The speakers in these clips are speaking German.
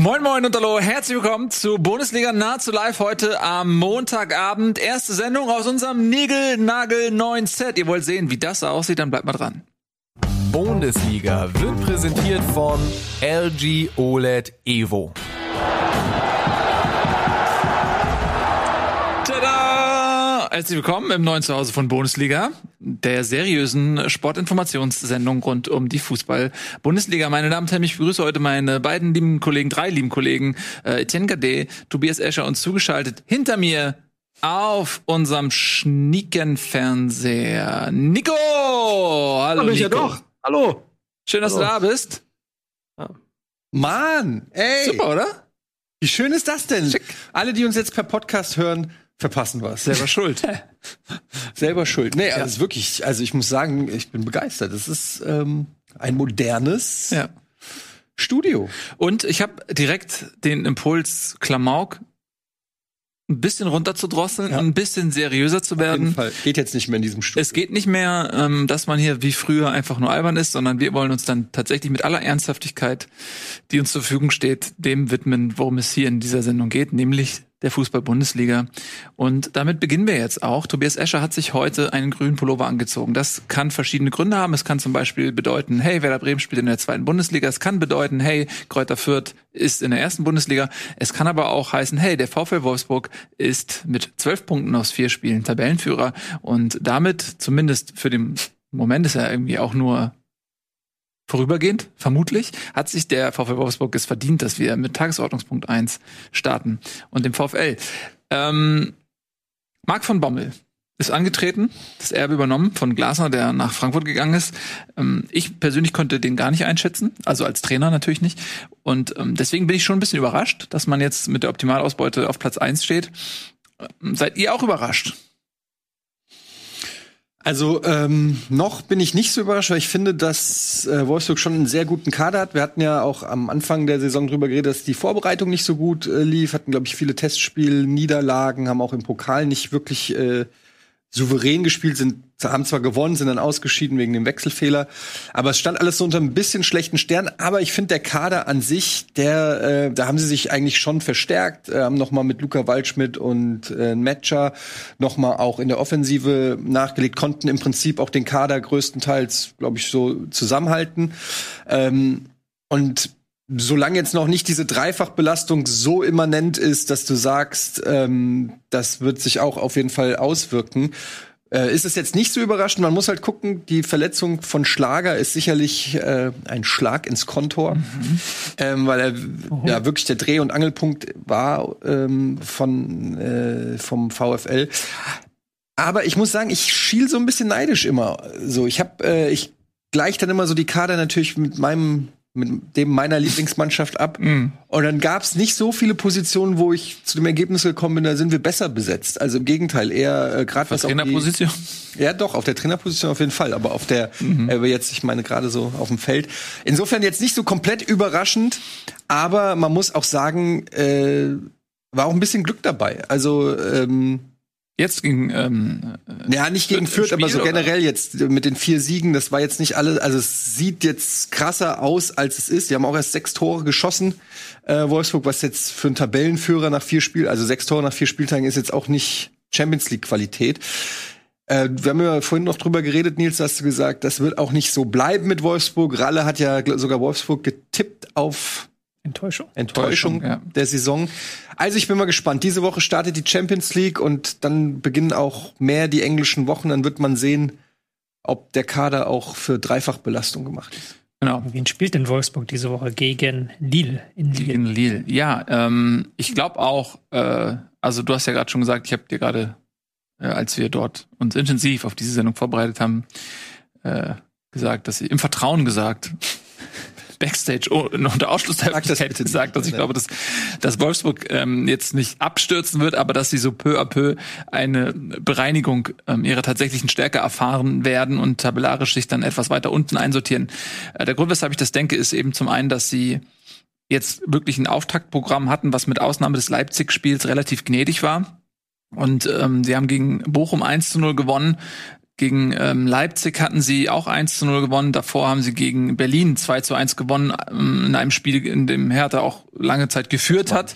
Moin Moin und hallo, herzlich willkommen zu Bundesliga nahezu live heute am Montagabend. Erste Sendung aus unserem Nigel-Nagel neuen Set. Ihr wollt sehen, wie das aussieht, dann bleibt mal dran. Bundesliga wird präsentiert von LG OLED Evo. Herzlich willkommen im neuen Zuhause von Bundesliga, der seriösen Sportinformationssendung rund um die Fußball-Bundesliga. Meine Damen und Herren, ich begrüße heute meine beiden lieben Kollegen, drei lieben Kollegen, äh, Etienne Gade, Tobias Escher und zugeschaltet hinter mir auf unserem Schniekenfernseher. Nico! Hallo, ich Nico. ja doch. Hallo. Schön, dass Hallo. du da bist. Mann, ey. Super, oder? Wie schön ist das denn? Schick. Alle, die uns jetzt per Podcast hören, verpassen was. Selber schuld. Selber schuld. Nee, also ist wirklich, also ich muss sagen, ich bin begeistert. Es ist ähm, ein modernes ja. Studio. Und ich habe direkt den Impuls, Klamauk ein bisschen runterzudrosseln, Ja. ein bisschen seriöser zu Auf jeden werden. Fall. Geht jetzt nicht mehr in diesem Studio. Es geht nicht mehr, ähm, dass man hier wie früher einfach nur albern ist, sondern wir wollen uns dann tatsächlich mit aller Ernsthaftigkeit, die uns zur Verfügung steht, dem widmen, worum es hier in dieser Sendung geht, nämlich der Fußball-Bundesliga. Und damit beginnen wir jetzt auch. Tobias Escher hat sich heute einen grünen Pullover angezogen. Das kann verschiedene Gründe haben. Es kann zum Beispiel bedeuten, hey, Werder Bremen spielt in der zweiten Bundesliga. Es kann bedeuten, hey, Kräuter Fürth ist in der ersten Bundesliga. Es kann aber auch heißen, hey, der VfL Wolfsburg ist mit zwölf Punkten aus vier Spielen Tabellenführer und damit zumindest für den Moment ist er irgendwie auch nur vorübergehend, vermutlich, hat sich der VfL Wolfsburg es verdient, dass wir mit Tagesordnungspunkt 1 starten und dem VfL. Ähm, Marc von Bommel ist angetreten, das Erbe übernommen von Glasner, der nach Frankfurt gegangen ist. Ähm, ich persönlich konnte den gar nicht einschätzen, also als Trainer natürlich nicht. Und ähm, deswegen bin ich schon ein bisschen überrascht, dass man jetzt mit der Optimalausbeute auf Platz 1 steht. Ähm, seid ihr auch überrascht? Also ähm, noch bin ich nicht so überrascht, weil ich finde, dass äh, Wolfsburg schon einen sehr guten Kader hat. Wir hatten ja auch am Anfang der Saison drüber geredet, dass die Vorbereitung nicht so gut äh, lief, hatten glaube ich viele Testspiel, Niederlagen, haben auch im Pokal nicht wirklich äh, souverän gespielt, sind haben zwar gewonnen, sind dann ausgeschieden wegen dem Wechselfehler, aber es stand alles so unter ein bisschen schlechten Stern. Aber ich finde der Kader an sich, der, äh, da haben sie sich eigentlich schon verstärkt, äh, haben noch mal mit Luca Waldschmidt und äh, Metscher noch mal auch in der Offensive nachgelegt, konnten im Prinzip auch den Kader größtenteils, glaube ich, so zusammenhalten. Ähm, und solange jetzt noch nicht diese Dreifachbelastung so immanent ist, dass du sagst, ähm, das wird sich auch auf jeden Fall auswirken, äh, ist es jetzt nicht so überraschend. Man muss halt gucken, die Verletzung von Schlager ist sicherlich äh, ein Schlag ins Kontor, ähm, weil er ja wirklich der Dreh- und Angelpunkt war ähm, von äh, vom VfL. Aber ich muss sagen, ich schiel so ein bisschen neidisch immer. So, ich habe, äh, ich gleich dann immer so die Kader natürlich mit meinem mit dem meiner Lieblingsmannschaft ab. Mhm. Und dann gab es nicht so viele Positionen, wo ich zu dem Ergebnis gekommen bin, da sind wir besser besetzt. Also im Gegenteil, eher äh, gerade was auch die, Trainerposition? ja, doch, auf der Trainerposition auf jeden Fall, aber auf der, Mhm. äh, jetzt, ich meine, gerade so auf dem Feld. Insofern jetzt nicht so komplett überraschend, aber man muss auch sagen, äh, war auch ein bisschen Glück dabei. Also, ähm, Jetzt gegen ähm, ja, nicht gegen Fürth im aber so Spiel, oder? generell jetzt äh, mit den vier Siegen, das war jetzt nicht alles, also es sieht jetzt krasser aus, als es ist. Die haben auch erst sechs Tore geschossen, äh, Wolfsburg, was jetzt für einen Tabellenführer nach vier Spielen, also sechs Tore nach vier Spieltagen ist jetzt auch nicht Champions League Qualität. Äh, wir haben ja vorhin noch drüber geredet, Nils, hast du gesagt, das wird auch nicht so bleiben mit Wolfsburg. Ralle hat ja sogar Wolfsburg getippt auf Enttäuschung. Enttäuschung Enttäuschung, ja. der Saison. Also ich bin mal gespannt. Diese Woche startet die Champions League und dann beginnen auch mehr die englischen Wochen. Dann wird man sehen, ob der Kader auch für Dreifachbelastung gemacht ist. genau Wen spielt denn Wolfsburg diese Woche gegen Lille in Lille? gegen Lille. Ja, ähm, ich glaube auch. Äh, also du hast ja gerade schon gesagt, ich habe dir gerade, äh, als wir dort uns intensiv auf diese Sendung vorbereitet haben, äh, gesagt, dass ich im Vertrauen gesagt. Backstage unter Ausschluss der Sag das gesagt, dass ich glaube, dass, dass Wolfsburg ähm, jetzt nicht abstürzen wird, aber dass sie so peu à peu eine Bereinigung ähm, ihrer tatsächlichen Stärke erfahren werden und tabellarisch sich dann etwas weiter unten einsortieren. Äh, der Grund, weshalb ich das denke, ist eben zum einen, dass sie jetzt wirklich ein Auftaktprogramm hatten, was mit Ausnahme des Leipzig-Spiels relativ gnädig war. Und ähm, sie haben gegen Bochum 1 zu 0 gewonnen. Gegen ähm, Leipzig hatten sie auch 1 zu 0 gewonnen. Davor haben sie gegen Berlin 2 zu 1 gewonnen, ähm, in einem Spiel, in dem Hertha auch lange Zeit geführt hat.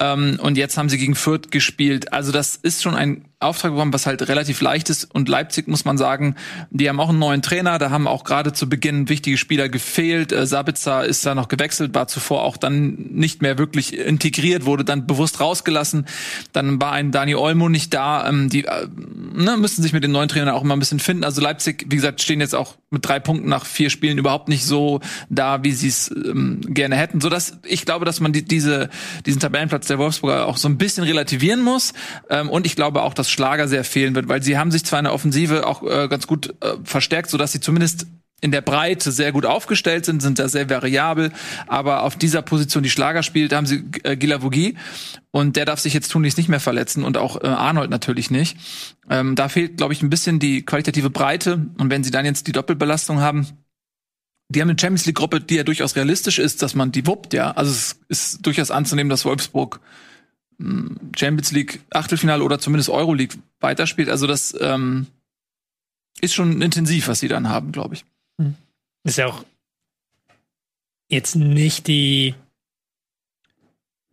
Ähm, und jetzt haben sie gegen Fürth gespielt. Also das ist schon ein Auftrag bekommen, was halt relativ leicht ist. Und Leipzig muss man sagen, die haben auch einen neuen Trainer. Da haben auch gerade zu Beginn wichtige Spieler gefehlt. Äh, Sabitzer ist da noch gewechselt, war zuvor auch dann nicht mehr wirklich integriert, wurde dann bewusst rausgelassen. Dann war ein Dani Olmo nicht da. Ähm, die äh, ne, müssen sich mit den neuen Trainern auch immer ein bisschen finden. Also Leipzig, wie gesagt, stehen jetzt auch mit drei Punkten nach vier Spielen überhaupt nicht so da, wie sie es ähm, gerne hätten. So dass ich glaube, dass man die, diese, diesen Tabellenplatz der Wolfsburger auch so ein bisschen relativieren muss. Ähm, und ich glaube auch, dass Schlager sehr fehlen wird, weil sie haben sich zwar in der Offensive auch äh, ganz gut äh, verstärkt, so dass sie zumindest in der Breite sehr gut aufgestellt sind, sind da sehr variabel, aber auf dieser Position, die Schlager spielt, haben sie äh, Gilavogi und der darf sich jetzt tunlichst nicht mehr verletzen und auch äh, Arnold natürlich nicht. Ähm, da fehlt, glaube ich, ein bisschen die qualitative Breite und wenn sie dann jetzt die Doppelbelastung haben, die haben eine Champions League Gruppe, die ja durchaus realistisch ist, dass man die wuppt, ja. Also es ist durchaus anzunehmen, dass Wolfsburg Champions League Achtelfinale oder zumindest Euroleague weiterspielt. Also das ähm, ist schon intensiv, was sie dann haben, glaube ich. Hm. Ist ja auch jetzt nicht die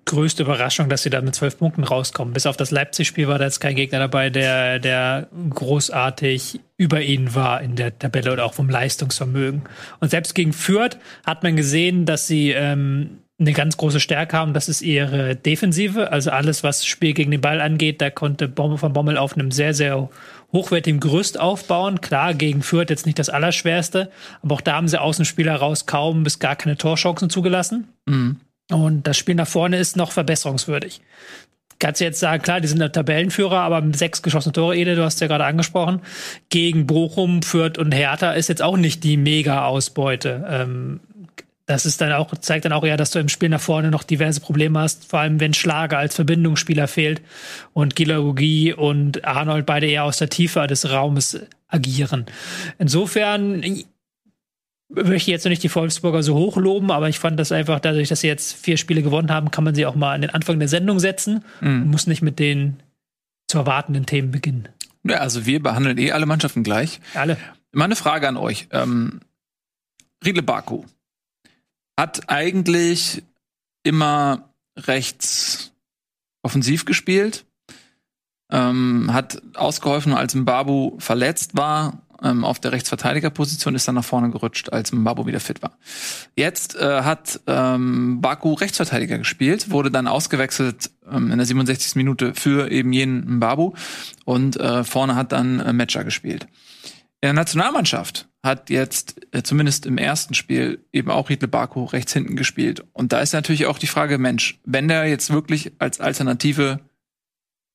größte Überraschung, dass sie da mit zwölf Punkten rauskommen. Bis auf das Leipzig-Spiel war da jetzt kein Gegner dabei, der, der großartig über ihnen war in der Tabelle oder auch vom Leistungsvermögen. Und selbst gegen Fürth hat man gesehen, dass sie ähm, eine ganz große Stärke haben, das ist ihre Defensive. Also alles, was Spiel gegen den Ball angeht, da konnte Bommel von Bommel auf einem sehr, sehr hochwertigen Gerüst aufbauen. Klar, gegen Fürth jetzt nicht das Allerschwerste, aber auch da haben sie Außenspieler raus kaum bis gar keine Torchancen zugelassen. Mhm. Und das Spiel nach vorne ist noch verbesserungswürdig. Kannst du jetzt sagen, klar, die sind der Tabellenführer, aber sechs geschossene Tore, Ede, du hast ja gerade angesprochen. Gegen Bochum, Fürth und Hertha ist jetzt auch nicht die Mega-Ausbeute. Ähm, das ist dann auch, zeigt dann auch eher, dass du im Spiel nach vorne noch diverse Probleme hast, vor allem wenn Schlager als Verbindungsspieler fehlt und Gilagogi und Arnold beide eher aus der Tiefe des Raumes agieren. Insofern möchte ich jetzt noch nicht die Wolfsburger so hoch loben, aber ich fand das einfach, dadurch, dass sie jetzt vier Spiele gewonnen haben, kann man sie auch mal an den Anfang der Sendung setzen mhm. und muss nicht mit den zu erwartenden Themen beginnen. Ja, also wir behandeln eh alle Mannschaften gleich. Alle. Meine Frage an euch. Ähm, Riedle Baku hat eigentlich immer rechts offensiv gespielt, ähm, hat ausgeholfen, als Mbabu verletzt war. Ähm, auf der Rechtsverteidigerposition ist dann nach vorne gerutscht, als Mbabu wieder fit war. Jetzt äh, hat ähm, Baku Rechtsverteidiger gespielt, wurde dann ausgewechselt ähm, in der 67. Minute für eben jenen Mbabu und äh, vorne hat dann äh, Metscher gespielt. In der Nationalmannschaft hat jetzt äh, zumindest im ersten Spiel eben auch Riedle Baku rechts hinten gespielt. Und da ist natürlich auch die Frage, Mensch, wenn der jetzt wirklich als Alternative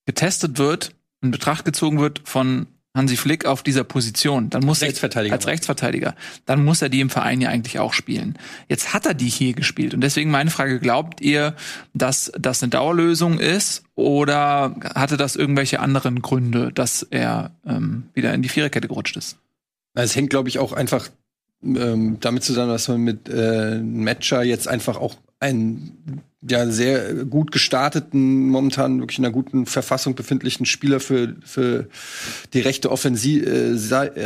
getestet wird, in Betracht gezogen wird von Hansi Flick auf dieser Position, dann muss Rechtsverteidiger. er als Rechtsverteidiger, dann muss er die im Verein ja eigentlich auch spielen. Jetzt hat er die hier gespielt und deswegen meine Frage: Glaubt ihr, dass das eine Dauerlösung ist oder hatte das irgendwelche anderen Gründe, dass er ähm, wieder in die Viererkette gerutscht ist? Es hängt, glaube ich, auch einfach ähm, damit zusammen, dass man mit äh, Matcher jetzt einfach auch einen ja sehr gut gestarteten, momentan wirklich in einer guten Verfassung befindlichen Spieler für, für die rechte, Offensiv, äh,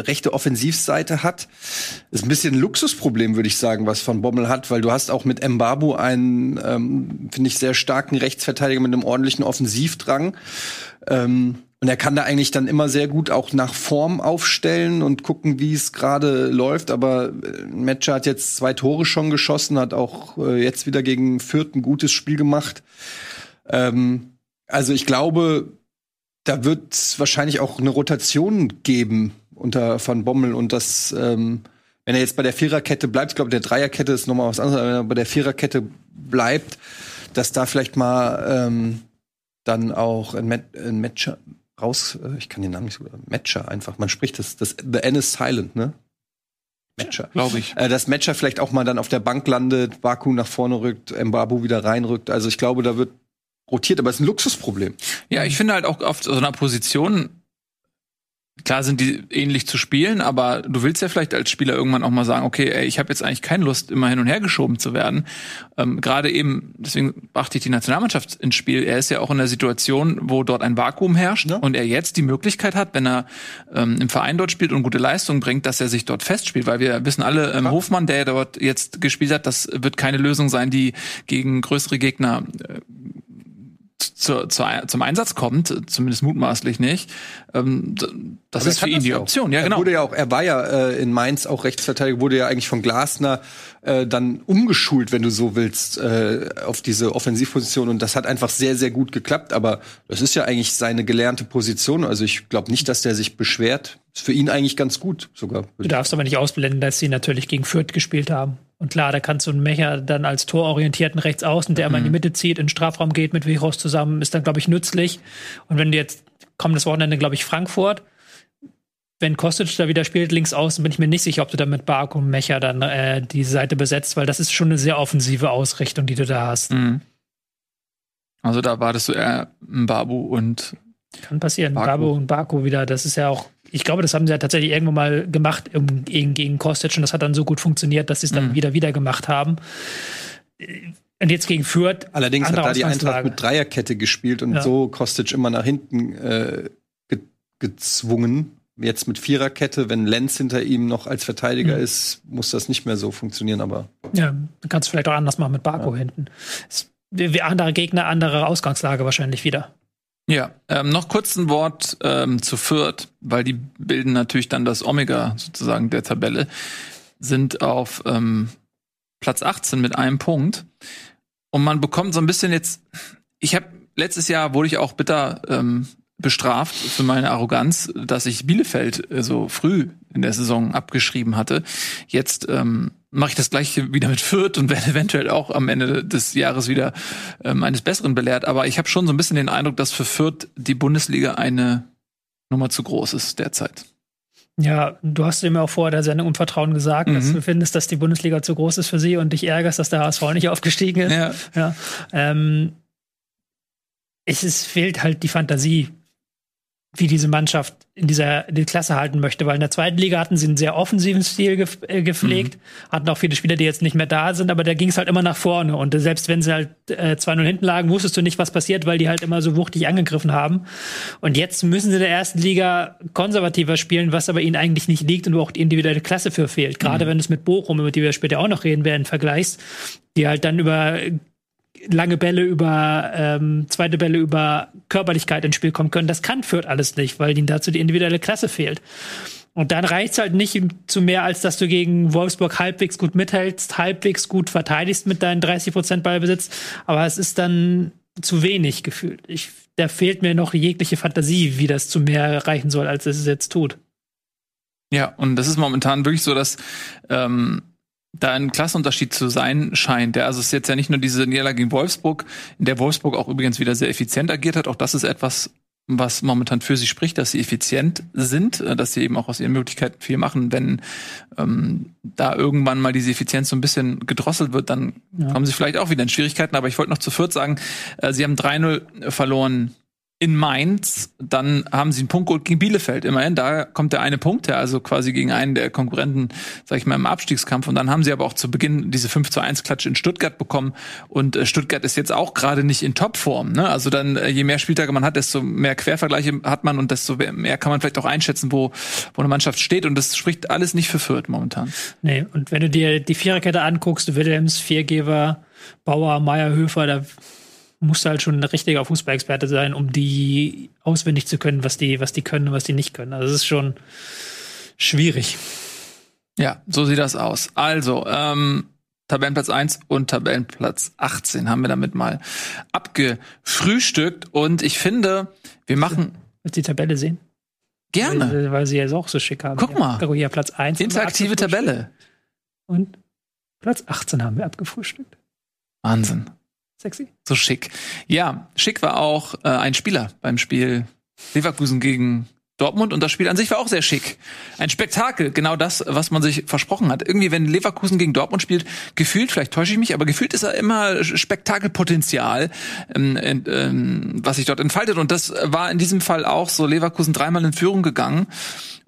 rechte Offensivseite hat. Ist ein bisschen ein Luxusproblem, würde ich sagen, was von Bommel hat, weil du hast auch mit Mbabu einen, ähm, finde ich, sehr starken Rechtsverteidiger mit einem ordentlichen Offensivdrang. Ähm, und er kann da eigentlich dann immer sehr gut auch nach Form aufstellen und gucken, wie es gerade läuft. Aber äh, Metscher hat jetzt zwei Tore schon geschossen, hat auch äh, jetzt wieder gegen Fürth ein gutes Spiel gemacht. Ähm, also ich glaube, da wird es wahrscheinlich auch eine Rotation geben unter Van Bommel und das, ähm, wenn er jetzt bei der Viererkette bleibt, ich glaube, der Dreierkette ist nochmal was anderes, aber wenn er bei der Viererkette bleibt, dass da vielleicht mal ähm, dann auch ein, Met ein Matcher, raus, äh, ich kann den Namen nicht so, Matcher einfach, man spricht das, das The N is silent, ne? Matcher. Glaube ich. Äh, dass Matcher vielleicht auch mal dann auf der Bank landet, Baku nach vorne rückt, Mbabu wieder reinrückt. Also ich glaube, da wird rotiert, aber es ist ein Luxusproblem. Ja, ich finde halt auch auf so einer Position Klar sind die ähnlich zu spielen, aber du willst ja vielleicht als Spieler irgendwann auch mal sagen, okay, ey, ich habe jetzt eigentlich keine Lust, immer hin und her geschoben zu werden. Ähm, Gerade eben, deswegen brachte ich die Nationalmannschaft ins Spiel. Er ist ja auch in der Situation, wo dort ein Vakuum herrscht Ja. und er jetzt die Möglichkeit hat, wenn er ähm, im Verein dort spielt und gute Leistung bringt, dass er sich dort festspielt. Weil wir wissen alle, ähm, Hofmann, der dort jetzt gespielt hat, das wird keine Lösung sein, die gegen größere Gegner äh, zu, zu, zum Einsatz kommt, zumindest mutmaßlich nicht. Ähm, das Aber ist er für ihn die auch. Option. Ja, Er genau. wurde ja auch, er war ja äh, in Mainz auch Rechtsverteidiger, wurde ja eigentlich von Glasner äh, dann umgeschult, wenn du so willst, äh, auf diese Offensivposition. Und das hat einfach sehr, sehr gut geklappt. Aber das ist ja eigentlich seine gelernte Position. Also ich glaube nicht, dass der sich beschwert. Ist für ihn eigentlich ganz gut sogar. Du darfst aber nicht ausblenden, dass sie natürlich gegen Fürth gespielt haben. Und klar, da kannst du einen Mecher dann als tororientierten Rechtsaußen, der immer in die Mitte zieht, in den Strafraum geht mit Vichos zusammen, ist dann, glaube ich, nützlich. Und wenn du jetzt kommendes Wochenende, glaube ich, Frankfurt, wenn Kostic da wieder spielt, links außen, bin ich mir nicht sicher, ob du da mit Bark und Mecher dann äh, die Seite besetzt, weil das ist schon eine sehr offensive Ausrichtung, die du da hast. Mhm. Also da wartest du eher Babu und Kann passieren. Baku. Babu und Baku wieder, das ist ja auch, ich glaube, das haben sie ja tatsächlich irgendwann mal gemacht im, gegen, gegen Kostic und das hat dann so gut funktioniert, dass sie es dann Mhm. wieder wieder gemacht haben. Und jetzt gegen Fürth. Allerdings hat da die Eintracht mit Dreierkette gespielt und Ja. so Kostic immer nach hinten äh, ge gezwungen. Jetzt mit Viererkette, wenn Lenz hinter ihm noch als Verteidiger Mhm. ist, muss das nicht mehr so funktionieren. Aber Ja, du kannst es vielleicht auch anders machen mit Baku hinten. Es, wie wie andere Gegner, andere Ausgangslage wahrscheinlich wieder. Ja, ähm, noch kurz ein Wort ähm, zu Fürth, weil die bilden natürlich dann das Omega sozusagen der Tabelle, sind auf ähm, Platz 18 mit einem Punkt. Und man bekommt so ein bisschen jetzt, ich habe letztes Jahr wurde ich auch bitter ähm, bestraft für meine Arroganz, dass ich Bielefeld äh, so früh in der Saison abgeschrieben hatte. Jetzt ähm, mache ich das gleiche wieder mit Fürth und werde eventuell auch am Ende des Jahres wieder ähm, eines Besseren belehrt. Aber ich habe schon so ein bisschen den Eindruck, dass für Fürth die Bundesliga eine Nummer zu groß ist derzeit. Ja, du hast mir auch vor der Sendung um Vertrauen gesagt, dass Mhm. du findest, dass die Bundesliga zu groß ist für sie und dich ärgerst, dass der HSV nicht aufgestiegen ist. Ja. Ja. Ähm, es ist, fehlt halt die Fantasie, wie diese Mannschaft in dieser die Klasse halten möchte, weil in der zweiten Liga hatten sie einen sehr offensiven Stil gef äh, gepflegt, hatten auch viele Spieler, die jetzt nicht mehr da sind, aber da ging es halt immer nach vorne und äh, selbst wenn sie halt äh, 2-0 hinten lagen, wusstest du nicht, was passiert, weil die halt immer so wuchtig angegriffen haben. Und jetzt müssen sie in der ersten Liga konservativer spielen, was aber ihnen eigentlich nicht liegt und wo auch die individuelle Klasse für fehlt. Gerade wenn du es mit Bochum, über die wir später auch noch reden werden, vergleichst, die halt dann über lange Bälle über ähm, zweite Bälle über Körperlichkeit ins Spiel kommen können. Das kann Fürth alles nicht, weil ihnen dazu die individuelle Klasse fehlt. Und dann reicht's halt nicht zu mehr, als dass du gegen Wolfsburg halbwegs gut mithältst, halbwegs gut verteidigst mit deinen 30 Prozent Ballbesitz. Aber es ist dann zu wenig gefühlt. Ich, da fehlt mir noch jegliche Fantasie, wie das zu mehr erreichen soll, als es jetzt tut. Ja, und das ist momentan wirklich so, dass ähm, da ein Klassenunterschied zu sein scheint. Ja, also es ist jetzt ja nicht nur diese Niederlage gegen Wolfsburg, in der Wolfsburg auch übrigens wieder sehr effizient agiert hat. Auch das ist etwas, was momentan für sie spricht, dass sie effizient sind, äh, dass sie eben auch aus ihren Möglichkeiten viel machen. Wenn ähm, da irgendwann mal diese Effizienz so ein bisschen gedrosselt wird, dann Ja. kommen sie vielleicht auch wieder in Schwierigkeiten. Aber ich wollte noch zu Fürth sagen, äh, sie haben 3-0 verloren in Mainz, dann haben sie einen Punkt geholt gegen Bielefeld. Immerhin, da kommt der eine Punkt her, also quasi gegen einen der Konkurrenten, sag ich mal, im Abstiegskampf. Und dann haben sie aber auch zu Beginn diese 5 zu 1 Klatsche in Stuttgart bekommen. Und äh, Stuttgart ist jetzt auch gerade nicht in Topform. Ne? Also dann, äh, je mehr Spieltage man hat, desto mehr Quervergleiche hat man und desto mehr kann man vielleicht auch einschätzen, wo, wo eine Mannschaft steht. Und das spricht alles nicht für Fürth momentan. Nee, und wenn du dir die Viererkette anguckst, Willems, Viergeber, Bauer, Meier, Höfer, da musst du halt schon ein richtiger Fußballexperte sein, um die auswendig zu können, was die, was die können und was die nicht können. Also es ist schon schwierig. Ja, so sieht das aus. Also, ähm, Tabellenplatz 1 und Tabellenplatz 18 haben wir damit mal abgefrühstückt. Und ich finde, wir machen Willst du die Tabelle sehen? gerne Weil, weil sie jetzt auch so schick haben. Guck mal. Hier, Platz 1. haben wir interaktive. Tabelle. Und Platz 18 haben wir abgefrühstückt. Wahnsinn. Sexy. So schick. Ja, schick war auch äh, ein Spieler beim Spiel Leverkusen gegen Dortmund und das Spiel an sich war auch sehr schick. Ein Spektakel, genau das, was man sich versprochen hat. Irgendwie, wenn Leverkusen gegen Dortmund spielt, gefühlt, vielleicht täusche ich mich, aber gefühlt ist da immer Spektakelpotenzial, ähm, ähm, was sich dort entfaltet. Und das war in diesem Fall auch so. Leverkusen dreimal in Führung gegangen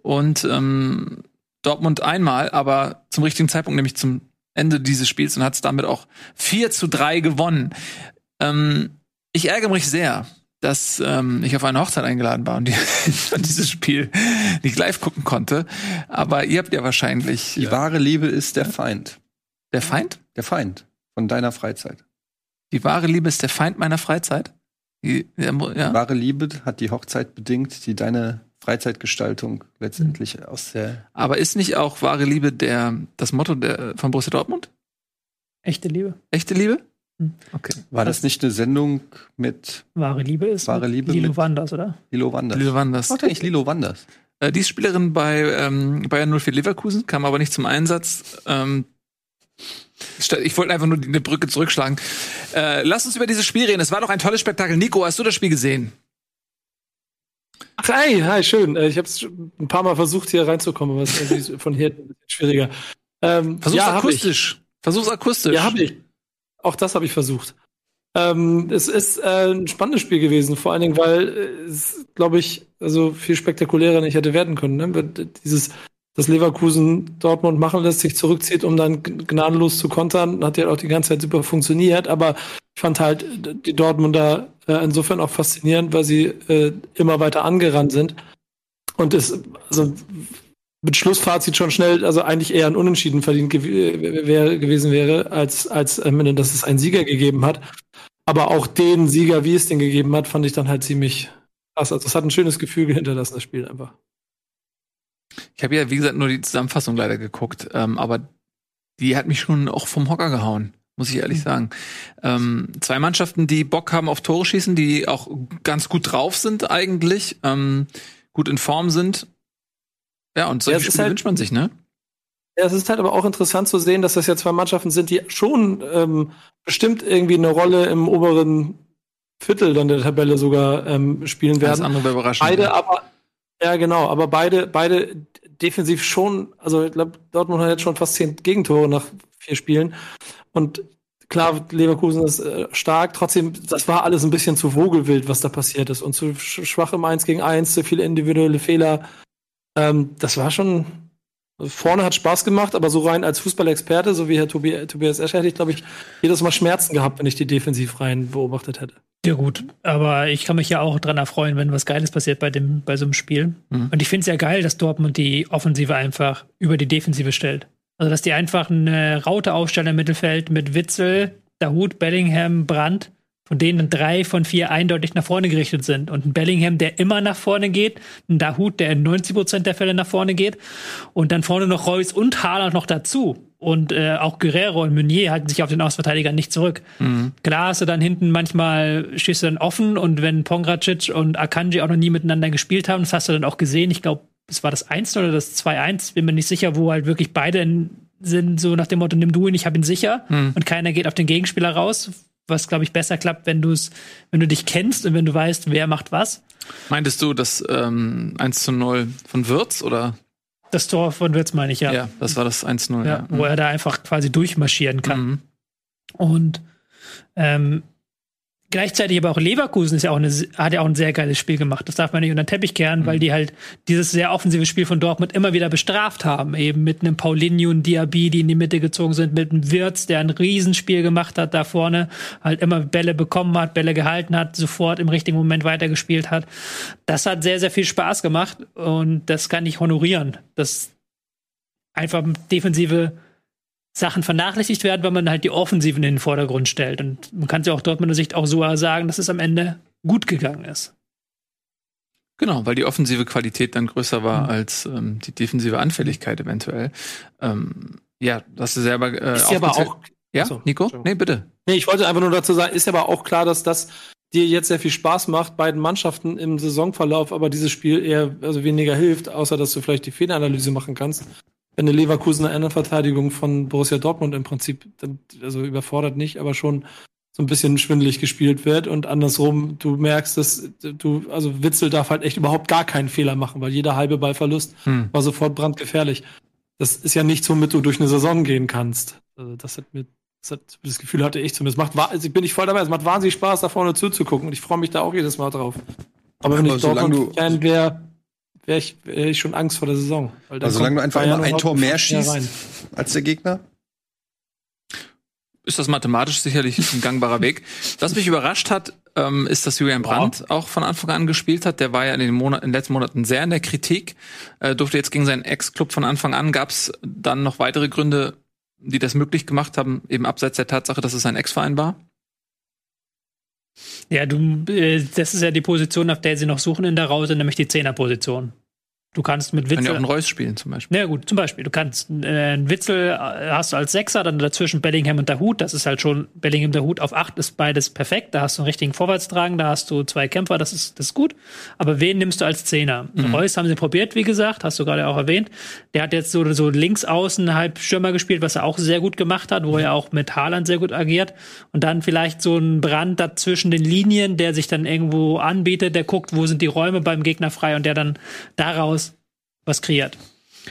und ähm, Dortmund einmal, aber zum richtigen Zeitpunkt, nämlich zum Ende dieses Spiels und hat es damit auch 4 zu 3 gewonnen. Ähm, ich ärgere mich sehr, dass ähm, ich auf eine Hochzeit eingeladen war und, die, und dieses Spiel nicht live gucken konnte. Aber ihr habt ja wahrscheinlich. Die wahre Liebe ist der Feind. Der Feind? Der Feind von deiner Freizeit. Die wahre Liebe ist der Feind meiner Freizeit? Die, ja. Die wahre Liebe hat die Hochzeit bedingt, die deine Freizeitgestaltung letztendlich mhm. aus der. Aber ist nicht auch wahre Liebe der das Motto der, von Borussia Dortmund? Echte Liebe. Echte Liebe? Hm. Okay. War das, das nicht eine Sendung mit Wahre Liebe ist Wahre Liebe Lilo Wanders, oder? Lilo Wanders. Lilo Wanders. Was eigentlich Lilo Wanders? Äh, die ist Spielerin bei ähm, Bayern 04 Leverkusen, kam aber nicht zum Einsatz. Ähm, ich wollte einfach nur eine Brücke zurückschlagen. Äh, lass uns über dieses Spiel reden. Es war doch ein tolles Spektakel. Nico, hast du das Spiel gesehen? Ach, hey, hi, schön. Äh, ich habe es ein paar Mal versucht, hier reinzukommen, aber es ist von hier schwieriger. Ähm, Versuch's ja, akustisch. Versuch's akustisch. Ja, habe ich. Auch das habe ich versucht. Ähm, es ist äh, ein spannendes Spiel gewesen, vor allen Dingen, weil äh, es, glaube ich, also viel spektakulärer nicht hätte werden können. Ne? Dieses, dass Leverkusen Dortmund machen lässt, sich zurückzieht, um dann gnadenlos zu kontern, hat ja auch die ganze Zeit super funktioniert. Aber ich fand halt die Dortmunder äh, insofern auch faszinierend, weil sie äh, immer weiter angerannt sind. Und es, also mit Schlussfazit schon schnell, also eigentlich eher ein Unentschieden verdient gew wär, gewesen wäre, als, als äh, dass es einen Sieger gegeben hat. Aber auch den Sieger, wie es den gegeben hat, fand ich dann halt ziemlich krass. Also es hat ein schönes Gefühl hinterlassen, das Spiel einfach. Ich habe ja, wie gesagt, nur die Zusammenfassung leider geguckt, ähm, aber die hat mich schon auch vom Hocker gehauen, muss ich ehrlich mhm. sagen. Ähm, zwei Mannschaften, die Bock haben auf Tore schießen, die auch ganz gut drauf sind eigentlich, ähm, gut in Form sind ja, und solche ja, Spiele halt, wünscht man sich, ne? Ja, es ist halt aber auch interessant zu sehen, dass das ja zwei Mannschaften sind, die schon ähm, bestimmt irgendwie eine Rolle im oberen Viertel dann der Tabelle sogar ähm, spielen werden. Das andere überraschend. Beide ja. aber, ja genau, aber beide, beide defensiv schon, also ich glaube, Dortmund hat jetzt schon fast zehn Gegentore nach vier Spielen. Und klar, Leverkusen ist äh, stark, trotzdem, das war alles ein bisschen zu vogelwild, was da passiert ist. Und zu schwach im 1 gegen 1, zu viele individuelle Fehler. Ähm, das war schon. Vorne hat Spaß gemacht, aber so rein als Fußballexperte, so wie Herr Tobi, Tobias Escher, hätte ich, glaube ich, jedes Mal Schmerzen gehabt, wenn ich die Defensivreihen beobachtet hätte. Ja, gut, aber ich kann mich ja auch dran erfreuen, wenn was Geiles passiert bei, dem, bei so einem Spiel. Mhm. Und ich finde es ja geil, dass Dortmund die Offensive einfach über die Defensive stellt. Also, dass die einfach eine Raute aufstellen im Mittelfeld mit Witzel, Dahut, Bellingham, Brandt von denen drei von vier eindeutig nach vorne gerichtet sind. Und ein Bellingham, der immer nach vorne geht, ein Dahut, der in 90 Prozent der Fälle nach vorne geht und dann vorne noch Reus und Haaland noch dazu. Und äh, auch Guerrero und Meunier halten sich auf den Ausverteidiger nicht zurück. Mhm. Klar hast du dann hinten manchmal stehst du dann offen und wenn Pongracic und Akanji auch noch nie miteinander gespielt haben, das hast du dann auch gesehen. Ich glaube, es war das 1 oder das 2-1, bin mir nicht sicher, wo halt wirklich beide in, sind so nach dem Motto, nimm du ihn, ich hab ihn sicher. Mhm. Und keiner geht auf den Gegenspieler raus was, glaube ich, besser klappt, wenn du es, wenn du dich kennst und wenn du weißt, wer macht was. Meintest du das ähm, 1 zu 0 von Wirtz oder? Das Tor von Wirtz meine ich, ja. Ja, das war das 1 0. Ja, ja. Wo er da einfach quasi durchmarschieren kann. Mhm. Und ähm, Gleichzeitig aber auch Leverkusen ist ja auch eine, hat ja auch ein sehr geiles Spiel gemacht. Das darf man nicht unter den Teppich kehren, mhm. weil die halt dieses sehr offensive Spiel von Dortmund immer wieder bestraft haben. Eben mit einem Paulinho und Diaby, die in die Mitte gezogen sind, mit einem Wirtz, der ein Riesenspiel gemacht hat da vorne, halt immer Bälle bekommen hat, Bälle gehalten hat, sofort im richtigen Moment weitergespielt hat. Das hat sehr, sehr viel Spaß gemacht und das kann ich honorieren. Das einfach defensive Sachen vernachlässigt werden, weil man halt die Offensiven in den Vordergrund stellt. Und man kann es ja auch dort mit der Sicht auch so sagen, dass es am Ende gut gegangen ist. Genau, weil die offensive Qualität dann größer war mhm. als ähm, die defensive Anfälligkeit eventuell. Ähm, ja, das ist selber äh, ist ja aber auch ja, so, Nico? Nee, bitte. Nee, ich wollte einfach nur dazu sagen, ist aber auch klar, dass das dir jetzt sehr viel Spaß macht, beiden Mannschaften im Saisonverlauf, aber dieses Spiel eher also weniger hilft, außer dass du vielleicht die Fehleranalyse machen kannst wenn eine Leverkusener Innenverteidigung von Borussia Dortmund im Prinzip, also überfordert nicht, aber schon so ein bisschen schwindelig gespielt wird und andersrum, du merkst, dass du, also Witzel darf halt echt überhaupt gar keinen Fehler machen, weil jeder halbe Ballverlust hm. war sofort brandgefährlich. Das ist ja nichts, womit du durch eine Saison gehen kannst. Also das hat mir, das, hat, das Gefühl hatte ich zumindest. Macht, also ich bin nicht voll dabei. Es macht wahnsinnig Spaß, da vorne zuzugucken und ich freue mich da auch jedes Mal drauf. Aber wenn Aber ich Dortmund-Fan wäre, wäre ich, wär ich schon Angst vor der Saison. also solange du einfach immer ein Tor mehr schießt als der Gegner? ist das mathematisch sicherlich ein gangbarer Weg. Was mich überrascht hat, ähm, ist, dass Julian Brandt auch von Anfang an gespielt hat. Der war ja in den, Monat, in den letzten Monaten sehr in der Kritik, äh, durfte jetzt gegen seinen Ex-Club von Anfang an. Gab es dann noch weitere Gründe, die das möglich gemacht haben, eben abseits der Tatsache, dass es sein Ex-Verein war? Ja, du, äh, das ist ja die Position, auf der sie noch suchen in der Rause, nämlich die Zehnerposition. Du kannst mit Witzel. Kann ja auch einen Reus spielen zum Beispiel. Ja gut, zum Beispiel. Du kannst äh, einen Witzel äh, hast du als Sechser, dann dazwischen Bellingham und der Hut. Das ist halt schon Bellingham der Hut auf acht ist beides perfekt. Da hast du einen richtigen Vorwärtstragen, da hast du zwei Kämpfer, das ist das ist gut. Aber wen nimmst du als Zehner? Mhm. Reus haben sie probiert, wie gesagt, hast du gerade auch erwähnt. Der hat jetzt so so links außen halb Stürmer gespielt, was er auch sehr gut gemacht hat, wo er auch mit Haaland sehr gut agiert. Und dann vielleicht so ein Brand dazwischen den Linien, der sich dann irgendwo anbietet, der guckt, wo sind die Räume beim Gegner frei und der dann daraus was kreiert.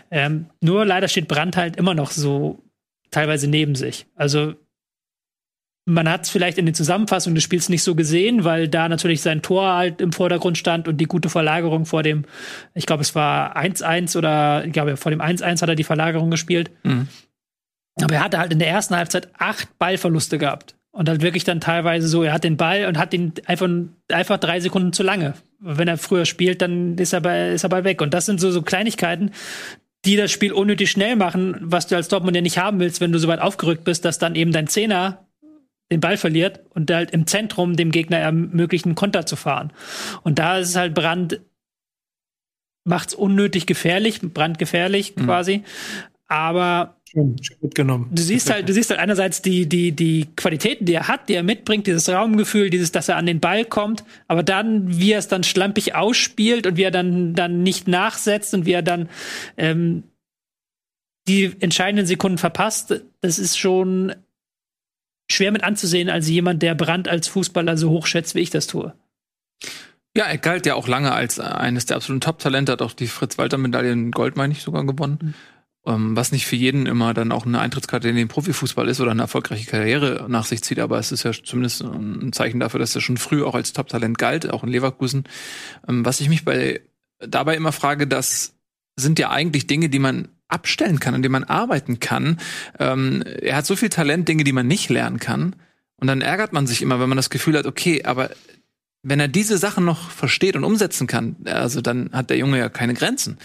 Ähm, nur leider steht Brand halt immer noch so teilweise neben sich. Also man hat es vielleicht in den Zusammenfassungen des Spiels nicht so gesehen, weil da natürlich sein Tor halt im Vordergrund stand und die gute Verlagerung vor dem, ich glaube, es war 1-1 oder ich glaube, vor dem 1-1 hat er die Verlagerung gespielt. Mhm. Aber er hatte halt in der ersten Halbzeit acht Ballverluste gehabt. Und halt wirklich dann teilweise so, er hat den Ball und hat ihn einfach, einfach drei Sekunden zu lange. Wenn er früher spielt, dann ist er, bei, ist er bei weg. Und das sind so, so Kleinigkeiten, die das Spiel unnötig schnell machen, was du als Dortmund ja nicht haben willst, wenn du so weit aufgerückt bist, dass dann eben dein Zehner den Ball verliert und halt im Zentrum dem Gegner ermöglicht, einen Konter zu fahren. Und da ist es halt Brand, macht's unnötig gefährlich, brandgefährlich mhm. quasi. Aber Schön, schön mitgenommen. Du siehst halt, du siehst halt einerseits die, die, die Qualitäten, die er hat, die er mitbringt, dieses Raumgefühl, dieses, dass er an den Ball kommt, aber dann, wie er es dann schlampig ausspielt und wie er dann, dann nicht nachsetzt und wie er dann ähm, die entscheidenden Sekunden verpasst, das ist schon schwer mit anzusehen als jemand, der Brand als Fußballer so hoch schätzt, wie ich das tue. Ja, er galt ja auch lange als eines der absoluten Top-Talente, hat auch die Fritz-Walter-Medaille in Gold, meine ich, sogar gewonnen. Mhm. Ähm, was nicht für jeden immer dann auch eine Eintrittskarte in den Profifußball ist oder eine erfolgreiche Karriere nach sich zieht, aber es ist ja zumindest ein Zeichen dafür, dass er schon früh auch als Top-Talent galt, auch in Leverkusen. Ähm, was ich mich bei dabei immer frage, das sind ja eigentlich Dinge, die man abstellen kann, an denen man arbeiten kann. Ähm, er hat so viel Talent, Dinge, die man nicht lernen kann. Und dann ärgert man sich immer, wenn man das Gefühl hat, okay, aber wenn er diese Sachen noch versteht und umsetzen kann, also dann hat der Junge ja keine Grenzen.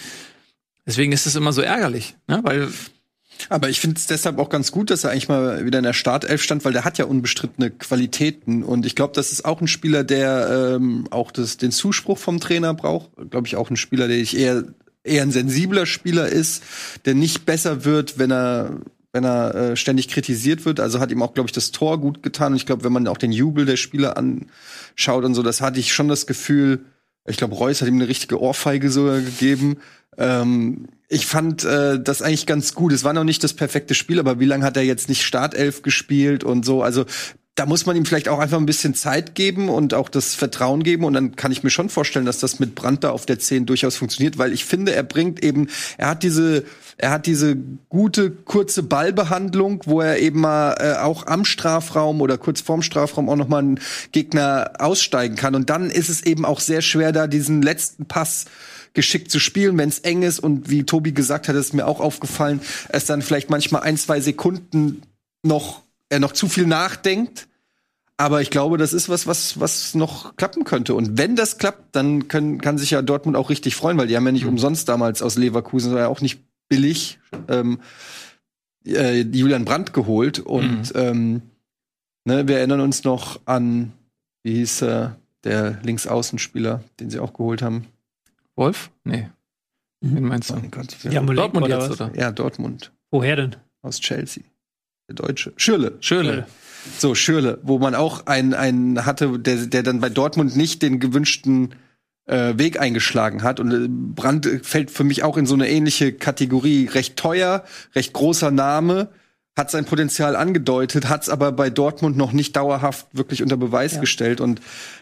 Deswegen ist es immer so ärgerlich, ne? weil aber ich finde es deshalb auch ganz gut, dass er eigentlich mal wieder in der Startelf stand, weil der hat ja unbestrittene Qualitäten. Und ich glaube, das ist auch ein Spieler, der ähm, auch das, den Zuspruch vom Trainer braucht. Glaube ich auch ein Spieler, der ich eher, eher ein sensibler Spieler ist, der nicht besser wird, wenn er wenn er äh, ständig kritisiert wird. Also hat ihm auch, glaube ich, das Tor gut getan. Und ich glaube, wenn man auch den Jubel der Spieler anschaut und so, das hatte ich schon das Gefühl, ich glaube, Reus hat ihm eine richtige Ohrfeige sogar gegeben. Ähm, ich fand äh, das eigentlich ganz gut. Es war noch nicht das perfekte Spiel, aber wie lange hat er jetzt nicht Startelf gespielt und so? Also da muss man ihm vielleicht auch einfach ein bisschen Zeit geben und auch das Vertrauen geben. Und dann kann ich mir schon vorstellen, dass das mit Brandt da auf der 10 durchaus funktioniert, weil ich finde, er bringt eben, er hat diese, er hat diese gute, kurze Ballbehandlung, wo er eben mal äh, auch am Strafraum oder kurz vorm Strafraum auch nochmal einen Gegner aussteigen kann. Und dann ist es eben auch sehr schwer, da diesen letzten Pass geschickt zu spielen, wenn es eng ist. Und wie Tobi gesagt hat, ist mir auch aufgefallen, es dann vielleicht manchmal ein, zwei Sekunden noch, er noch zu viel nachdenkt. Aber ich glaube, das ist was, was, was noch klappen könnte. Und wenn das klappt, dann können, kann sich ja Dortmund auch richtig freuen, weil die haben ja nicht mhm. umsonst damals aus Leverkusen, war ja auch nicht billig, ähm, äh, Julian Brandt geholt. Und mhm. ähm, ne, wir erinnern uns noch an, wie hieß äh, der Linksaußenspieler, den sie auch geholt haben. Wolf? Nee. Mhm. Wen meinst du? Oh Gott, ja, Dortmund jetzt, oder? Ja, Dortmund. Woher denn? Aus Chelsea. Der Deutsche. Schürle. Schürle. So, Schürle, wo man auch einen, einen hatte, der, der dann bei Dortmund nicht den gewünschten äh, Weg eingeschlagen hat. Und äh, Brandt fällt für mich auch in so eine ähnliche Kategorie. Recht teuer, recht großer Name, hat sein Potenzial angedeutet, hat es aber bei Dortmund noch nicht dauerhaft wirklich unter Beweis Ja. gestellt. Und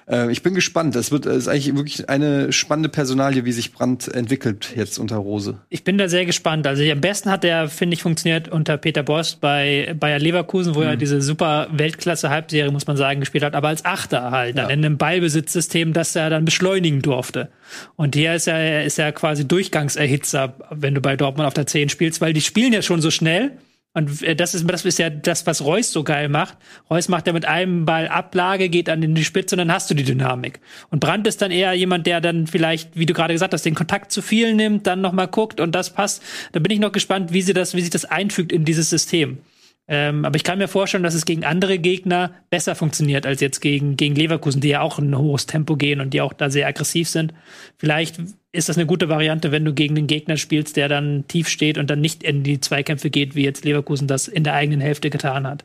äh, ich bin gespannt. Das wird ist eigentlich wirklich eine spannende Personalie, wie sich Brandt entwickelt jetzt unter Rose. Ich bin da sehr gespannt. Also am besten hat er, finde ich, funktioniert unter Peter Bosz bei Bayer Leverkusen, wo Mhm. er diese super Weltklasse-Halbserie, muss man sagen, gespielt hat, aber als Achter halt, dann Ja. in einem Ballbesitzsystem, das er dann beschleunigen durfte. Und hier ist er, ist er quasi Durchgangserhitzer, wenn du bei Dortmund auf der 10 spielst, weil die spielen ja schon so schnell. Und äh, das ist, das ist ja das, was Reus so geil macht. Reus macht ja mit einem Ball Ablage, geht in die Spitze und dann hast du die Dynamik. Und Brandt ist dann eher jemand, der dann vielleicht, wie du gerade gesagt hast, den Kontakt zu viel nimmt, dann nochmal guckt und das passt. Da bin ich noch gespannt, wie sie das, wie sich das einfügt in dieses System. Ähm, aber ich kann mir vorstellen, dass es gegen andere Gegner besser funktioniert als jetzt gegen, gegen Leverkusen, die ja auch ein hohes Tempo gehen und die auch da sehr aggressiv sind. Vielleicht ist das eine gute Variante, wenn du gegen einen Gegner spielst, der dann tief steht und dann nicht in die Zweikämpfe geht, wie jetzt Leverkusen das in der eigenen Hälfte getan hat.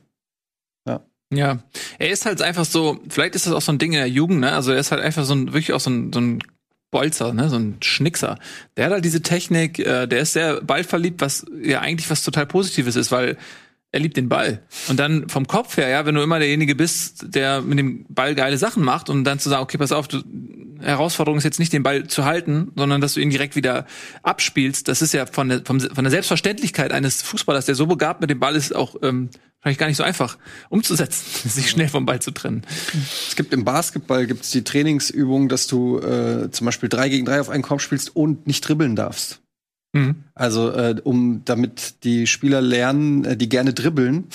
Ja, er ist halt einfach so, vielleicht ist das auch so ein Ding in der Jugend, ne? Also er ist halt einfach so ein, wirklich auch so ein, so ein Bolzer, ne? So ein Schnickser. Der hat halt diese Technik, äh, der ist sehr ballverliebt, was ja eigentlich was total Positives ist, weil er liebt den Ball. Und dann vom Kopf her, ja, wenn du immer derjenige bist, der mit dem Ball geile Sachen macht und dann zu sagen, okay, pass auf, du, Herausforderung ist jetzt nicht den Ball zu halten, sondern dass du ihn direkt wieder abspielst. Das ist ja von der, vom, von der Selbstverständlichkeit eines Fußballers, der so begabt mit dem Ball ist, auch ähm, wahrscheinlich gar nicht so einfach umzusetzen, sich schnell vom Ball zu trennen. Es gibt im Basketball gibt's die Trainingsübung, dass du äh, zum Beispiel drei gegen drei auf einen Korb spielst und nicht dribbeln darfst. Mhm. Also äh, um damit die Spieler lernen, äh, die gerne dribbeln,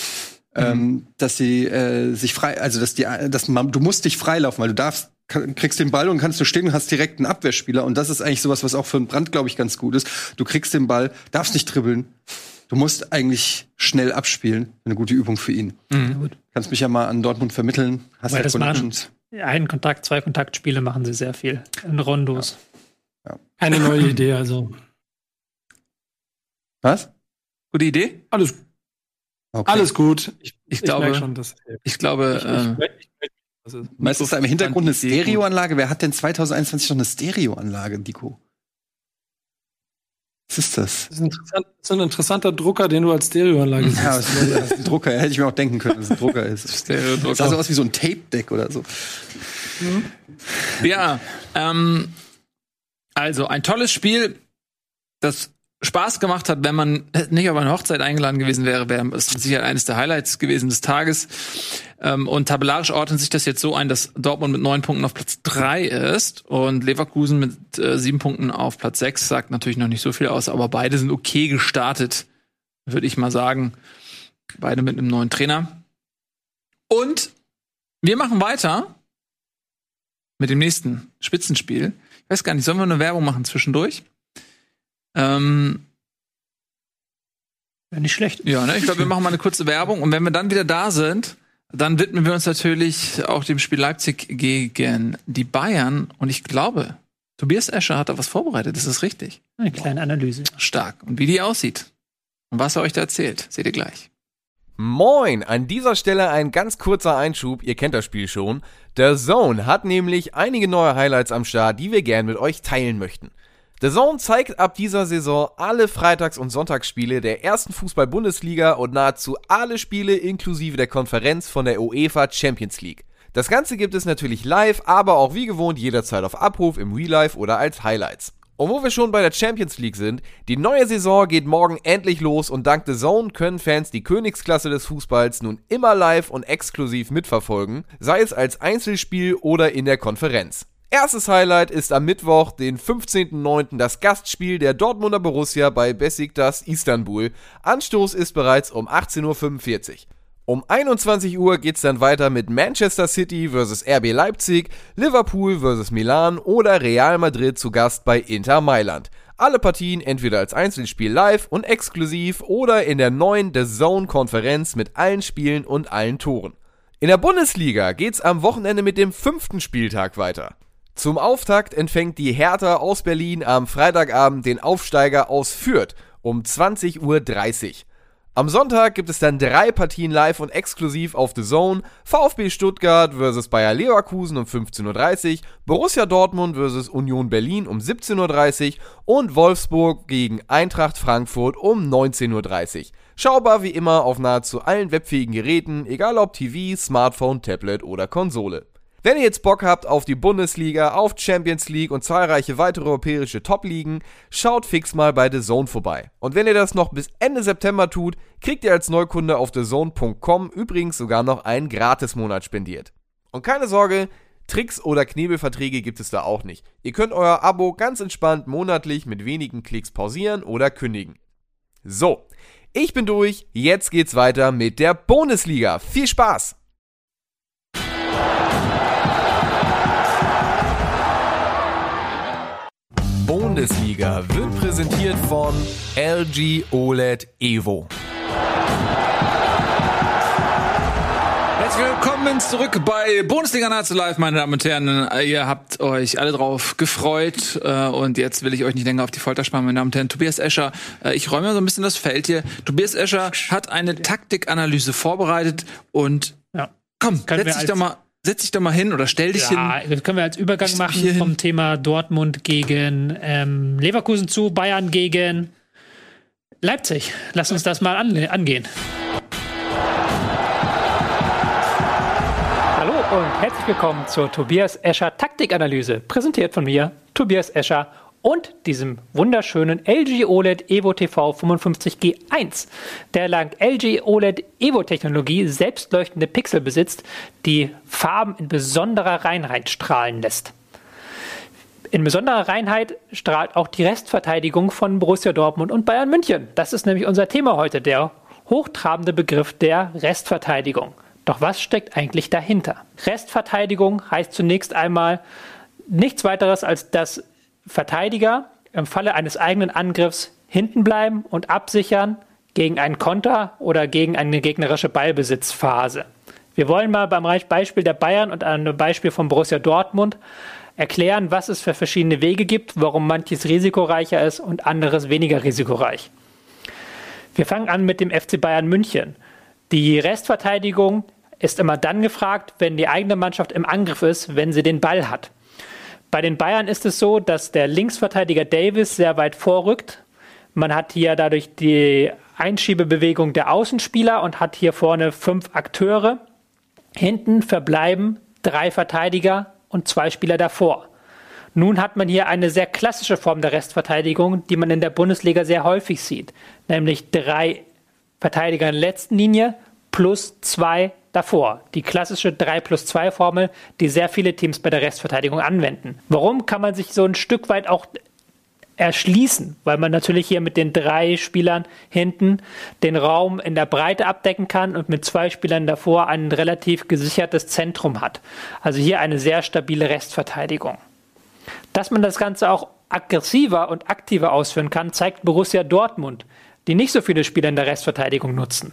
ähm, dass sie äh, sich frei, also dass die, dass man, du musst dich freilaufen, weil du darfst kriegst den Ball und kannst du stehen und hast direkt einen Abwehrspieler und das ist eigentlich sowas, was auch für einen Brand glaube ich ganz gut ist. Du kriegst den Ball, darfst nicht dribbeln. Du musst eigentlich schnell abspielen. Eine gute Übung für ihn. Gut. Kannst mich ja mal an Dortmund vermitteln. Hast Weil ja das machen- Connections. Einen Kontakt, zwei Kontaktspiele machen sie sehr viel. In Rondos. Eine neue Idee, also. Was? Gute Idee? Alles, Okay. alles gut. Ich, Ich merk glaube, schon, dass ich glaube, ich, ich, äh, ich, ich, ich, was ist. Da im Hintergrund eine. Stereoanlage. Wer hat denn 2021 noch eine Stereoanlage, Dico? Was ist das? Das ist, ein interessant, das ist ein interessanter Drucker, den du als Stereoanlage siehst. Ja, das ist, ein Drucker. Hätte ich mir auch denken können, dass es ein Drucker ist. Stereodrucker. Das sah so aus wie so ein Tape-Deck oder so. Ja, ähm, also ein tolles Spiel, das Spaß gemacht hat, wenn man nicht auf eine Hochzeit eingeladen gewesen wäre, wäre es sicher eines der Highlights gewesen des Tages. Ähm, und tabellarisch ordnet sich das jetzt so ein, dass Dortmund mit neun Punkten auf Platz drei ist und Leverkusen mit äh, sieben Punkten auf Platz sechs sagt natürlich noch nicht so viel aus, aber beide sind okay gestartet, würde ich mal sagen. Beide mit einem neuen Trainer. Und wir machen weiter mit dem nächsten Spitzenspiel. Ich weiß gar nicht, sollen wir eine Werbung machen zwischendurch? Ähm, Wäre nicht schlecht. ja, ne? ich glaube, wir machen mal eine kurze Werbung und wenn wir dann wieder da sind, dann widmen wir uns natürlich auch dem Spiel Leipzig gegen die Bayern und ich glaube, Tobias Escher hat da was vorbereitet, das ist richtig. Eine kleine Analyse. Stark. Und wie die aussieht und was er euch da erzählt, seht ihr gleich. Moin, an dieser Stelle ein ganz kurzer Einschub, ihr kennt das Spiel schon. The Zone hat nämlich einige neue Highlights am Start, die wir gern mit euch teilen möchten. The Zone zeigt ab dieser Saison alle Freitags- und Sonntagsspiele der ersten Fußball-Bundesliga und nahezu alle Spiele inklusive der Konferenz von der UEFA Champions League. Das Ganze gibt es natürlich live, aber auch wie gewohnt jederzeit auf Abruf im Real Life oder als Highlights. Und wo wir schon bei der Champions League sind, die neue Saison geht morgen endlich los und dank The Zone können Fans die Königsklasse des Fußballs nun immer live und exklusiv mitverfolgen, sei es als Einzelspiel oder in der Konferenz. Erstes Highlight ist am Mittwoch, den 15.09. das Gastspiel der Dortmunder Borussia bei Besiktas Istanbul. Anstoß ist bereits um 18.45 Uhr. Um 21 Uhr geht's dann weiter mit Manchester City vs RB Leipzig, Liverpool vs Milan oder Real Madrid zu Gast bei Inter Mailand. Alle Partien entweder als Einzelspiel live und exklusiv oder in der neuen The Zone Konferenz mit allen Spielen und allen Toren. In der Bundesliga geht's am Wochenende mit dem fünften Spieltag weiter. Zum Auftakt empfängt die Hertha aus Berlin am Freitagabend den Aufsteiger aus Fürth um 20.30 Uhr. Am Sonntag gibt es dann drei Partien live und exklusiv auf The Zone. VfB Stuttgart vs. Bayer Leverkusen um 15.30 Uhr, Borussia Dortmund vs. Union Berlin um 17.30 Uhr und Wolfsburg gegen Eintracht Frankfurt um 19.30 Uhr. Schaubar wie immer auf nahezu allen webfähigen Geräten, egal ob TV, Smartphone, Tablet oder Konsole. Wenn ihr jetzt Bock habt auf die Bundesliga, auf Champions League und zahlreiche weitere europäische Top-Ligen, schaut fix mal bei The Zone vorbei. Und wenn ihr das noch bis Ende September tut, kriegt ihr als Neukunde auf thezone.com übrigens sogar noch einen Gratismonat spendiert. Und keine Sorge, Tricks oder Knebelverträge gibt es da auch nicht. Ihr könnt euer Abo ganz entspannt monatlich mit wenigen Klicks pausieren oder kündigen. So, ich bin durch, jetzt geht's weiter mit der Bundesliga. Viel Spaß! Bundesliga wird präsentiert von LG OLED Evo. Herzlich willkommen zurück bei Bundesliga Nahezu Live, meine Damen und Herren. Ihr habt euch alle drauf gefreut äh, und jetzt will ich euch nicht länger auf die Folter sparen, meine Damen und Herren. Tobias Escher, äh, ich räume so ein bisschen das Feld hier. Tobias Escher hat eine Taktikanalyse vorbereitet und Ja. komm, Können setz dich doch mal, setz dich doch mal hin oder stell dich Ja, hin. das können wir als Übergang Ich- machen vom Thema Dortmund gegen ähm, Leverkusen zu Bayern gegen Leipzig. Lass uns das mal an, angehen. Hallo und herzlich willkommen zur Tobias Escher Taktikanalyse, präsentiert von mir, Tobias Escher und diesem wunderschönen LG OLED Evo TV 55G1, der dank LG OLED Evo Technologie selbstleuchtende Pixel besitzt, die Farben in besonderer Reinheit strahlen lässt. In besonderer Reinheit strahlt auch die Restverteidigung von Borussia Dortmund und Bayern München. Das ist nämlich unser Thema heute, der hochtrabende Begriff der Restverteidigung. Doch was steckt eigentlich dahinter? Restverteidigung heißt zunächst einmal nichts weiteres als dass Verteidiger im Falle eines eigenen Angriffs hinten bleiben und absichern gegen einen Konter oder gegen eine gegnerische Ballbesitzphase. Wir wollen mal beim Beispiel der Bayern und einem Beispiel von Borussia Dortmund erklären, was es für verschiedene Wege gibt, warum manches risikoreicher ist und anderes weniger risikoreich. Wir fangen an mit dem FC Bayern München. Die Restverteidigung ist immer dann gefragt, wenn die eigene Mannschaft im Angriff ist, wenn sie den Ball hat. Bei den Bayern ist es so, dass der Linksverteidiger Davis sehr weit vorrückt. Man hat hier dadurch die Einschiebebewegung der Außenspieler und hat hier vorne fünf Akteure. Hinten verbleiben drei Verteidiger und zwei Spieler davor. Nun hat man hier eine sehr klassische Form der Restverteidigung, die man in der Bundesliga sehr häufig sieht, nämlich drei Verteidiger in der letzten Linie plus zwei davor. Die klassische 3 plus 2 Formel, die sehr viele Teams bei der Restverteidigung anwenden. Warum kann man sich so ein Stück weit auch erschließen? Weil man natürlich hier mit den drei Spielern hinten den Raum in der Breite abdecken kann und mit zwei Spielern davor ein relativ gesichertes Zentrum hat. Also hier eine sehr stabile Restverteidigung. Dass man das Ganze auch aggressiver und aktiver ausführen kann, zeigt Borussia Dortmund, die nicht so viele Spieler in der Restverteidigung nutzen.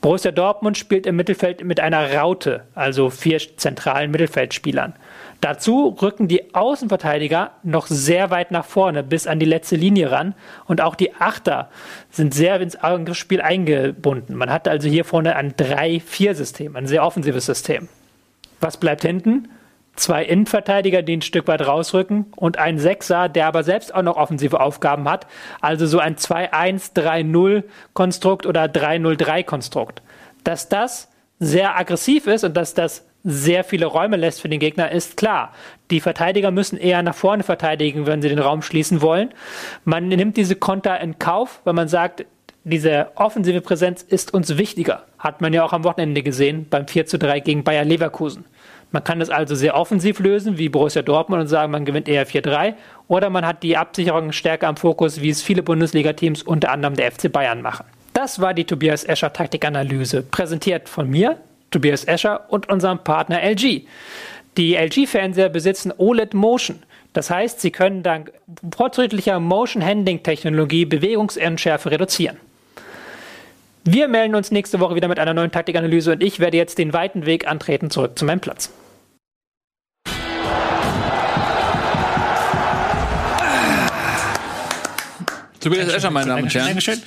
Borussia Dortmund spielt im Mittelfeld mit einer Raute, also vier zentralen Mittelfeldspielern. Dazu rücken die Außenverteidiger noch sehr weit nach vorne, bis an die letzte Linie ran. Und auch die Achter sind sehr ins Angriffsspiel eingebunden. Man hat also hier vorne ein 3-4-System, ein sehr offensives System. Was bleibt hinten? Zwei Innenverteidiger, die ein Stück weit rausrücken und ein Sechser, der aber selbst auch noch offensive Aufgaben hat. Also so ein 2-1-3-0-Konstrukt oder 3-0-3-Konstrukt. Dass das sehr aggressiv ist und dass das sehr viele Räume lässt für den Gegner, ist klar. Die Verteidiger müssen eher nach vorne verteidigen, wenn sie den Raum schließen wollen. Man nimmt diese Konter in Kauf, wenn man sagt, diese offensive Präsenz ist uns wichtiger. Hat man ja auch am Wochenende gesehen beim 4 zu 3 gegen Bayer Leverkusen. Man kann das also sehr offensiv lösen, wie Borussia Dortmund, und sagen, man gewinnt eher 4-3. Oder man hat die Absicherung stärker am Fokus, wie es viele Bundesliga-Teams, unter anderem der FC Bayern, machen. Das war die Tobias Escher Taktikanalyse, präsentiert von mir, Tobias Escher, und unserem Partner LG. Die LG-Fernseher besitzen OLED Motion. Das heißt, sie können dank fortschrittlicher Motion Handling Technologie Bewegungsunschärfe reduzieren. Wir melden uns nächste Woche wieder mit einer neuen Taktikanalyse und ich werde jetzt den weiten Weg antreten zurück zu meinem Platz. Tobias Escher, meine Damen und Herren. Dankeschön.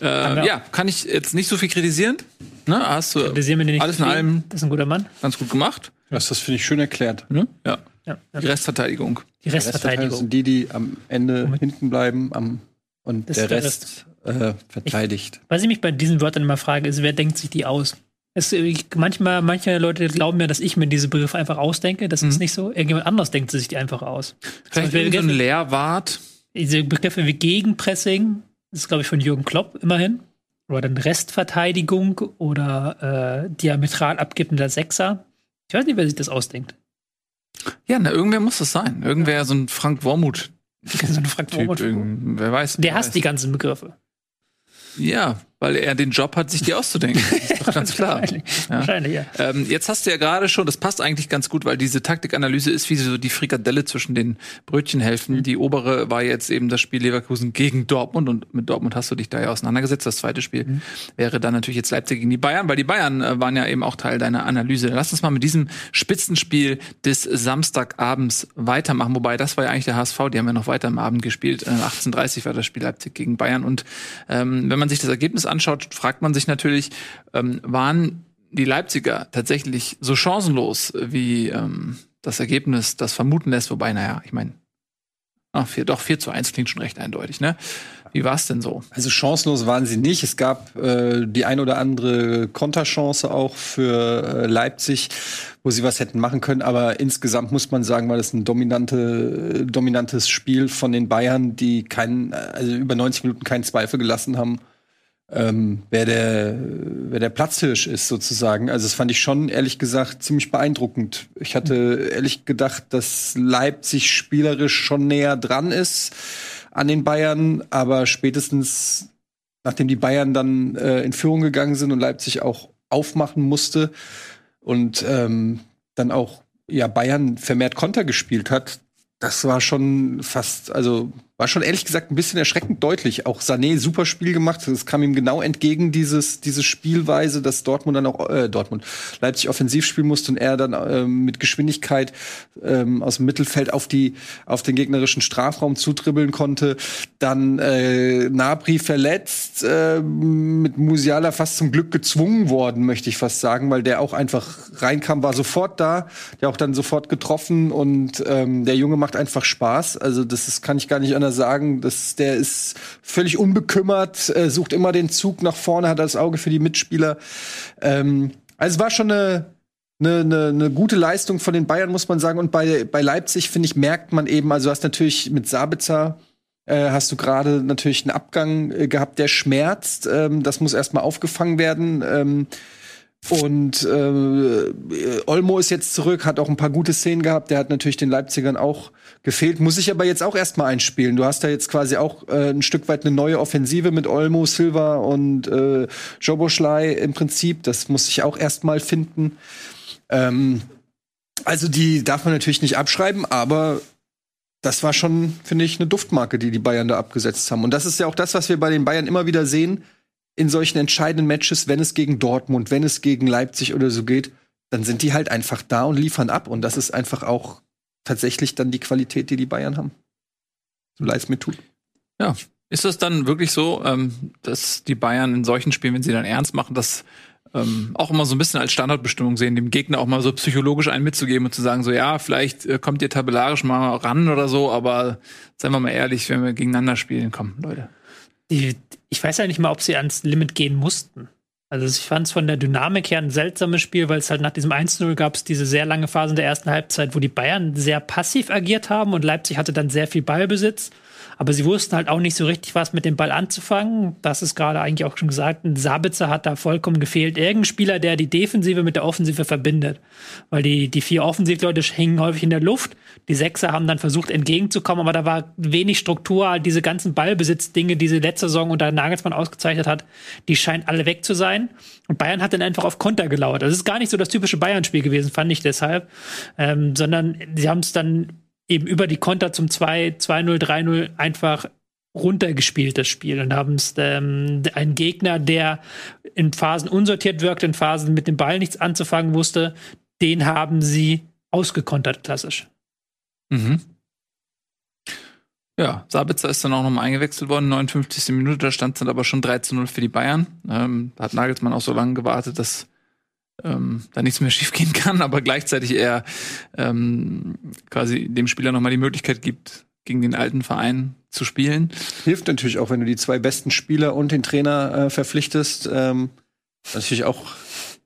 Äh, ja, kann ich jetzt nicht so viel kritisieren. Ne? Hast du Kritisieren wir den nicht alles in allem Das ist ein guter Mann. ganz gut gemacht. Das, das finde ich schön erklärt. Ne? Ja. Ja. Die Restverteidigung. Die Restverteidiger Restverteidigung. sind die, die am Ende hinten bleiben am, und Das der der Rest äh, verteidigt. Was ich mich bei diesen Wörtern immer frage, ist, wer denkt sich die aus? Es, ich, manchmal, manche Leute glauben mir, dass ich mir diese Begriffe einfach ausdenke. Das ist nicht so. Irgendjemand anders denkt sich die einfach aus. Mhm. Vielleicht Beispiel so ein Lehrwart. diese Begriffe wie Gegenpressing, das ist, glaube ich, von Jürgen Klopp immerhin. Oder dann Restverteidigung oder äh, diametral abgebender Sechser. Ich weiß nicht, wer sich das ausdenkt. Ja, na, irgendwer muss das sein. Irgendwer, so ein Frank Wormuth. So Fraktion. Typ, irgend- wer weiß. Der hasst weiß. die ganzen Begriffe. Ja, weil er den Job hat, sich die auszudenken. ist doch ganz klar. Wahrscheinlich, Ja. Wahrscheinlich, ja. Ähm, jetzt hast du ja gerade schon, das passt eigentlich ganz gut, weil diese Taktikanalyse ist wie so die Frikadelle zwischen den Brötchenhälften. Die obere war jetzt eben das Spiel Leverkusen gegen Dortmund und mit Dortmund hast du dich da ja auseinandergesetzt. Das zweite Spiel wäre dann natürlich jetzt Leipzig gegen die Bayern, weil die Bayern äh, waren ja eben auch Teil deiner Analyse. Lass uns mal mit diesem Spitzenspiel des Samstagabends weitermachen, wobei das war ja eigentlich der HSV, die haben ja noch weiter am Abend gespielt. Äh, 18:30 war das Spiel Leipzig gegen Bayern und ähm, wenn man sich das Ergebnis anschaut, fragt man sich natürlich, ähm, waren die Leipziger tatsächlich so chancenlos, wie ähm, das Ergebnis das vermuten lässt, wobei, naja, ich meine, vier, doch 4 zu 1 klingt schon recht eindeutig, ne? Wie war es denn so? Also chancenlos waren sie nicht. Es gab äh, die ein oder andere Konterchance auch für äh, Leipzig, wo sie was hätten machen können. Aber insgesamt muss man sagen, war das ein dominante, dominantes Spiel von den Bayern, die keinen, also über 90 Minuten keinen Zweifel gelassen haben, ähm, wer der, wer der Platzhirsch ist sozusagen. Also das fand ich schon ehrlich gesagt ziemlich beeindruckend. Ich hatte ehrlich gedacht, dass Leipzig spielerisch schon näher dran ist an den Bayern, aber spätestens nachdem die Bayern dann äh, in Führung gegangen sind und Leipzig auch aufmachen musste und ähm, dann auch ja Bayern vermehrt Konter gespielt hat, das war schon fast, also war schon ehrlich gesagt ein bisschen erschreckend deutlich. Auch Sané super Spiel gemacht. Es kam ihm genau entgegen dieses diese Spielweise, dass Dortmund dann auch äh, Dortmund Leipzig offensiv spielen musste und er dann ähm, mit Geschwindigkeit ähm, aus dem Mittelfeld auf die auf den gegnerischen Strafraum zutribbeln konnte. Dann äh, Nabri verletzt, äh, mit Musiala fast zum Glück gezwungen worden, möchte ich fast sagen, weil der auch einfach reinkam, war sofort da, der auch dann sofort getroffen und ähm, der Junge macht einfach Spaß. Also das ist, kann ich gar nicht anders sagen. Das, der ist völlig unbekümmert, äh, sucht immer den Zug nach vorne, hat das Auge für die Mitspieler. Ähm, also es war schon eine eine, eine, eine gute Leistung von den Bayern, muss man sagen. Und bei, bei Leipzig, finde ich, merkt man eben, also du hast natürlich mit Sabitzer äh, hast du gerade natürlich einen Abgang äh, gehabt, der schmerzt. Ähm, das muss erstmal aufgefangen werden. Ähm, und äh, Olmo ist jetzt zurück, hat auch ein paar gute Szenen gehabt. Der hat natürlich den Leipzigern auch gefehlt. Muss ich aber jetzt auch erstmal einspielen. Du hast da jetzt quasi auch äh, ein Stück weit eine neue Offensive mit Olmo, Silva und äh, Joboschlei im Prinzip. Das muss ich auch erstmal finden. Ähm, also die darf man natürlich nicht abschreiben, aber das war schon, finde ich, eine Duftmarke, die die Bayern da abgesetzt haben. Und das ist ja auch das, was wir bei den Bayern immer wieder sehen in solchen entscheidenden Matches, wenn es gegen Dortmund, wenn es gegen Leipzig oder so geht, dann sind die halt einfach da und liefern ab. Und das ist einfach auch tatsächlich dann die Qualität, die die Bayern haben. So leid es mir tut. Ja. Ist das dann wirklich so, ähm, dass die Bayern in solchen Spielen, wenn sie dann ernst machen, das ähm, auch immer so ein bisschen als Standardbestimmung sehen, dem Gegner auch mal so psychologisch einen mitzugeben und zu sagen, so ja, vielleicht äh, kommt ihr tabellarisch mal ran oder so, aber seien wir mal ehrlich, wenn wir gegeneinander spielen, komm, Leute. Ich weiß ja nicht mal, ob sie ans Limit gehen mussten. Also ich fand es von der Dynamik her ein seltsames Spiel, weil es halt nach diesem 1-0 gab es diese sehr lange Phase in der ersten Halbzeit, wo die Bayern sehr passiv agiert haben und Leipzig hatte dann sehr viel Ballbesitz. Aber sie wussten halt auch nicht so richtig, was mit dem Ball anzufangen. Das ist gerade eigentlich auch schon gesagt. Ein Sabitzer hat da vollkommen gefehlt. Irgendein Spieler, der die Defensive mit der Offensive verbindet. Weil die, die vier Offensivleute hängen häufig in der Luft. Die Sechser haben dann versucht, entgegenzukommen, aber da war wenig Struktur. Diese ganzen Ballbesitzdinge, die sie letzte Saison unter Nagelsmann ausgezeichnet hat, die scheinen alle weg zu sein. Und Bayern hat dann einfach auf Konter gelauert. Das ist gar nicht so das typische Bayern-Spiel gewesen, fand ich deshalb. Ähm, sondern sie haben es dann eben über die Konter zum 2, 2-0, 3-0 einfach runtergespielt, das Spiel, und haben es ähm, einen Gegner, der in Phasen unsortiert wirkt, in Phasen mit dem Ball nichts anzufangen wusste, den haben sie ausgekontert, klassisch. Mhm. Ja, Sabitzer ist dann auch nochmal eingewechselt worden, 59. Minute, da stand es dann aber schon 3 zu 0 für die Bayern. Ähm, hat Nagelsmann auch so lange gewartet, dass ähm, da nichts mehr schiefgehen kann, aber gleichzeitig er ähm, quasi dem Spieler nochmal die Möglichkeit gibt, gegen den alten Verein zu spielen. Hilft natürlich auch, wenn du die zwei besten Spieler und den Trainer äh, verpflichtest. Ähm, natürlich auch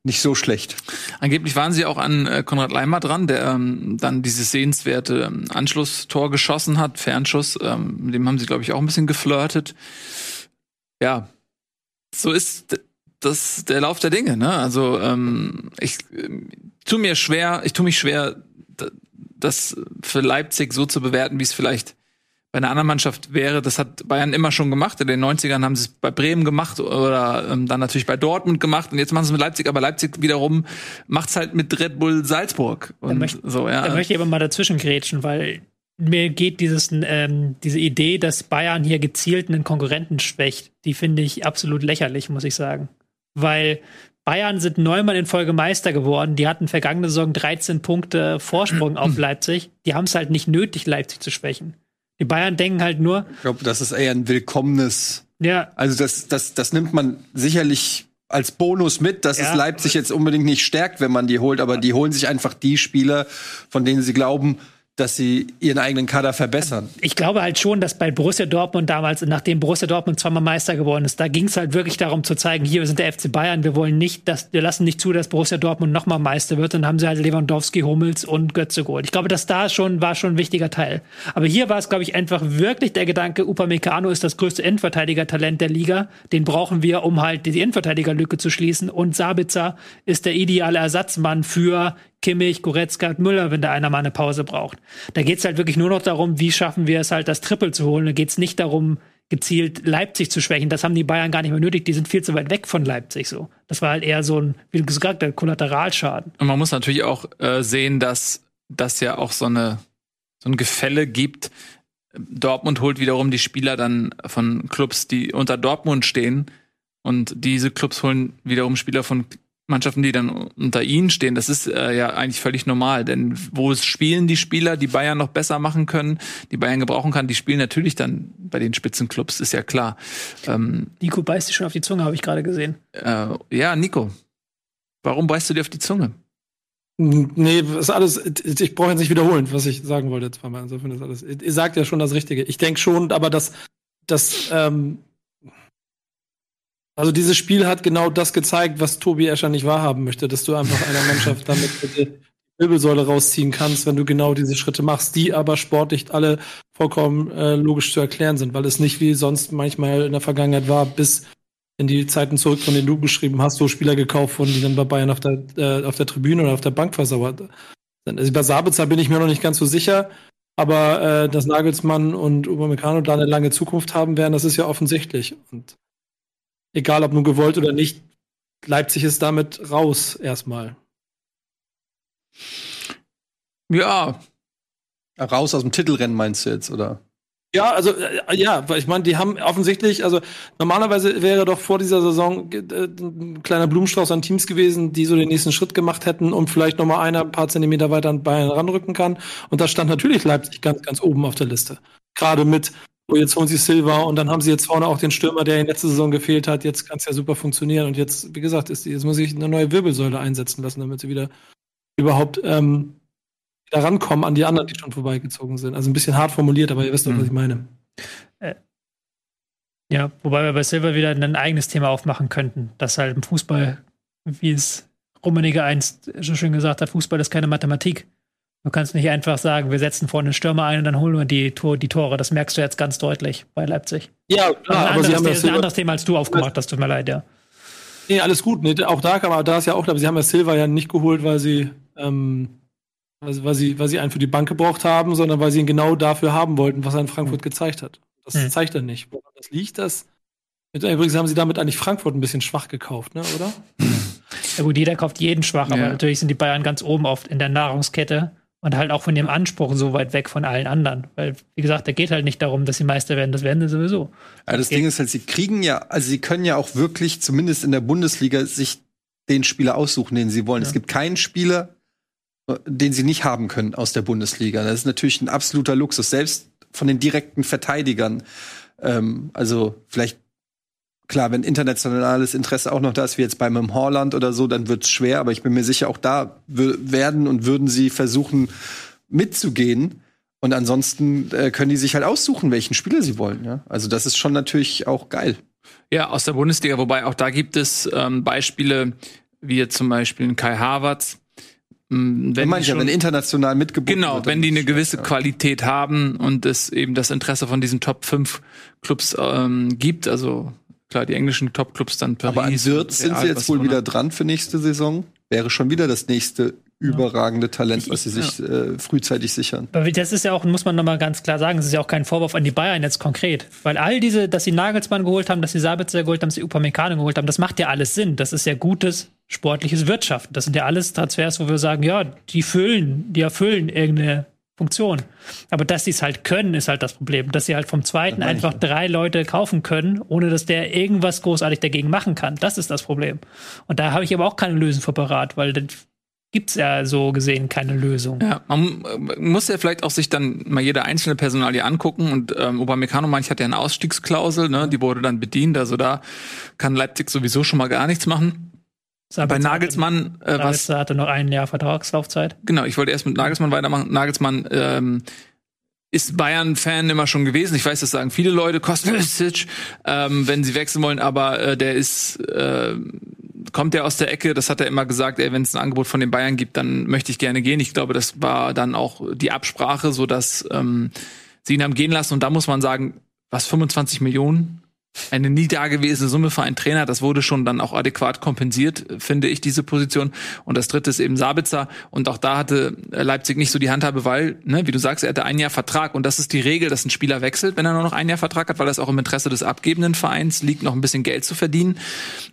nicht so schlecht. Angeblich waren sie auch an äh, Konrad Leimer dran, der ähm, dann dieses sehenswerte ähm, Anschlusstor geschossen hat, Fernschuss. Ähm, mit dem haben sie, glaube ich, auch ein bisschen geflirtet. Ja, so ist das der Lauf der Dinge. Ne? Also ähm, ich äh, tu mir schwer, ich tu mich schwer, das für Leipzig so zu bewerten, wie es vielleicht bei einer anderen Mannschaft wäre, das hat Bayern immer schon gemacht. In den 90ern haben sie es bei Bremen gemacht oder ähm, dann natürlich bei Dortmund gemacht und jetzt machen sie es mit Leipzig, aber Leipzig wiederum macht es halt mit Red Bull Salzburg. Und da möchte, so, ja. Da möchte ich aber mal dazwischen grätschen, weil mir geht dieses, ähm, diese Idee, dass Bayern hier gezielt einen Konkurrenten schwächt, die finde ich absolut lächerlich, muss ich sagen. Weil Bayern sind neunmal in Folge Meister geworden. Die hatten vergangene Saison 13 Punkte Vorsprung auf Leipzig. Die haben es halt nicht nötig, Leipzig zu schwächen. Die Bayern denken halt nur. Ich glaube, das ist eher ein willkommenes. Ja. Also das, das, das nimmt man sicherlich als Bonus mit, dass Ja. es Leipzig jetzt unbedingt nicht stärkt, wenn man die holt, aber die holen sich einfach die Spieler, von denen sie glauben, dass sie ihren eigenen Kader verbessern. ich glaube halt schon, dass bei Borussia Dortmund damals, nachdem Borussia Dortmund zweimal Meister geworden ist, da ging es halt wirklich darum zu zeigen, hier wir sind der FC Bayern, wir wollen nicht, dass wir lassen nicht zu, dass Borussia Dortmund nochmal Meister wird. Dann haben sie halt Lewandowski, Hummels und Götze geholt. Ich glaube, dass da schon war schon ein wichtiger Teil. Aber hier war es, glaube ich, einfach wirklich der Gedanke, Upamecano ist das größte Innenverteidiger-Talent der Liga. Den brauchen wir, um halt die Innenverteidigerlücke zu schließen. Und Sabitzer ist der ideale Ersatzmann für Kimmich, Goretzka und Müller, wenn da einer mal eine Pause braucht. Da geht's halt wirklich nur noch darum, wie schaffen wir es halt, das Triple zu holen. Da geht's nicht darum, gezielt Leipzig zu schwächen. Das haben die Bayern gar nicht mehr nötig. Die sind viel zu weit weg von Leipzig so. Das war halt eher so ein, wie du gesagt hast, Kollateralschaden. Und man muss natürlich auch äh, sehen, dass das ja auch so eine so ein Gefälle gibt. Dortmund holt wiederum die Spieler dann von Clubs, die unter Dortmund stehen. Und diese Clubs holen wiederum Spieler von Mannschaften, die dann unter ihnen stehen. Das ist äh, ja eigentlich völlig normal. Denn wo es spielen die Spieler, die Bayern noch besser machen können, die Bayern gebrauchen kann, die spielen natürlich dann bei den Spitzenclubs, ist ja klar. Ähm, Nico beißt sich schon auf die Zunge, habe ich gerade gesehen. äh, ja, Nico, warum beißt du dir auf die Zunge? Nee, ist alles, ich brauche jetzt nicht wiederholen, was ich sagen wollte zweimal. Insofern ist alles. Ihr sagt ja schon das Richtige. Ich denke schon, aber dass, dass ähm, also dieses Spiel hat genau das gezeigt, was Tobi Escher nicht wahrhaben möchte, dass du einfach einer Mannschaft damit die Wirbelsäule rausziehen kannst, wenn du genau diese Schritte machst, die aber sportlich alle vollkommen äh, logisch zu erklären sind, weil es nicht wie sonst manchmal in der Vergangenheit war, bis in die Zeiten zurück, von denen du beschrieben hast, so Spieler gekauft wurden, die dann bei Bayern auf der, äh, auf der Tribüne oder auf der Bank versauert sind. Also bei Sabitzer bin ich mir noch nicht ganz so sicher, aber äh, dass Nagelsmann und Upamecano da eine lange Zukunft haben werden, das ist ja offensichtlich. Und egal ob nun gewollt oder nicht, Leipzig ist damit raus erstmal. Ja, Raus aus dem Titelrennen meinst du jetzt, oder? Ja, also äh, ja, weil ich meine, die haben offensichtlich, also normalerweise wäre doch vor dieser Saison äh, ein kleiner Blumenstrauß an Teams gewesen, die so den nächsten Schritt gemacht hätten und vielleicht noch mal einer ein paar Zentimeter weiter an Bayern ranrücken kann. Und da stand natürlich Leipzig ganz, ganz oben auf der Liste. Gerade mit, oh, jetzt holen sie Silva und dann haben sie jetzt vorne auch den Stürmer, der in letzter Saison gefehlt hat. Jetzt kann es ja super funktionieren. Und jetzt, wie gesagt, ist, jetzt muss ich eine neue Wirbelsäule einsetzen lassen, damit sie wieder überhaupt ähm, da rankommen an die anderen, die schon vorbeigezogen sind. Also ein bisschen hart formuliert, aber ihr wisst doch, was ich meine. Ja, wobei wir bei Silver wieder ein eigenes Thema aufmachen könnten, dass halt im Fußball, wie es Rummenigge einst so schön gesagt hat, Fußball ist keine Mathematik. Du kannst nicht einfach sagen, wir setzen vorne einen Stürmer ein und dann holen wir die, Tor, die Tore. Das merkst du jetzt ganz deutlich bei Leipzig. Ja, Das ist ein aber sie haben das ist ein anderes Thema, als du aufgemacht hast. Tut mir leid, ja. nee, alles gut. Nee, auch da kann man, da ist ja auch, aber sie haben ja Silva ja nicht geholt, weil sie, ähm, weil, weil sie, weil sie einen für die Bank gebraucht haben, sondern weil sie ihn genau dafür haben wollten, was er in Frankfurt gezeigt hat. Das Hm. zeigt er nicht. Woran das liegt, das. Übrigens haben sie damit eigentlich Frankfurt ein bisschen schwach gekauft, ne, oder? Ja gut, jeder kauft jeden schwach, aber Ja. natürlich sind die Bayern ganz oben oft in der Nahrungskette und halt auch von dem Anspruch so weit weg von allen anderen. Weil, wie gesagt, da geht halt nicht darum, dass sie Meister werden, das werden sie sowieso. Ja, das Okay. Ding ist halt, sie kriegen ja, also sie können ja auch wirklich, zumindest in der Bundesliga, sich den Spieler aussuchen, den sie wollen. Ja. Es gibt keinen Spieler, den sie nicht haben können aus der Bundesliga. Das ist natürlich ein absoluter Luxus. Selbst von den direkten Verteidigern. Ähm, also vielleicht klar, wenn internationales Interesse auch noch da ist, wie jetzt bei einem Holland oder so, dann wird's schwer. Aber ich bin mir sicher, auch da werden und würden sie versuchen mitzugehen. Und ansonsten äh, können die sich halt aussuchen, welchen Spieler sie wollen. Ja? Also das ist schon natürlich auch geil. Ja, aus der Bundesliga, wobei auch da gibt es ähm, Beispiele, wie jetzt zum Beispiel Kai Havertz. Mm, wenn, ja, wenn international mitgebucht Genau, wird, wenn die eine gewisse ja. Qualität haben und es eben das Interesse von diesen Top 5 Clubs ähm, gibt, also klar, die englischen Top-Clubs dann Paris. Aber an Wirtz sind sie jetzt wohl wieder dran für nächste Saison. Wäre schon wieder das nächste überragende Talent, was sie sich äh, frühzeitig sichern. Das ist ja auch, muss man nochmal ganz klar sagen, das ist ja auch kein Vorwurf an die Bayern jetzt konkret. Weil all diese, dass sie Nagelsmann geholt haben, dass sie Sabitzer geholt haben, dass sie Upamecano geholt haben, das macht ja alles Sinn. Das ist ja gutes sportliches Wirtschaften. Das sind ja alles Transfers, wo wir sagen, ja, die füllen, die erfüllen irgendeine Funktion. Aber dass sie es halt können, ist halt das Problem. Dass sie halt vom zweiten einfach drei Leute kaufen können, ohne dass der irgendwas großartig dagegen machen kann. Das ist das Problem. Und da habe ich aber auch keine Lösung für parat, weil gibt es ja so gesehen keine Lösung. Ja, man muss ja vielleicht auch sich dann mal jede einzelne Personalie angucken und ähm, Upamecano manch hat ja eine Ausstiegsklausel, ne, die wurde dann bedient, also da kann Leipzig sowieso schon mal gar nichts machen. Bei Nagelsmann, äh, was hatte noch ein Jahr Vertragslaufzeit. Genau, ich wollte erst mit Nagelsmann weitermachen. Nagelsmann ähm, ist Bayern-Fan immer schon gewesen. Ich weiß, das sagen viele Leute, Kostic, ähm, wenn sie wechseln wollen, aber äh, der ist äh, kommt er aus der Ecke, das hat er immer gesagt, ey, wenn es ein Angebot von den Bayern gibt, dann möchte ich gerne gehen. Ich glaube, das war dann auch die Absprache, so dass ähm, sie ihn haben gehen lassen. Und da muss man sagen, was 25 Millionen eine nie dagewesene Summe für einen Trainer. Das wurde schon dann auch adäquat kompensiert, finde ich, diese Position. Und das dritte ist eben Sabitzer. Und auch da hatte Leipzig nicht so die Handhabe, weil, ne, wie du sagst, er hatte ein Jahr Vertrag. Und das ist die Regel, dass ein Spieler wechselt, wenn er nur noch ein Jahr Vertrag hat, weil das auch im Interesse des abgebenden Vereins liegt, noch ein bisschen Geld zu verdienen.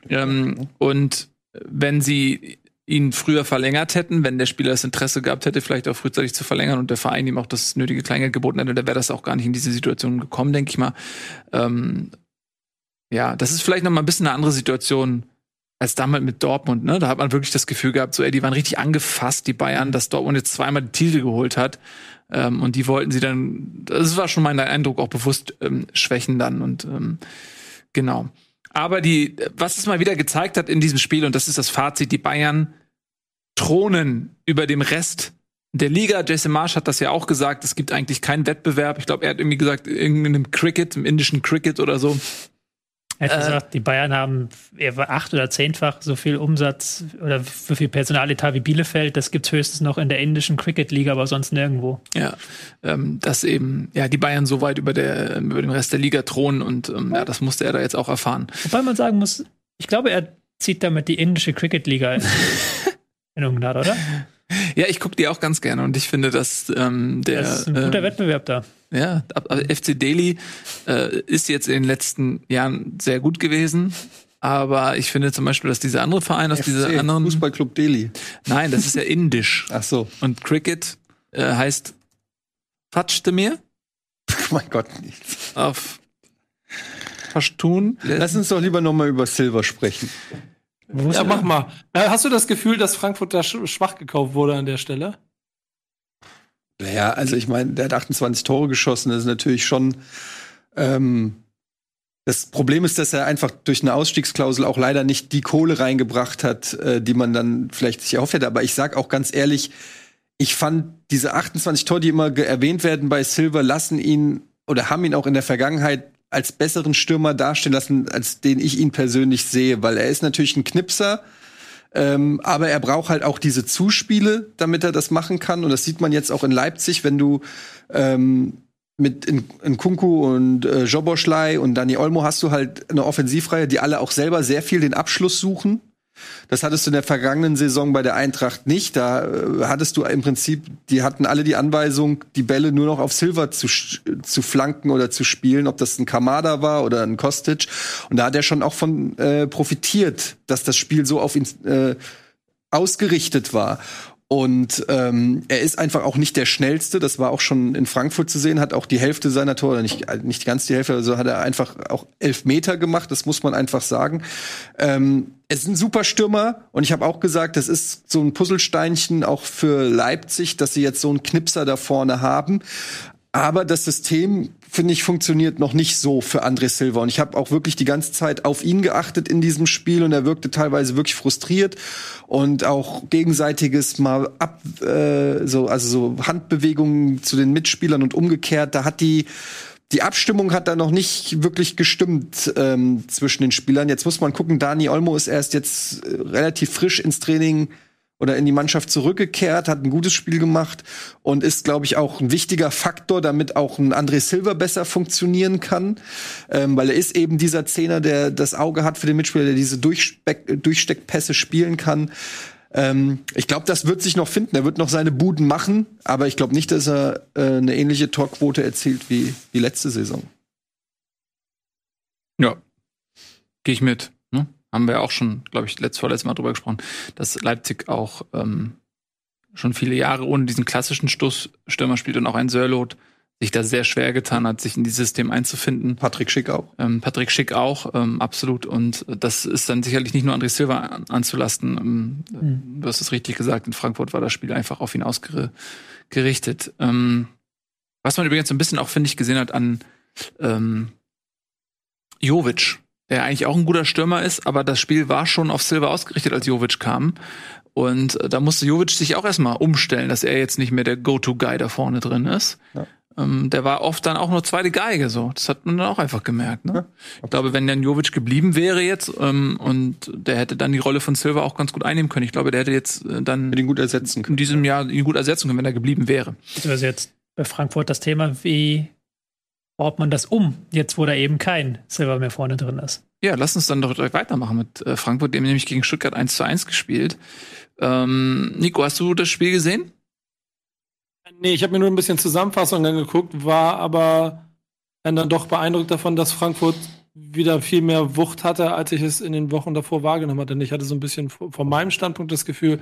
Ähm, und wenn sie ihn früher verlängert hätten, wenn der Spieler das Interesse gehabt hätte, vielleicht auch frühzeitig zu verlängern und der Verein ihm auch das nötige Kleingeld geboten hätte, dann wäre das auch gar nicht in diese Situation gekommen, denke ich mal. Ähm, ja, das ist vielleicht noch mal ein bisschen eine andere Situation als damals mit Dortmund, ne? Da hat man wirklich das Gefühl gehabt, so, ey, die waren richtig angefasst, die Bayern, dass Dortmund jetzt zweimal die Titel geholt hat. Ähm, und die wollten sie dann, das war schon mein Eindruck, auch bewusst ähm, schwächen dann und ähm, genau. Aber die, was es mal wieder gezeigt hat in diesem Spiel, und das ist das Fazit, die Bayern thronen über dem Rest der Liga. Jason Marsh hat das ja auch gesagt, es gibt eigentlich keinen Wettbewerb. Ich glaube, er hat irgendwie gesagt, in einem Cricket, im indischen Cricket oder so, er hat äh, gesagt, die Bayern haben acht- oder zehnfach so viel Umsatz oder so viel Personaletat wie Bielefeld. Das gibt's höchstens noch in der indischen Cricket-Liga, aber sonst nirgendwo. Ja, ähm, dass eben ja die Bayern so weit über, der, über den Rest der Liga thronen und ähm, ja, das musste er da jetzt auch erfahren. Wobei man sagen muss, ich glaube, er zieht damit die indische Cricket-Liga in, in Ungnad, oder? Ja, ich gucke die auch ganz gerne und ich finde, dass ähm, der. Das ist ein guter äh, Wettbewerb da. Ja, FC Delhi äh, ist jetzt in den letzten Jahren sehr gut gewesen. Aber ich finde zum Beispiel, dass dieser andere Verein aus FC, dieser anderen. Fußballclub Delhi. Nein, das ist ja indisch. Ach so. Und Cricket äh, heißt Fatschte mir? mein Gott, nicht. Auf Pashtun. Lass uns doch lieber nochmal über Silver sprechen. Ja, mach mal. Hast du das Gefühl, dass Frankfurt da schwach gekauft wurde an der Stelle? Naja, also ich meine, der hat 28 Tore geschossen. Das ist natürlich schon. Ähm, das Problem ist, dass er einfach durch eine Ausstiegsklausel auch leider nicht die Kohle reingebracht hat, äh, die man dann vielleicht sich erhofft hätte. Aber ich sag auch ganz ehrlich, ich fand diese 28 Tore, die immer erwähnt werden bei Silver, lassen ihn oder haben ihn auch in der Vergangenheit als besseren Stürmer dastehen lassen, als den ich ihn persönlich sehe, weil er ist natürlich ein Knipser, ähm, aber er braucht halt auch diese Zuspiele, damit er das machen kann. Und das sieht man jetzt auch in Leipzig, wenn du ähm, mit in, in Kunku und äh, Joboschlei und Dani Olmo hast du halt eine Offensivreihe, die alle auch selber sehr viel den Abschluss suchen. Das hattest du in der vergangenen Saison bei der Eintracht nicht. Da äh, hattest du im Prinzip, die hatten alle die Anweisung, die Bälle nur noch auf Silver zu, zu flanken oder zu spielen, ob das ein Kamada war oder ein Kostic. Und da hat er schon auch von äh, profitiert, dass das Spiel so auf ihn äh, ausgerichtet war. Und ähm, er ist einfach auch nicht der schnellste. Das war auch schon in Frankfurt zu sehen. Hat auch die Hälfte seiner Tore, nicht nicht ganz die Hälfte, also hat er einfach auch elf Meter gemacht. Das muss man einfach sagen. Ähm, es ist ein super Stürmer und ich habe auch gesagt, das ist so ein Puzzlesteinchen auch für Leipzig, dass sie jetzt so einen Knipser da vorne haben. Aber das System, finde ich, funktioniert noch nicht so für André Silva. Und ich habe auch wirklich die ganze Zeit auf ihn geachtet in diesem Spiel und er wirkte teilweise wirklich frustriert und auch gegenseitiges mal ab, äh, so, also so Handbewegungen zu den Mitspielern und umgekehrt. Da hat die die Abstimmung hat da noch nicht wirklich gestimmt ähm, zwischen den Spielern. Jetzt muss man gucken, Dani Olmo ist erst jetzt äh, relativ frisch ins Training oder in die Mannschaft zurückgekehrt, hat ein gutes Spiel gemacht und ist, glaube ich, auch ein wichtiger Faktor, damit auch ein André Silva besser funktionieren kann, ähm, weil er ist eben dieser Zehner, der das Auge hat für den Mitspieler, der diese Durchspeck Durchsteckpässe spielen kann. Ähm, ich glaube, das wird sich noch finden. Er wird noch seine Buden machen, aber ich glaube nicht, dass er äh, eine ähnliche Torquote erzielt wie, wie letzte Saison. Ja, gehe ich mit. Haben wir auch schon, glaube ich, letzt, vorletztes Mal drüber gesprochen, dass Leipzig auch ähm, schon viele Jahre ohne diesen klassischen Stoßstürmer spielt und auch ein Sörlot sich da sehr schwer getan hat, sich in dieses System einzufinden. Patrick Schick auch. Ähm, Patrick Schick auch, ähm, absolut. Und das ist dann sicherlich nicht nur André Silva an, anzulasten. Ähm, mhm. Du hast es richtig gesagt, in Frankfurt war das Spiel einfach auf ihn ausgerichtet. Ähm, was man übrigens so ein bisschen auch, finde ich, gesehen hat an ähm, Jovic, der eigentlich auch ein guter Stürmer ist, aber das Spiel war schon auf Silva ausgerichtet, als Jovic kam. Und äh, da musste Jovic sich auch erstmal umstellen, dass er jetzt nicht mehr der Go-To-Guy da vorne drin ist. Ja. Ähm, der war oft dann auch nur zweite Geige, so. Das hat man dann auch einfach gemerkt. Ne? Ja, ich glaube, wenn dann Jovic geblieben wäre jetzt ähm, und der hätte dann die Rolle von Silva auch ganz gut einnehmen können. Ich glaube, der hätte jetzt äh, dann den gut ersetzen können. in diesem Jahr ihn gut ersetzen können, wenn er geblieben wäre. Also jetzt bei Frankfurt das Thema, wie baut man das um, jetzt wo da eben kein Silva mehr vorne drin ist? Ja, lass uns dann doch weitermachen mit äh, Frankfurt. Die haben nämlich gegen Stuttgart 1 zu 1 gespielt. Ähm, Nico, hast du das Spiel gesehen? Nee, ich habe mir nur ein bisschen Zusammenfassung angeguckt, war aber dann doch beeindruckt davon, dass Frankfurt wieder viel mehr Wucht hatte, als ich es in den Wochen davor wahrgenommen hatte. Denn ich hatte so ein bisschen von meinem Standpunkt das Gefühl,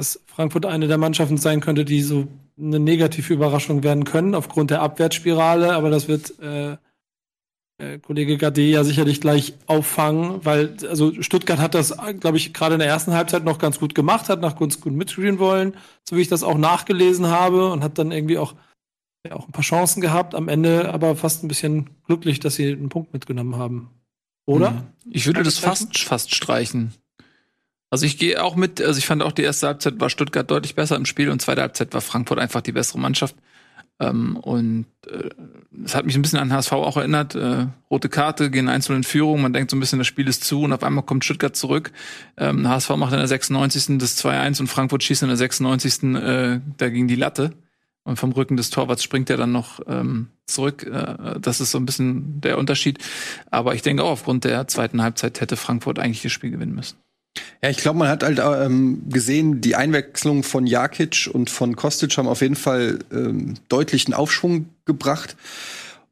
dass Frankfurt eine der Mannschaften sein könnte, die so eine negative Überraschung werden können aufgrund der Abwärtsspirale. Aber das wird äh, äh, Kollege Gade ja sicherlich gleich auffangen, weil also Stuttgart hat das, glaube ich, gerade in der ersten Halbzeit noch ganz gut gemacht, hat nach ganz gut mitspielen wollen, so wie ich das auch nachgelesen habe und hat dann irgendwie auch, ja, auch ein paar Chancen gehabt, am Ende aber fast ein bisschen glücklich, dass sie einen Punkt mitgenommen haben. Oder? Mhm. Ich würde das fast, fast streichen. Also ich gehe auch mit, also ich fand auch die erste Halbzeit war Stuttgart deutlich besser im Spiel und zweite Halbzeit war Frankfurt einfach die bessere Mannschaft. Ähm, und es äh, hat mich ein bisschen an HSV auch erinnert. Äh, rote Karte, gehen einzeln in Führung, man denkt so ein bisschen, das Spiel ist zu und auf einmal kommt Stuttgart zurück. Ähm, HSV macht in der 96. das 2-1 und Frankfurt schießt in der 96. Äh, dagegen die Latte. Und vom Rücken des Torwarts springt er dann noch ähm, zurück. Äh, das ist so ein bisschen der Unterschied. Aber ich denke auch, aufgrund der zweiten Halbzeit hätte Frankfurt eigentlich das Spiel gewinnen müssen. Ja, ich glaube, man hat halt ähm, gesehen, die Einwechslung von Jakic und von Kostic haben auf jeden Fall ähm, deutlichen Aufschwung gebracht.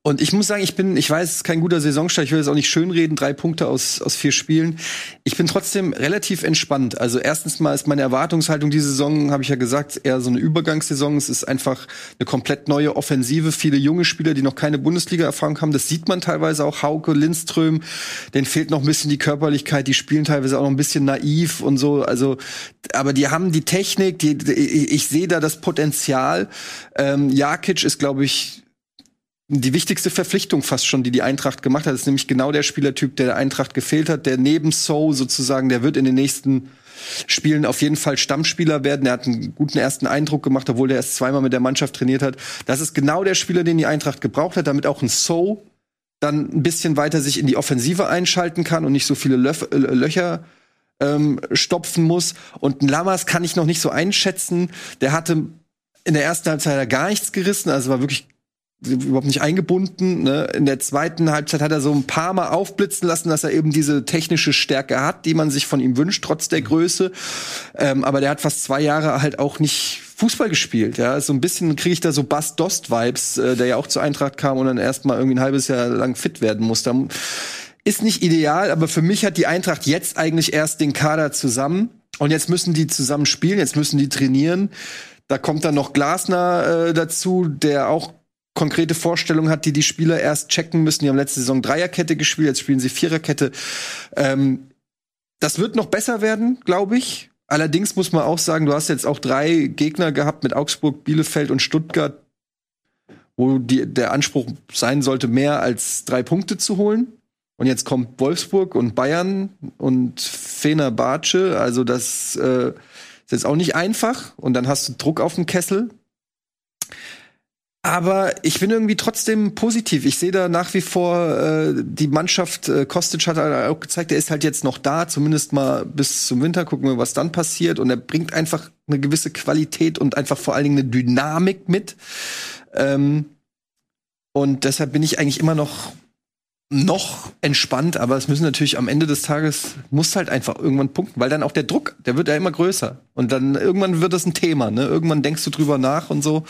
Und ich muss sagen, ich bin, ich weiß, es ist kein guter Saisonstart, ich will jetzt auch nicht schönreden, drei Punkte aus, aus vier Spielen. Ich bin trotzdem relativ entspannt. Also erstens mal ist meine Erwartungshaltung diese Saison, habe ich ja gesagt, eher so eine Übergangssaison. Es ist einfach eine komplett neue Offensive, viele junge Spieler, die noch keine Bundesliga-Erfahrung haben. Das sieht man teilweise auch. Hauke, Lindström, denen fehlt noch ein bisschen die Körperlichkeit, die spielen teilweise auch noch ein bisschen naiv und so. Also, aber die haben die Technik, die, ich, ich sehe da das Potenzial. Ähm, Jakic ist, glaube ich, die wichtigste Verpflichtung fast schon, die die Eintracht gemacht hat, ist nämlich genau der Spielertyp, der der Eintracht gefehlt hat, der neben So sozusagen, der wird in den nächsten Spielen auf jeden Fall Stammspieler werden. Er hat einen guten ersten Eindruck gemacht, obwohl er erst zweimal mit der Mannschaft trainiert hat. Das ist genau der Spieler, den die Eintracht gebraucht hat, damit auch ein So dann ein bisschen weiter sich in die Offensive einschalten kann und nicht so viele Löf äh, Löcher ähm, stopfen muss. Und ein Lammers kann ich noch nicht so einschätzen. Der hatte in der ersten Halbzeit gar nichts gerissen, also war wirklich überhaupt nicht eingebunden. Ne? In der zweiten Halbzeit hat er so ein paar Mal aufblitzen lassen, dass er eben diese technische Stärke hat, die man sich von ihm wünscht, trotz der Größe. Ähm, aber der hat fast zwei Jahre halt auch nicht Fußball gespielt. Ja, so ein bisschen kriege ich da so Bas Dost Vibes, äh, der ja auch zur Eintracht kam und dann erst mal irgendwie ein halbes Jahr lang fit werden musste. Ist nicht ideal, aber für mich hat die Eintracht jetzt eigentlich erst den Kader zusammen und jetzt müssen die zusammen spielen, jetzt müssen die trainieren. Da kommt dann noch Glasner äh, dazu, der auch konkrete Vorstellung hat, die die Spieler erst checken müssen. Die haben letzte Saison Dreierkette gespielt, jetzt spielen sie Viererkette. Ähm, das wird noch besser werden, glaube ich. Allerdings muss man auch sagen, du hast jetzt auch drei Gegner gehabt mit Augsburg, Bielefeld und Stuttgart, wo die, der Anspruch sein sollte, mehr als drei Punkte zu holen. Und jetzt kommt Wolfsburg und Bayern und Fenerbahce. Also das äh, ist jetzt auch nicht einfach. Und dann hast du Druck auf dem Kessel. Aber ich bin irgendwie trotzdem positiv. Ich sehe da nach wie vor äh, die Mannschaft, äh, Kostic hat halt auch gezeigt, er ist halt jetzt noch da, zumindest mal bis zum Winter. Gucken wir, was dann passiert. Und er bringt einfach eine gewisse Qualität und einfach vor allen Dingen eine Dynamik mit. Ähm, und deshalb bin ich eigentlich immer noch noch entspannt, aber es müssen natürlich am Ende des Tages muss halt einfach irgendwann punkten, weil dann auch der Druck, der wird ja immer größer und dann irgendwann wird das ein Thema, ne? Irgendwann denkst du drüber nach und so.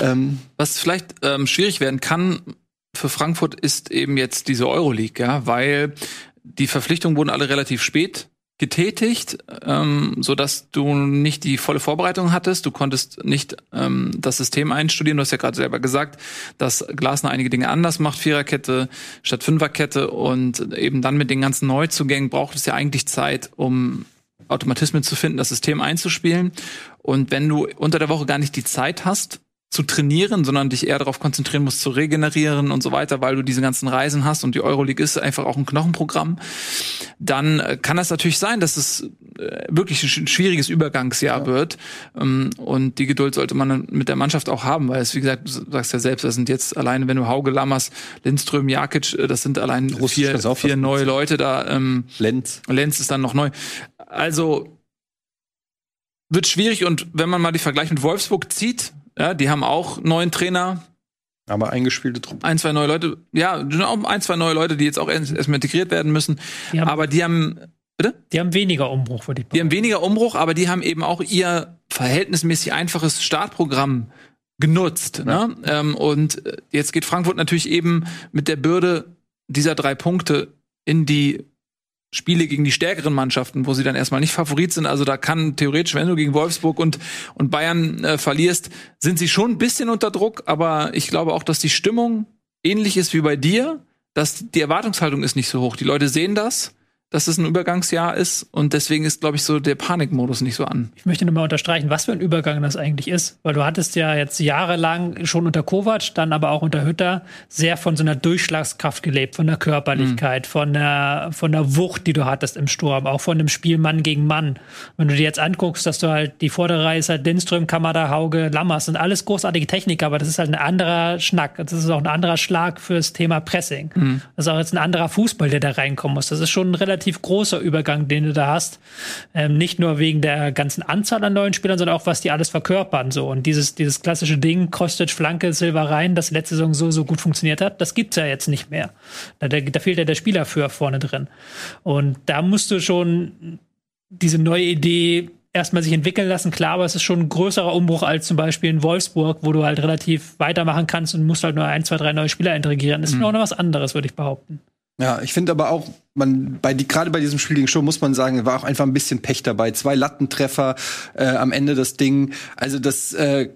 Ähm, Was vielleicht ähm, schwierig werden kann für Frankfurt ist eben jetzt diese Euroleague, ja, weil die Verpflichtungen wurden alle relativ spät getätigt, ähm, so dass du nicht die volle Vorbereitung hattest. Du konntest nicht ähm, das System einstudieren. Du hast ja gerade selber gesagt, dass Glasner einige Dinge anders macht, Viererkette statt Fünferkette und eben dann mit den ganzen Neuzugängen braucht es ja eigentlich Zeit, um Automatismen zu finden, das System einzuspielen. Und wenn du unter der Woche gar nicht die Zeit hast, zu trainieren, sondern dich eher darauf konzentrieren musst, zu regenerieren und so weiter, weil du diese ganzen Reisen hast und die Euroleague ist einfach auch ein Knochenprogramm, dann äh, kann das natürlich sein, dass es äh, wirklich ein schwieriges Übergangsjahr ja. wird. Ähm, und die Geduld sollte man mit der Mannschaft auch haben, weil es, wie gesagt, du sagst ja selbst, das sind jetzt alleine, wenn du Hauge, Lammers, Lindström, Jakic, äh, das sind allein Russisch vier, vier neue Leute da. Ähm, Lenz. Lenz ist dann noch neu. Also wird schwierig und wenn man mal die Vergleich mit Wolfsburg zieht, ja, die haben auch neuen Trainer. Aber eingespielte Truppe. Ein, zwei neue Leute. Ja, auch ein, zwei neue Leute, die jetzt auch erstmal integriert werden müssen. Die haben, aber die haben, bitte? Die haben weniger Umbruch, würde ich sagen. Die haben weniger Umbruch, aber die haben eben auch ihr verhältnismäßig einfaches Startprogramm genutzt. Ja. Ne? Ähm, und jetzt geht Frankfurt natürlich eben mit der Bürde dieser drei Punkte in die Spiele gegen die stärkeren Mannschaften, wo sie dann erstmal nicht Favorit sind. Also da kann theoretisch, wenn du gegen Wolfsburg und, und Bayern äh, verlierst, sind sie schon ein bisschen unter Druck. Aber ich glaube auch, dass die Stimmung ähnlich ist wie bei dir, dass die Erwartungshaltung ist nicht so hoch. Die Leute sehen das dass es ein Übergangsjahr ist und deswegen ist, glaube ich, so der Panikmodus nicht so an. Ich möchte nur mal unterstreichen, was für ein Übergang das eigentlich ist, weil du hattest ja jetzt jahrelang schon unter Kovac, dann aber auch unter Hütter sehr von so einer Durchschlagskraft gelebt, von der Körperlichkeit, mhm. von der von der Wucht, die du hattest im Sturm, auch von dem Spiel Mann gegen Mann. Wenn du dir jetzt anguckst, dass du halt die vordere Reihe ist halt Lindström, Kamada, Hauge, Lammers sind alles großartige Techniker, aber das ist halt ein anderer Schnack, das ist auch ein anderer Schlag fürs Thema Pressing. Mhm. Das ist auch jetzt ein anderer Fußball, der da reinkommen muss. Das ist schon relativ relativ großer Übergang, den du da hast. Ähm, nicht nur wegen der ganzen Anzahl an neuen Spielern, sondern auch, was die alles verkörpern. So. Und dieses, dieses klassische Ding, Kostic, Flanke, Silber rein, das letzte Saison so, so gut funktioniert hat, das gibt's ja jetzt nicht mehr. Da, da fehlt ja der Spieler für vorne drin. Und da musst du schon diese neue Idee erstmal sich entwickeln lassen. Klar, aber es ist schon ein größerer Umbruch als zum Beispiel in Wolfsburg, wo du halt relativ weitermachen kannst und musst halt nur ein, zwei, drei neue Spieler integrieren. Das ist mhm. auch noch was anderes, würde ich behaupten. Ja, ich finde aber auch, man bei die gerade bei diesem Spiel gegen Show muss man sagen, war auch einfach ein bisschen Pech dabei. Zwei Lattentreffer äh, am Ende das Ding. Also das äh,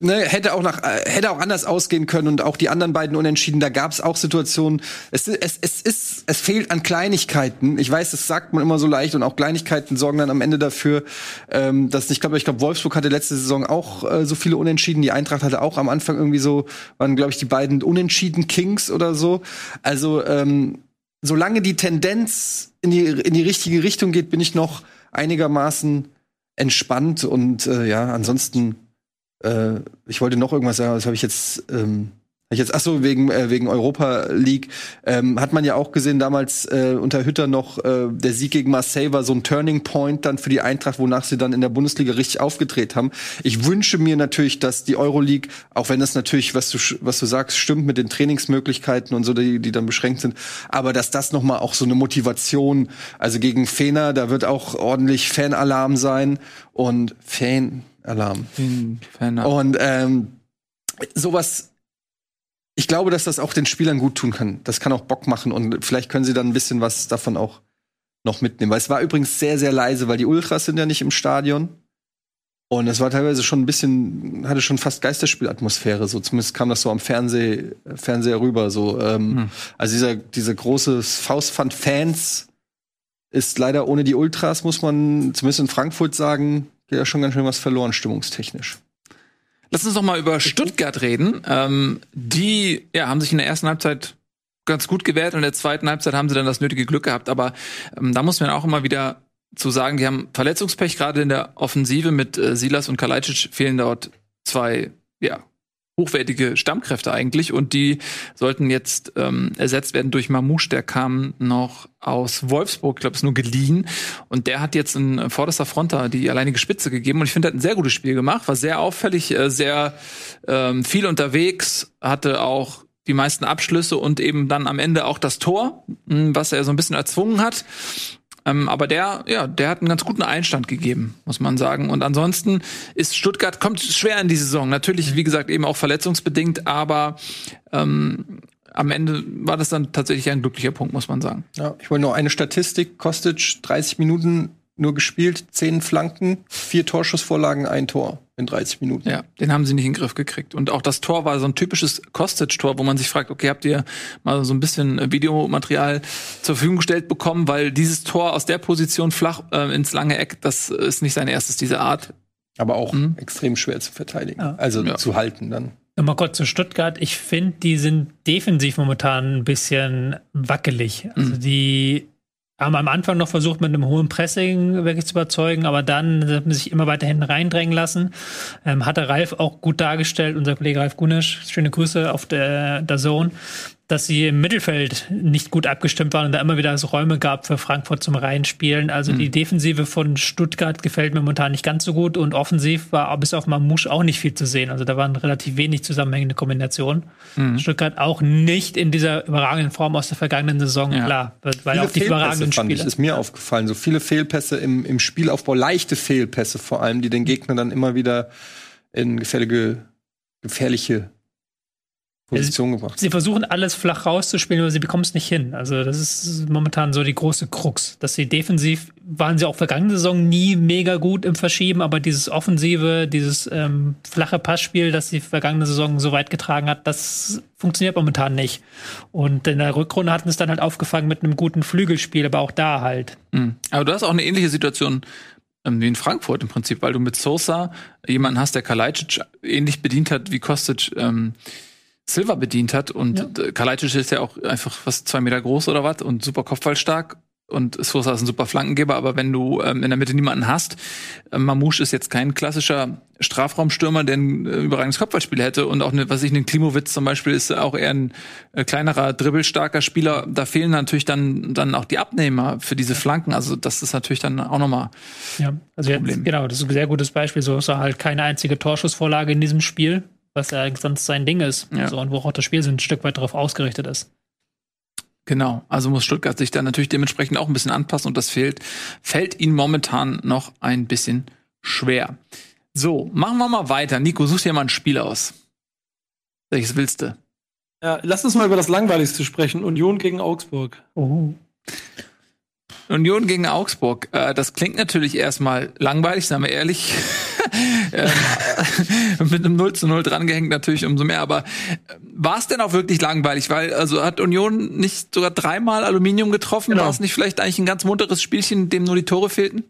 ne, hätte auch nach äh, hätte auch anders ausgehen können und auch die anderen beiden Unentschieden, da gab es auch Situationen. Es, es, es ist es fehlt an Kleinigkeiten. Ich weiß, das sagt man immer so leicht und auch Kleinigkeiten sorgen dann am Ende dafür, ähm, dass ich glaube, ich glaube Wolfsburg hatte letzte Saison auch äh, so viele Unentschieden. Die Eintracht hatte auch am Anfang irgendwie so waren glaube ich die beiden Unentschieden Kings oder so. Also ähm, solange die Tendenz in die in die richtige Richtung geht, bin ich noch einigermaßen entspannt und äh, ja, ansonsten äh, ich wollte noch irgendwas sagen, das habe ich jetzt ähm, ich jetzt, ach so, wegen, äh, wegen Europa League, ähm, hat man ja auch gesehen damals äh, unter Hütter noch, äh, der Sieg gegen Marseille war so ein Turning Point dann für die Eintracht, wonach sie dann in der Bundesliga richtig aufgedreht haben. Ich wünsche mir natürlich, dass die Euroleague, auch wenn das natürlich, was du, was du sagst, stimmt mit den Trainingsmöglichkeiten und so, die, die dann beschränkt sind, aber dass das nochmal auch so eine Motivation, also gegen Fener, da wird auch ordentlich Fanalarm sein und Fanalarm. Fan und ähm, sowas ich glaube, dass das auch den Spielern gut tun kann. Das kann auch Bock machen und vielleicht können sie dann ein bisschen was davon auch noch mitnehmen. Weil es war übrigens sehr, sehr leise, weil die Ultras sind ja nicht im Stadion. Und es war teilweise schon ein bisschen, hatte schon fast Geisterspielatmosphäre, so zumindest kam das so am Fernseh, Fernseher rüber. So, ähm, hm. Also dieser, dieser große Faustpfand Fans ist leider ohne die Ultras, muss man zumindest in Frankfurt sagen, geht ja schon ganz schön was verloren, stimmungstechnisch. Lass uns doch mal über Stuttgart reden. Ähm, die ja, haben sich in der ersten Halbzeit ganz gut gewährt und in der zweiten Halbzeit haben sie dann das nötige Glück gehabt. Aber ähm, da muss man auch immer wieder zu sagen, die haben Verletzungspech gerade in der Offensive mit äh, Silas und Kalajdzic fehlen dort zwei ja, hochwertige Stammkräfte eigentlich. Und die sollten jetzt ähm, ersetzt werden durch Mamouche, der kam noch aus Wolfsburg, ich glaube, ist nur geliehen. Und der hat jetzt in vorderster Fronter die alleinige Spitze gegeben. Und ich finde, er hat ein sehr gutes Spiel gemacht, war sehr auffällig, äh, sehr ähm, viel unterwegs, hatte auch die meisten Abschlüsse und eben dann am Ende auch das Tor, was er so ein bisschen erzwungen hat. Ähm, aber der, ja, der hat einen ganz guten Einstand gegeben, muss man sagen. Und ansonsten ist Stuttgart kommt schwer in die Saison. Natürlich, wie gesagt, eben auch verletzungsbedingt, aber ähm, am Ende war das dann tatsächlich ein glücklicher Punkt, muss man sagen. Ja, ich wollte noch eine Statistik. Kostic 30 Minuten nur gespielt, zehn Flanken, vier Torschussvorlagen, ein Tor in 30 Minuten. Ja, den haben sie nicht in den Griff gekriegt. Und auch das Tor war so ein typisches Kostic-Tor, wo man sich fragt, okay, habt ihr mal so ein bisschen Videomaterial zur Verfügung gestellt bekommen, weil dieses Tor aus der Position flach äh, ins lange Eck, das ist nicht sein erstes dieser Art. Aber auch mhm. extrem schwer zu verteidigen, ja. also ja. zu halten dann. Nochmal kurz zu Stuttgart. Ich finde, die sind defensiv momentan ein bisschen wackelig. Also mhm. die haben am Anfang noch versucht, mit einem hohen Pressing wirklich zu überzeugen, aber dann hat man sich immer weiter hinten reindrängen lassen. Ähm, hatte Ralf auch gut dargestellt, unser Kollege Ralf Gunisch, schöne Grüße auf der, der Zone, dass sie im Mittelfeld nicht gut abgestimmt waren und da immer wieder so Räume gab für Frankfurt zum Reinspielen. Also mhm. die Defensive von Stuttgart gefällt mir momentan nicht ganz so gut und offensiv war bis auf Mamouche auch nicht viel zu sehen. Also da waren relativ wenig zusammenhängende Kombinationen. Mhm. Stuttgart auch nicht in dieser überragenden Form aus der vergangenen Saison, ja. klar, weil viele auch die überragenden fand Spiele. Ich, ist mir aufgefallen, so viele Fehlpässe im, im Spielaufbau, leichte Fehlpässe vor allem, die den Gegner dann immer wieder in gefährliche, gefährliche Position gebracht. Sie versuchen alles flach rauszuspielen, aber sie bekommen es nicht hin. Also das ist momentan so die große Krux, dass sie defensiv waren sie auch vergangene Saison nie mega gut im Verschieben, aber dieses offensive, dieses ähm, flache Passspiel, das die vergangene Saison so weit getragen hat, das funktioniert momentan nicht. Und in der Rückrunde hatten es dann halt aufgefangen mit einem guten Flügelspiel, aber auch da halt. Mhm. Aber du hast auch eine ähnliche Situation ähm, wie in Frankfurt im Prinzip, weil du mit Sosa jemanden hast, der Kalajdzic ähnlich bedient hat wie Kostic. Ähm, Silva bedient hat und ja. Kalajdzic ist ja auch einfach fast zwei Meter groß oder was und super kopfballstark und Sosa ist ein super Flankengeber, aber wenn du ähm, in der Mitte niemanden hast, äh, Mamouche ist jetzt kein klassischer Strafraumstürmer, der ein äh, überragendes Kopfballspiel hätte und auch ne, was ich, ein Klimowitz zum Beispiel ist auch eher ein äh, kleinerer, dribbelstarker Spieler. Da fehlen natürlich dann dann auch die Abnehmer für diese Flanken. Also das ist natürlich dann auch nochmal ja, also jetzt, genau, das ist ein sehr gutes Beispiel. So ist halt keine einzige Torschussvorlage in diesem Spiel was ja sonst sein Ding ist. Ja. So, und wo auch das Spiel so ein Stück weit darauf ausgerichtet ist. Genau, also muss Stuttgart sich dann natürlich dementsprechend auch ein bisschen anpassen und das fehlt, fällt ihnen momentan noch ein bisschen schwer. So, machen wir mal weiter. Nico, such dir mal ein Spiel aus. Welches willst du? Ja, lass uns mal über das Langweiligste sprechen. Union gegen Augsburg. Oh. Union gegen Augsburg. Äh, das klingt natürlich erstmal langweilig, sagen wir ehrlich. Ähm, mit einem 0 zu 0 drangehängt natürlich umso mehr. Aber äh, war es denn auch wirklich langweilig? Weil, also hat Union nicht sogar dreimal Aluminium getroffen? Genau. War es nicht vielleicht eigentlich ein ganz munteres Spielchen, dem nur die Tore fehlten?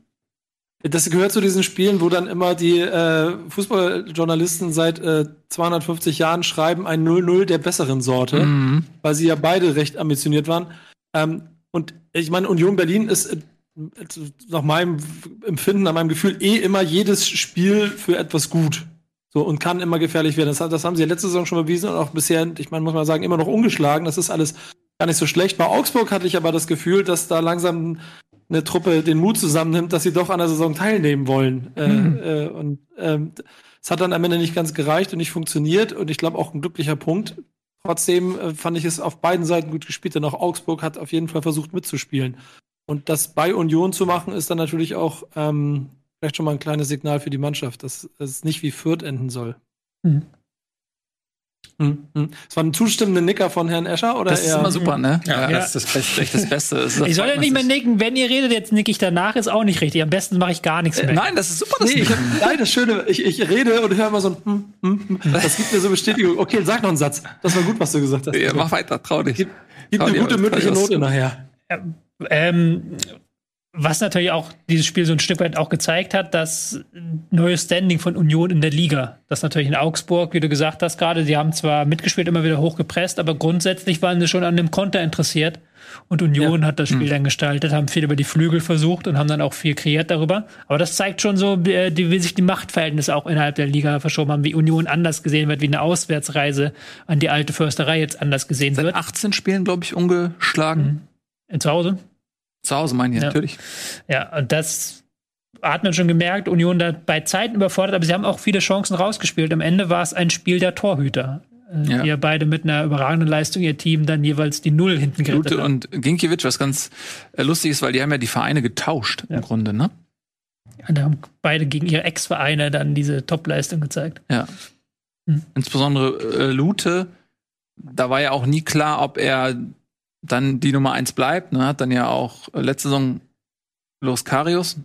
Das gehört zu diesen Spielen, wo dann immer die äh, Fußballjournalisten seit äh, 250 Jahren schreiben, ein 0-0 der besseren Sorte, mhm. weil sie ja beide recht ambitioniert waren. Ähm, und ich meine, Union Berlin ist äh, nach meinem Empfinden, nach meinem Gefühl eh immer jedes Spiel für etwas gut. So, und kann immer gefährlich werden. Das, das haben sie ja letzte Saison schon bewiesen und auch bisher, ich meine, muss man sagen, immer noch ungeschlagen. Das ist alles gar nicht so schlecht. Bei Augsburg hatte ich aber das Gefühl, dass da langsam eine Truppe den Mut zusammennimmt, dass sie doch an der Saison teilnehmen wollen. Mhm. Äh, äh, und ähm, es hat dann am Ende nicht ganz gereicht und nicht funktioniert. Und ich glaube auch ein glücklicher Punkt. Trotzdem äh, fand ich es auf beiden Seiten gut gespielt, denn auch Augsburg hat auf jeden Fall versucht mitzuspielen. Und das bei Union zu machen, ist dann natürlich auch ähm, vielleicht schon mal ein kleines Signal für die Mannschaft, dass, dass es nicht wie Fürth enden soll. Mhm. Mhm. mhm. Das war ein zustimmender Nicker von Herrn Escher, oder? Das ist immer super, ne? Ja, ja. das ist das Beste. Echt das Beste. Das ich soll ja nicht mehr nicken. Wenn ihr redet, jetzt nick ich danach, ist auch nicht richtig. Am besten mache ich gar nichts mehr. Äh, nein, das ist super. Das nee, ich hab, nein, das Schöne, ich, ich rede und höre immer so ein hm, hm, hm. Das gibt mir so Bestätigung. Okay, sag noch einen Satz. Das war gut, was du gesagt hast. Ja, mach weiter, trau dich. Gib, gib trau eine gute mündliche Note nachher. Ähm, was natürlich auch dieses Spiel so ein Stück weit auch gezeigt hat, das neue Standing von Union in der Liga. Das natürlich in Augsburg, wie du gesagt hast gerade, die haben zwar mitgespielt, immer wieder hochgepresst, aber grundsätzlich waren sie schon an dem Konter interessiert. Und Union ja. hat das Spiel mhm. dann gestaltet, haben viel über die Flügel versucht und haben dann auch viel kreiert darüber. Aber das zeigt schon so, äh, wie sich die Machtverhältnisse auch innerhalb der Liga verschoben haben, wie Union anders gesehen wird, wie eine Auswärtsreise an die alte Försterei jetzt anders gesehen Seit wird. 18 Spielen, glaube ich, ungeschlagen. Mhm. In zu Hause? Zu Hause meine ich, ja. natürlich. Ja, und das hat man schon gemerkt, Union da bei Zeiten überfordert, aber sie haben auch viele Chancen rausgespielt. Am Ende war es ein Spiel der Torhüter. Äh, ja. Die ja beide mit einer überragenden Leistung ihr Team dann jeweils die Null hinten gerettet Lute und Ginkiewicz, was ganz äh, lustig ist, weil die haben ja die Vereine getauscht ja. im Grunde, ne? Ja, da haben beide gegen ihre Ex-Vereine dann diese Top-Leistung gezeigt. Ja. Hm. Insbesondere äh, Lute, da war ja auch nie klar, ob er dann die Nummer eins bleibt. Ne? Hat dann ja auch äh, letzte Saison Los Karius,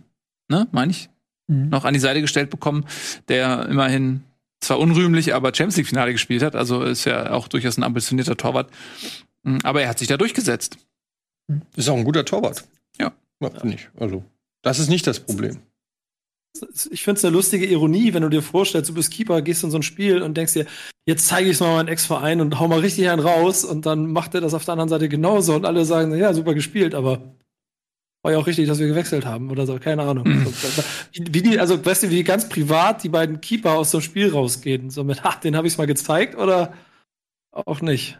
ne, meine ich, mhm. noch an die Seite gestellt bekommen, der immerhin zwar unrühmlich, aber Champions League Finale gespielt hat. Also ist ja auch durchaus ein ambitionierter Torwart. Mhm, aber er hat sich da durchgesetzt. Ist auch ein guter Torwart. Ja. ja Finde ich. Also, das ist nicht das Problem. Ich finde es eine lustige Ironie, wenn du dir vorstellst, du bist Keeper, gehst in so ein Spiel und denkst dir, jetzt zeige ich es mal meinen Ex-Verein und hau mal richtig einen raus und dann macht er das auf der anderen Seite genauso und alle sagen, ja, super gespielt, aber war ja auch richtig, dass wir gewechselt haben oder so, keine Ahnung. Mhm. Wie die, also weißt du, wie ganz privat die beiden Keeper aus so einem Spiel rausgehen, so mit, ach, den habe ich mal gezeigt oder auch nicht.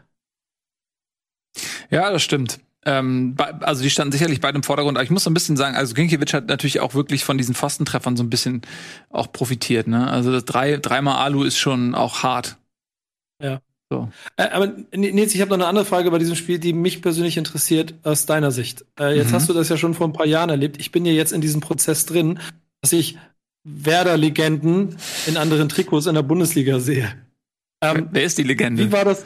Ja, das stimmt. Ähm, also die standen sicherlich beide im Vordergrund. Aber ich muss so ein bisschen sagen, also Ginkiewicz hat natürlich auch wirklich von diesen Pfostentreffern so ein bisschen auch profitiert. Ne? Also das drei, dreimal Alu ist schon auch hart. Ja. So. Äh, aber Nils, ich habe noch eine andere Frage bei diesem Spiel, die mich persönlich interessiert aus deiner Sicht. Äh, jetzt mhm. hast du das ja schon vor ein paar Jahren erlebt. Ich bin ja jetzt in diesem Prozess drin, dass ich Werder-Legenden in anderen Trikots in der Bundesliga sehe. Ähm, Wer ist die Legende? Wie war das?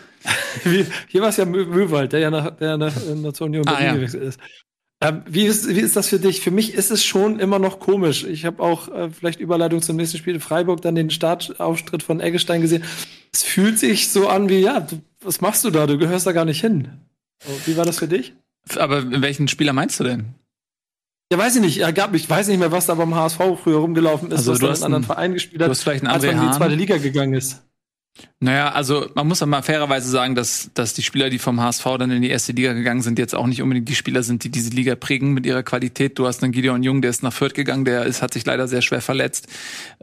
Wie, hier war es ja Möwald, der ja nach, der nach, nach zur Union ah, ja. gewechselt ist. Ähm, wie, ist, wie ist das für dich? Für mich ist es schon immer noch komisch. Ich habe auch äh, vielleicht Überleitung zum nächsten Spiel in Freiburg dann den Startauftritt von Eggestein gesehen. Es fühlt sich so an wie, ja, du, was machst du da? Du gehörst da gar nicht hin. So, wie war das für dich? Aber welchen Spieler meinst du denn? Ja, weiß ich nicht. Er gab, ich weiß nicht mehr, was da beim HSV früher rumgelaufen ist, also, was du da in einem anderen Verein gespielt hat, du hast vielleicht einen als man in die zweite Liga gegangen ist. Naja, also man muss mal fairerweise sagen, dass, dass die Spieler, die vom HSV dann in die erste Liga gegangen sind, jetzt auch nicht unbedingt die Spieler sind, die diese Liga prägen mit ihrer Qualität. Du hast einen Gideon Jung, der ist nach Fürth gegangen, der ist, hat sich leider sehr schwer verletzt.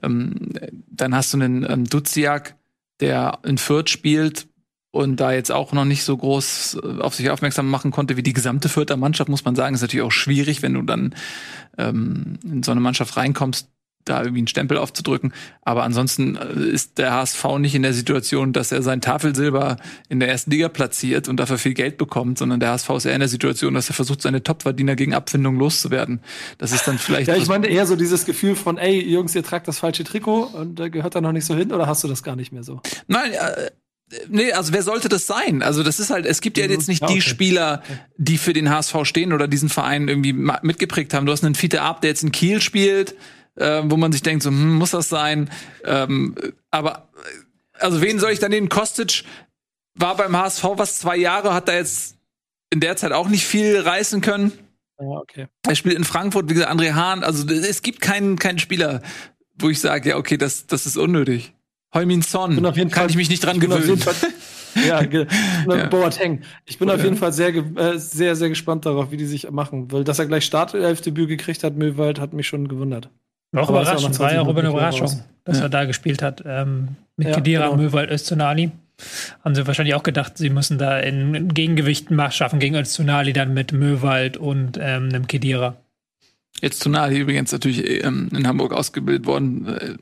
Ähm, dann hast du einen ähm, Duziak, der in Fürth spielt und da jetzt auch noch nicht so groß äh, auf sich aufmerksam machen konnte wie die gesamte Fürther Mannschaft, muss man sagen. Ist natürlich auch schwierig, wenn du dann ähm, in so eine Mannschaft reinkommst, da irgendwie einen Stempel aufzudrücken. Aber ansonsten äh, ist der HSV nicht in der Situation, dass er sein Tafelsilber in der ersten Liga platziert und dafür viel Geld bekommt, sondern der HSV ist eher in der Situation, dass er versucht, seine Topverdiener gegen Abfindung loszuwerden. Das ist dann vielleicht. ja, ich meine eher so dieses Gefühl von, ey, Jungs, ihr tragt das falsche Trikot und da gehört da noch nicht so hin, oder hast du das gar nicht mehr so? Nein, äh, Nee, also wer sollte das sein? Also das ist halt, es gibt ja jetzt nicht ja, okay. die Spieler, die für den HSV stehen oder diesen Verein irgendwie mitgeprägt haben. Du hast einen Fiete Ab, der jetzt in Kiel spielt, äh, wo man sich denkt, so, hm, muss das sein? Ähm, aber also wen soll ich dann nehmen? Kostic war beim HSV was zwei Jahre, hat da jetzt in der Zeit auch nicht viel reißen können. Ja, okay. Er spielt in Frankfurt, wie gesagt, André Hahn. Also es gibt keinen, keinen Spieler, wo ich sage, ja, okay, das, das ist unnötig. Heumin Son, kann Fall, ich mich nicht dran gewöhnen. ja, ja. Boateng. Ich bin Boateng. auf jeden Fall sehr, äh, sehr, sehr gespannt darauf, wie die sich machen. Weil, dass er gleich Startelfdebüt gekriegt hat, Möwald, hat mich schon gewundert. Auch überraschend, war ja auch über eine Überraschung, raus. dass ja. er da gespielt hat. Ähm, mit ja, Kedira, genau. Möwald, Öztunali. Haben sie wahrscheinlich auch gedacht, sie müssen da in Gegengewicht schaffen gegen Öztunali dann mit Möwald und ähm, einem Kedira. Jetzt Tunali übrigens natürlich ähm, in Hamburg ausgebildet worden, äh,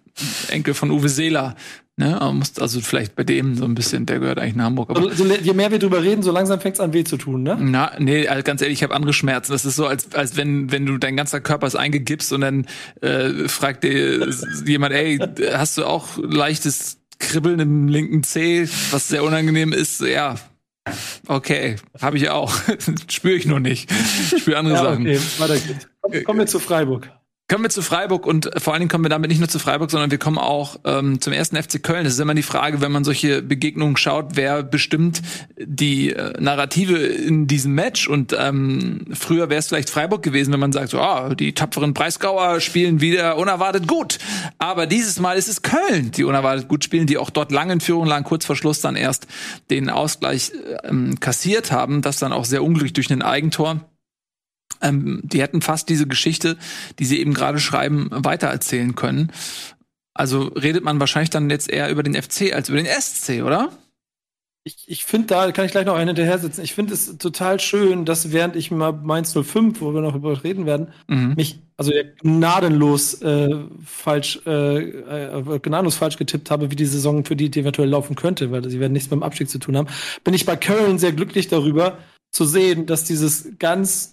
Enkel von Uwe Seeler. Ne? Man muss also vielleicht bei dem so ein bisschen, der gehört eigentlich nach Hamburg. Aber also, je mehr wir drüber reden, so langsam fängt es an weh zu tun, ne? Na, nee, also ganz ehrlich, ich habe andere Schmerzen. Das ist so, als, als wenn, wenn du dein ganzer Körper ist eingegipst und dann äh, fragt dir jemand, ey, hast du auch leichtes Kribbeln im linken Zeh, was sehr unangenehm ist? Ja, Okay, habe ich auch. Spüre ich nur nicht. Ich spüre andere ja, Sachen. Okay, weiter geht's. Kommen wir zu Freiburg. Kommen wir zu Freiburg und vor allen Dingen kommen wir damit nicht nur zu Freiburg, sondern wir kommen auch ähm, zum ersten FC Köln. Es ist immer die Frage, wenn man solche Begegnungen schaut, wer bestimmt die äh, Narrative in diesem Match. Und ähm, früher wäre es vielleicht Freiburg gewesen, wenn man sagt, so, ah, die tapferen Breisgauer spielen wieder unerwartet gut. Aber dieses Mal ist es Köln, die unerwartet gut spielen, die auch dort lange in Führung lagen, kurz vor Schluss dann erst den Ausgleich ähm, kassiert haben. Das dann auch sehr unglücklich durch ein Eigentor ähm, die hätten fast diese Geschichte, die sie eben gerade schreiben, weitererzählen können. Also redet man wahrscheinlich dann jetzt eher über den FC als über den SC, oder? Ich, ich finde, da kann ich gleich noch einen hinterher setzen. Ich finde es total schön, dass während ich mal Mainz 05, wo wir noch über reden werden, mhm. mich also gnadenlos äh, falsch, äh, äh, gnadenlos falsch getippt habe, wie die Saison für die, die eventuell laufen könnte, weil sie werden nichts mit dem Abstieg zu tun haben, bin ich bei Köln sehr glücklich darüber zu sehen, dass dieses ganz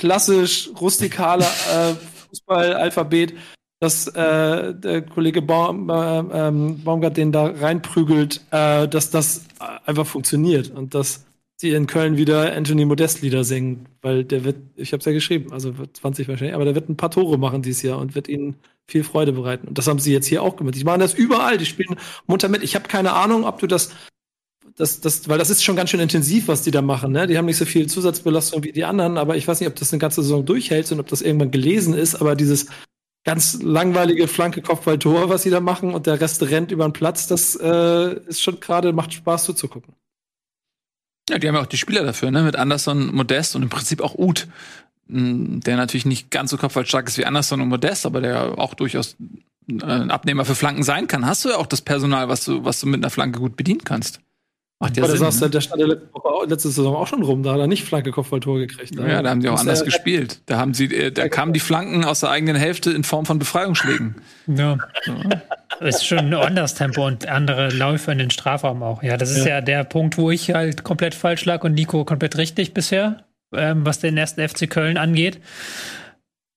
klassisch rustikale äh, Fußballalphabet, dass äh, der Kollege Baum, äh, ähm, Baumgart den da reinprügelt, äh, dass das einfach funktioniert und dass sie in Köln wieder Anthony Modest Lieder singen, weil der wird, ich habe es ja geschrieben, also 20 wahrscheinlich, aber der wird ein paar Tore machen dieses Jahr und wird ihnen viel Freude bereiten. Und das haben sie jetzt hier auch gemacht. Die machen das überall, die spielen munter mit. Ich habe keine Ahnung, ob du das das, das, weil das ist schon ganz schön intensiv, was die da machen. Ne? Die haben nicht so viel Zusatzbelastung wie die anderen, aber ich weiß nicht, ob das eine ganze Saison durchhält und ob das irgendwann gelesen ist, aber dieses ganz langweilige Flanke Kopfballtor, was sie da machen und der Rest rennt über den Platz, das äh, ist schon gerade, macht Spaß zuzugucken. Ja, die haben ja auch die Spieler dafür, ne? Mit Anderson, Modest und im Prinzip auch Uth, der natürlich nicht ganz so kopfballstark ist wie Anderson und Modest, aber der auch durchaus äh, ein Abnehmer für Flanken sein kann. Hast du ja auch das Personal, was du, was du mit einer Flanke gut bedienen kannst. Macht ja Sinn, saß, ne? der stand ja letzte, Woche, letzte Saison auch schon rum, da hat er nicht Flanke Kopfballtor gekriegt. Ja, ja, da haben die auch anders gespielt. Da haben sie, äh, da kamen die Flanken aus der eigenen Hälfte in Form von Befreiungsschlägen. Ja. ja. Ist schon ein anderes Tempo und andere Läufe in den Strafraum auch. Ja, das ist ja, ja der Punkt, wo ich halt komplett falsch lag und Nico komplett richtig bisher, ähm, was den ersten FC Köln angeht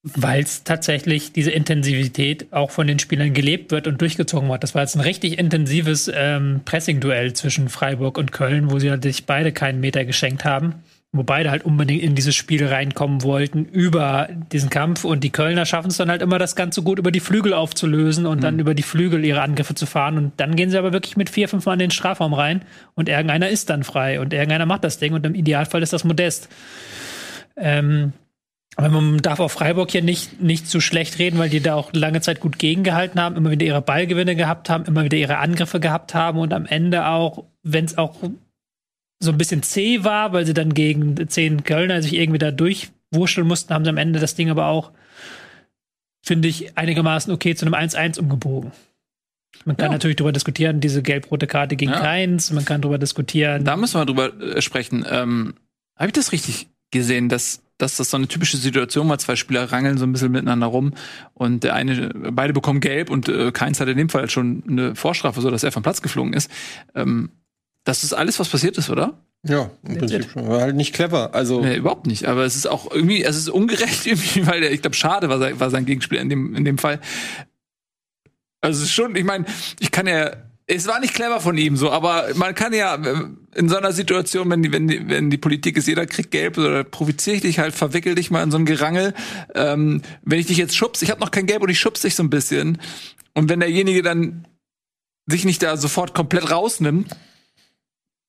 weil es tatsächlich diese Intensivität auch von den Spielern gelebt wird und durchgezogen wird. Das war jetzt ein richtig intensives ähm, Pressing-Duell zwischen Freiburg und Köln, wo sie halt sich beide keinen Meter geschenkt haben. Wo beide halt unbedingt in dieses Spiel reinkommen wollten über diesen Kampf. Und die Kölner schaffen es dann halt immer, das Ganze gut über die Flügel aufzulösen und mhm. dann über die Flügel ihre Angriffe zu fahren. Und dann gehen sie aber wirklich mit vier, fünf Mal in den Strafraum rein und irgendeiner ist dann frei und irgendeiner macht das Ding und im Idealfall ist das Modest. Ähm, aber man darf auch Freiburg hier nicht, nicht zu schlecht reden, weil die da auch lange Zeit gut gegengehalten haben, immer wieder ihre Ballgewinne gehabt haben, immer wieder ihre Angriffe gehabt haben und am Ende auch, wenn es auch so ein bisschen zäh war, weil sie dann gegen zehn Kölner sich irgendwie da durchwurschteln mussten, haben sie am Ende das Ding aber auch, finde ich, einigermaßen okay zu einem 1-1 umgebogen. Man kann ja. natürlich darüber diskutieren, diese gelb-rote Karte gegen ja. Keins, man kann darüber diskutieren. Da müssen wir drüber äh, sprechen. Ähm, Habe ich das richtig gesehen, dass dass das so eine typische Situation war. Zwei Spieler rangeln so ein bisschen miteinander rum und der eine, beide bekommen gelb und äh, keins hat in dem Fall schon eine Vorstrafe, so dass er vom Platz geflogen ist. Ähm, das ist alles, was passiert ist, oder? Ja, im Prinzip schon. War halt nicht clever. Also nee, überhaupt nicht. Aber es ist auch irgendwie, es ist ungerecht irgendwie, weil der, ich glaube, schade war, sein, war sein Gegenspieler in dem in dem Fall. Also es ist schon, ich meine, ich kann ja es war nicht clever von ihm so, aber man kann ja äh, in so einer Situation, wenn die, wenn die, wenn die Politik ist, jeder kriegt Gelb oder provoziere ich dich halt, verwickel dich mal in so ein Gerangel. Ähm, wenn ich dich jetzt schubs, ich habe noch kein Gelb und ich schubs dich so ein bisschen. Und wenn derjenige dann sich nicht da sofort komplett rausnimmt,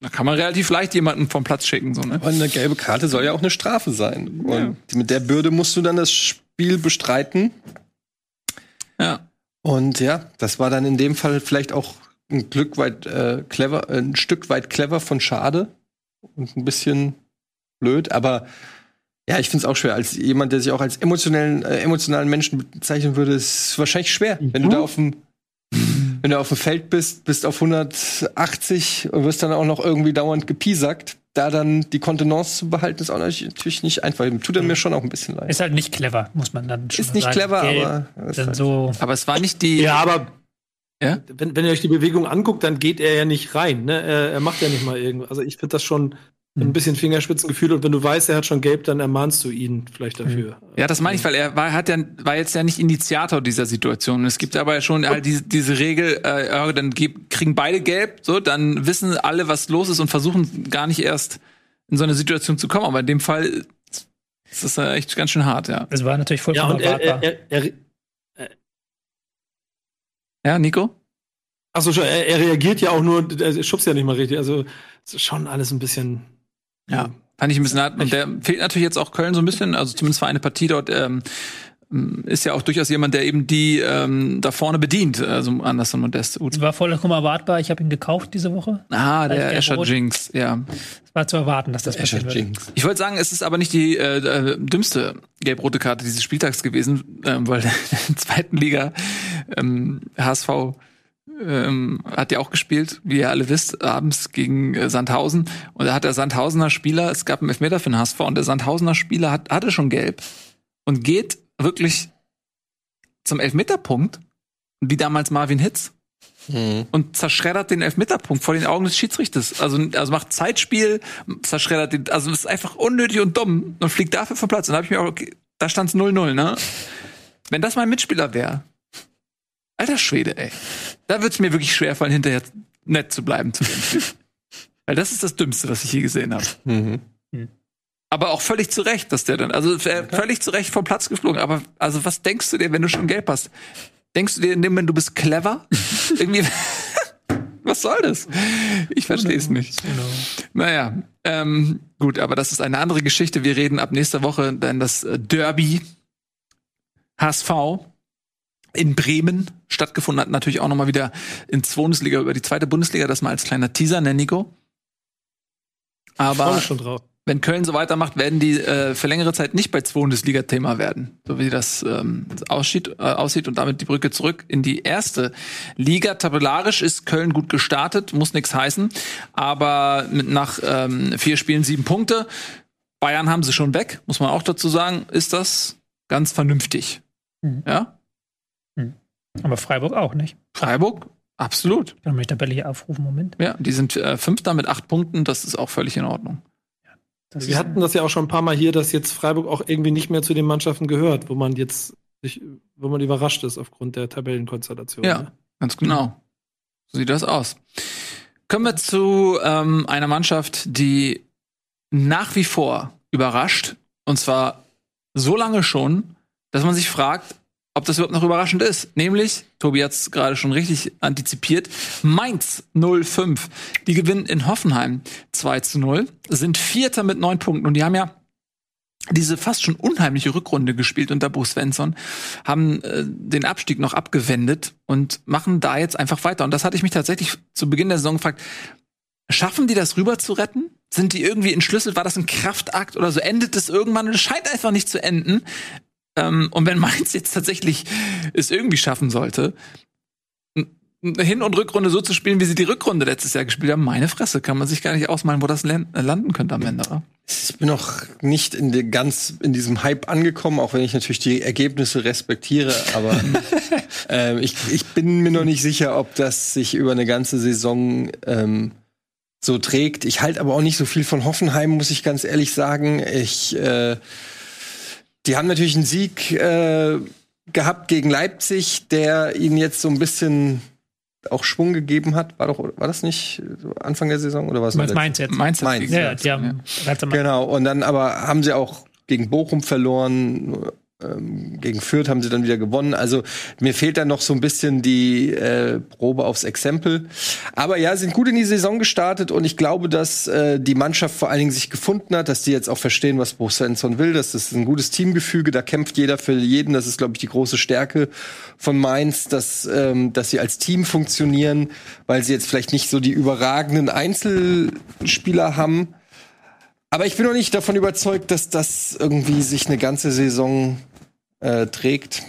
dann kann man relativ leicht jemanden vom Platz schicken. So, ne? Aber eine gelbe Karte soll ja auch eine Strafe sein. Und ja. mit der Bürde musst du dann das Spiel bestreiten. Ja. Und ja, das war dann in dem Fall vielleicht auch ein Glück weit äh, clever, ein Stück weit clever von Schade und ein bisschen blöd, aber ja, ich finde es auch schwer. Als jemand, der sich auch als emotionellen, äh, emotionalen Menschen bezeichnen würde, ist es wahrscheinlich schwer, mhm. wenn du da auf dem wenn du auf dem Feld bist, bist auf 180 und wirst dann auch noch irgendwie dauernd gepiesackt, da dann die Kontenance zu behalten, ist auch natürlich nicht einfach. Tut er mir schon auch ein bisschen leid. Ist halt nicht clever, muss man dann schon Ist nicht sagen. clever, aber. Halt so aber es war nicht die. Ja, aber ja? Wenn, wenn ihr euch die Bewegung anguckt, dann geht er ja nicht rein. Ne? Er, er macht ja nicht mal irgendwas. Also ich finde das schon ein hm. bisschen Fingerspitzengefühl und wenn du weißt, er hat schon gelb, dann ermahnst du ihn vielleicht dafür. Ja, das meine ich, weil er war, hat ja, war jetzt ja nicht Initiator dieser Situation. Es gibt aber schon halt diese, diese Regel, äh, dann kriegen beide gelb, so, dann wissen alle, was los ist und versuchen gar nicht erst in so eine Situation zu kommen. Aber in dem Fall Das ist äh, echt ganz schön hart, ja. Das war natürlich Ja, vollkommen und er, erwartbar. er, er, er, Ja, Nico? achso, er, er reagiert ja auch nur, er schubst ja nicht mal richtig. Also, schon alles ein bisschen. Ja. Fand ich ein bisschen hart. Und der fehlt natürlich jetzt auch Köln so ein bisschen, also zumindest für eine Partie dort. Ähm, ist ja auch durchaus jemand, der eben die ähm, da vorne bedient, also Anderson Modest. Das war vollkommen erwartbar. Ich habe ihn gekauft diese Woche. Ah, der. Escher Jinx, ja. Es war zu erwarten, dass das würde. Jinx. Ich wollte sagen, es ist aber nicht die äh, äh, dümmste gelb-rote Karte dieses Spieltags gewesen, ähm, weil in der zweiten Liga ähm, HSV ähm, hat ja auch gespielt, wie ihr alle wisst, abends gegen äh, Sandhausen. Und da hat der Sandhausener Spieler, es gab einen Elfmeter für den HSV und der Sandhausener Spieler hat, hatte schon gelb und geht wirklich zum Elfmeterpunkt, wie damals Marvin Hitz, Mhm. und zerschreddert den Elfmeterpunkt vor den Augen des Schiedsrichters. Also, also macht Zeitspiel, zerschreddert den, also ist einfach unnötig und dumm und fliegt dafür vom Platz. Und da habe ich mir auch, okay, da stand's 0-0, ne? Wenn das mein Mitspieler wäre, alter Schwede, ey, da wird's mir wirklich schwer fallen, hinterher nett zu bleiben zu dem. Weil das ist das Dümmste, was ich je gesehen habe. Mhm. Aber auch völlig zu Recht, dass der dann, also äh, völlig zu Recht vom Platz geflogen. Aber also was denkst du dir, wenn du schon gelb hast? Denkst du dir in dem Moment, du bist clever? Irgendwie, was soll das? Ich verstehe es nicht. Naja, ähm, gut, aber das ist eine andere Geschichte. Wir reden ab nächster Woche dann das äh, Derby HSV in Bremen stattgefunden hat. Natürlich auch nochmal wieder in Bundesliga über die zweite Bundesliga. Das mal als kleiner Teaser, ne, Nico? Ich freue Aber mich schon drauf. Wenn Köln so weitermacht, werden die äh, für längere Zeit nicht bei Bundesliga-Thema werden, so wie das ähm, aussieht, äh, aussieht und damit die Brücke zurück in die erste Liga. Tabellarisch ist Köln gut gestartet, muss nichts heißen, aber mit nach ähm, vier Spielen sieben Punkte. Bayern haben sie schon weg, muss man auch dazu sagen. Ist das ganz vernünftig? Mhm. Ja, Aber Freiburg auch nicht. Freiburg absolut. Ich kann mich Tabelle hier aufrufen, Moment. Ja, die sind äh, Fünfter mit acht Punkten. Das ist auch völlig in Ordnung. Das Wir hatten das ja auch schon ein paar Mal hier, dass jetzt Freiburg auch irgendwie nicht mehr zu den Mannschaften gehört, wo man jetzt sich, wo man überrascht ist aufgrund der Tabellenkonstellation. Ja. ne? Ganz genau. So sieht das aus. Kommen wir zu ähm, einer Mannschaft, die nach wie vor überrascht. Und zwar so lange schon, dass man sich fragt, ob das überhaupt noch überraschend ist. Nämlich, Tobi hat es gerade schon richtig antizipiert, Mainz 05. Die gewinnen in Hoffenheim 2 zu 0, sind Vierter mit neun Punkten. Und die haben ja diese fast schon unheimliche Rückrunde gespielt unter Bo Svensson, haben äh, den Abstieg noch abgewendet und machen da jetzt einfach weiter. Und das hatte ich mich tatsächlich zu Beginn der Saison gefragt, schaffen die das rüber zu retten? Sind die irgendwie entschlüsselt? War das ein Kraftakt oder so? Endet es irgendwann? Und es scheint einfach nicht zu enden. Ähm, und wenn Mainz jetzt tatsächlich es irgendwie schaffen sollte, Hin- und Rückrunde so zu spielen, wie sie die Rückrunde letztes Jahr gespielt haben, meine Fresse, kann man sich gar nicht ausmalen, wo das lan- landen könnte am Ende. oder? Ich bin noch nicht in der, ganz in diesem Hype angekommen, auch wenn ich natürlich die Ergebnisse respektiere, aber ähm, ich, ich bin mir noch nicht sicher, ob das sich über eine ganze Saison ähm, so trägt. Ich halte aber auch nicht so viel von Hoffenheim, muss ich ganz ehrlich sagen. Ich, äh, die haben natürlich einen Sieg äh, gehabt gegen Leipzig, der ihnen jetzt so ein bisschen auch Schwung gegeben hat. War doch, war das nicht Anfang der Saison oder was? Mainz jetzt? Mainz, Mainz, Ja, die haben am Genau, und dann aber haben sie auch gegen Bochum verloren, ähm, gegen Fürth haben sie dann wieder gewonnen. Also mir fehlt dann noch so ein bisschen die äh, Probe aufs Exempel. Aber ja, sind gut in die Saison gestartet und ich glaube, dass äh, die Mannschaft vor allen Dingen sich gefunden hat, dass die jetzt auch verstehen, was Bo Svensson will. Das ist ein gutes Teamgefüge, da kämpft jeder für jeden. Das ist, glaube ich, die große Stärke von Mainz, dass, ähm, dass sie als Team funktionieren, weil sie jetzt vielleicht nicht so die überragenden Einzelspieler haben. Aber ich bin noch nicht davon überzeugt, dass das irgendwie sich eine ganze Saison äh, trägt.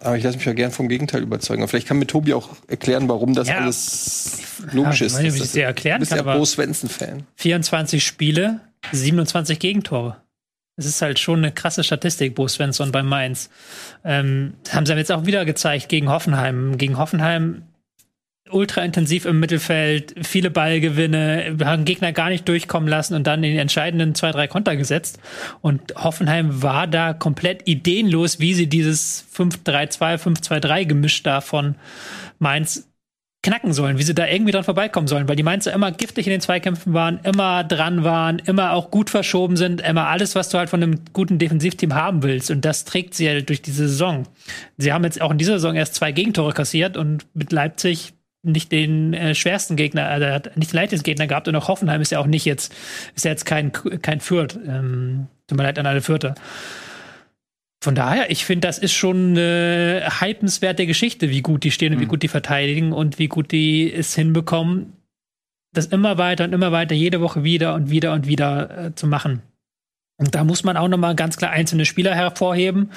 Aber ich lasse mich ja gern vom Gegenteil überzeugen. Aber vielleicht kann mir Tobi auch erklären, warum das Ja. alles logisch Ja, ist. ich weiß nicht, dass wie ich das- es dir erklären du bist kann, ja Bo Svensson-Fan. 24 Spiele, 27 Gegentore. Das ist halt schon eine krasse Statistik, Bo Svensson bei Mainz. Ähm, haben sie jetzt auch wieder gezeigt gegen Hoffenheim. Gegen Hoffenheim ultra intensiv im Mittelfeld, viele Ballgewinne, haben Gegner gar nicht durchkommen lassen und dann den entscheidenden zwei, drei Konter gesetzt. Und Hoffenheim war da komplett ideenlos, wie sie dieses 5-3-2, 5-2-3 Gemisch da von Mainz knacken sollen, wie sie da irgendwie dran vorbeikommen sollen, weil die Mainzer immer giftig in den Zweikämpfen waren, immer dran waren, immer auch gut verschoben sind, immer alles, was du halt von einem guten Defensivteam haben willst. Und das trägt sie halt durch diese Saison. Sie haben jetzt auch in dieser Saison erst zwei Gegentore kassiert und mit Leipzig nicht den äh, schwersten Gegner, also er hat nicht den leichtesten Gegner gehabt und auch Hoffenheim ist ja auch nicht jetzt, ist ja jetzt kein, kein Fürth. Ähm, tut mir leid an alle Fürther. Von daher, ich finde, das ist schon eine hypenswerte Geschichte, wie gut die stehen und wie gut die verteidigen und wie gut die es hinbekommen, das immer weiter und immer weiter, jede Woche wieder und wieder und wieder äh, zu machen. Und da muss man auch nochmal ganz klar einzelne Spieler hervorheben.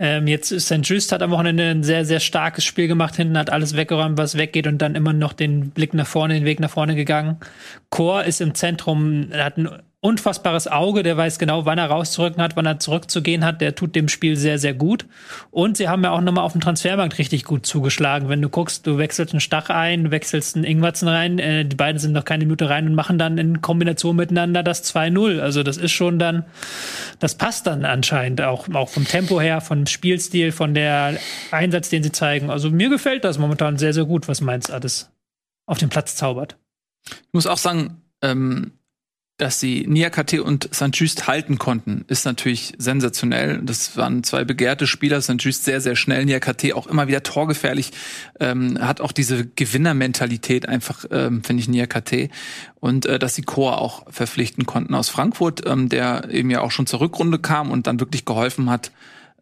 Ähm, jetzt ist St. Just hat am Wochenende ein sehr, sehr starkes Spiel gemacht. Hinten hat alles weggeräumt, was weggeht und dann immer noch den Blick nach vorne, den Weg nach vorne gegangen. Chor ist im Zentrum, hat ein unfassbares Auge, der weiß genau, wann er rauszurücken hat, wann er zurückzugehen hat, der tut dem Spiel sehr, sehr gut. Und sie haben ja auch nochmal auf dem Transfermarkt richtig gut zugeschlagen. Wenn du guckst, du wechselst einen Stach ein, wechselst einen Ingwatzen rein, äh, die beiden sind noch keine Minute rein und machen dann in Kombination miteinander das 2-0. Also das ist schon dann, das passt dann anscheinend auch, auch vom Tempo her, vom Spielstil, von der Einsatz, den sie zeigen. Also mir gefällt das momentan sehr, sehr gut, was Mainz alles auf den Platz zaubert. Ich muss auch sagen, ähm, dass sie Niakate und St. Just halten konnten, ist natürlich sensationell. Das waren zwei begehrte Spieler. St. Just sehr, sehr schnell. Niakate auch immer wieder torgefährlich. Ähm, hat auch diese Gewinnermentalität einfach, ähm, finde ich, Niakate. Und äh, dass sie Chor auch verpflichten konnten aus Frankfurt, ähm, der eben ja auch schon zur Rückrunde kam und dann wirklich geholfen hat,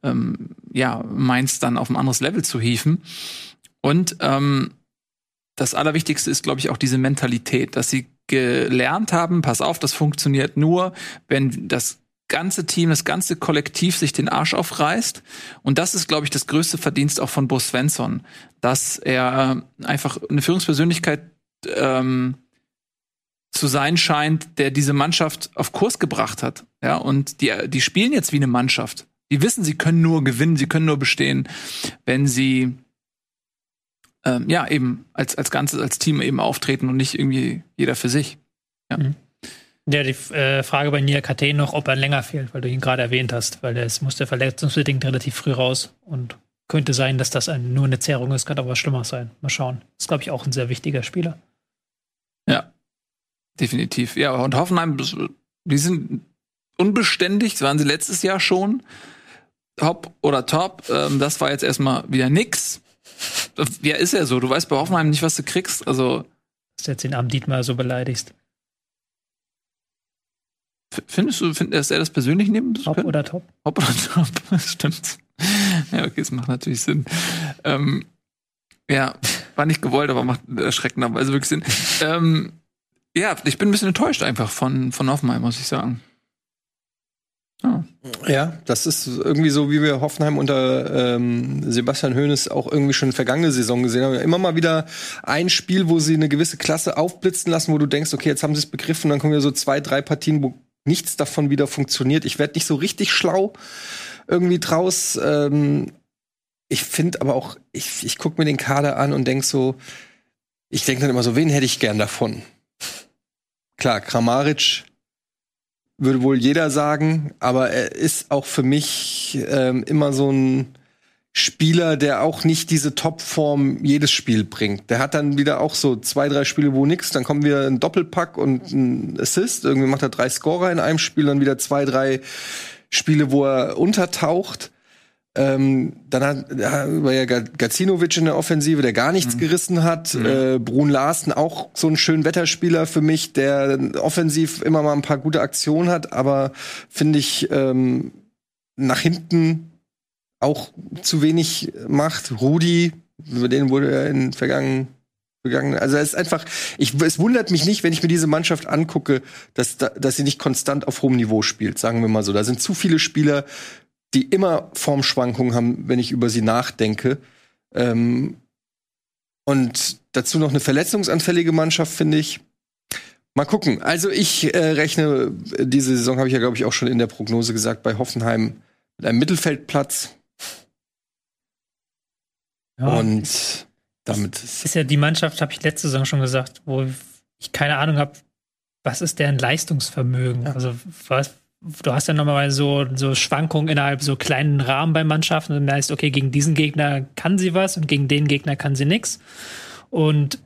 ähm, ja, Mainz dann auf ein anderes Level zu hieven. Und ähm, das Allerwichtigste ist, glaube ich, auch diese Mentalität, dass sie gelernt haben, pass auf, das funktioniert nur, wenn das ganze Team, das ganze Kollektiv sich den Arsch aufreißt. Und das ist, glaube ich, das größte Verdienst auch von Bo Svensson, dass er einfach eine Führungspersönlichkeit ähm, zu sein scheint, der diese Mannschaft auf Kurs gebracht hat. Ja, und die, die spielen jetzt wie eine Mannschaft. Die wissen, sie können nur gewinnen, sie können nur bestehen, wenn sie ähm, ja, eben als, als Ganzes, als Team eben auftreten und nicht irgendwie jeder für sich. Ja. Mhm. Ja, die äh, Frage bei Nia KT noch, ob er länger fehlt, weil du ihn gerade erwähnt hast, weil es musste verletzungsbedingt relativ früh raus und könnte sein, dass das ein, nur eine Zerrung ist, kann aber was Schlimmer sein. Mal schauen. Ist, glaube ich, auch ein sehr wichtiger Spieler. Ja, definitiv. Ja, und Hoffenheim, die sind unbeständig, das waren sie letztes Jahr schon. Top oder top. Ähm, das war jetzt erstmal wieder nix. Ja, ist ja so. Du weißt bei Hoffenheim nicht, was du kriegst. Also. Dass du jetzt den armen Dietmar so beleidigst. Findest du, find, dass er das persönlich nehmen Hopp können? oder top? Hopp oder top, stimmt. Ja, okay, es macht natürlich Sinn. Ähm, ja, war nicht gewollt, aber macht erschreckenderweise wirklich Sinn. Ähm, ja, ich bin ein bisschen enttäuscht einfach von, von Hoffenheim, muss ich sagen. Ja, das ist irgendwie so, wie wir Hoffenheim unter ähm, Sebastian Hoeneß auch irgendwie schon vergangene Saison gesehen haben. Immer mal wieder ein Spiel, wo sie eine gewisse Klasse aufblitzen lassen, wo du denkst, okay, jetzt haben sie es begriffen, dann kommen wieder so zwei, drei Partien, wo nichts davon wieder funktioniert. Ich werde nicht so richtig schlau irgendwie draus. Ähm, ich finde aber auch, ich, ich gucke mir den Kader an und denk so, ich denke dann immer so, wen hätte ich gern davon? Klar, Kramaric würde wohl jeder sagen, aber er ist auch für mich ähm, immer so ein Spieler, der auch nicht diese Topform jedes Spiel bringt. Der hat dann wieder auch so zwei, drei Spiele, wo nix, dann kommen wir ein Doppelpack und ein Assist, irgendwie macht er drei Scorer in einem Spiel, dann wieder zwei, drei Spiele, wo er untertaucht. Ähm, dann hat, war ja Gacinovic in der Offensive, der gar nichts mhm. gerissen hat. Mhm. Äh, Brun Larsen auch so ein schön Wetterspieler für mich, der offensiv immer mal ein paar gute Aktionen hat, aber finde ich ähm, nach hinten auch zu wenig macht. Rudi, über den wurde er in vergangenen gegangen. Also es ist einfach, ich, es wundert mich nicht, wenn ich mir diese Mannschaft angucke, dass, dass sie nicht konstant auf hohem Niveau spielt, sagen wir mal so. Da sind zu viele Spieler, die immer Formschwankungen haben, wenn ich über sie nachdenke. Ähm, und dazu noch eine verletzungsanfällige Mannschaft, finde ich. Mal gucken. Also ich äh, rechne, diese Saison habe ich ja, glaube ich, auch schon in der Prognose gesagt, bei Hoffenheim mit einem Mittelfeldplatz. Ja, und damit ist, ist ja die Mannschaft, habe ich letzte Saison schon gesagt, wo ich keine Ahnung habe, was ist deren Leistungsvermögen? Ja. Also was, du hast ja normalerweise so, so Schwankungen innerhalb so kleinen Rahmen bei Mannschaften. Und dann heißt, okay, gegen diesen Gegner kann sie was und gegen den Gegner kann sie nichts. Und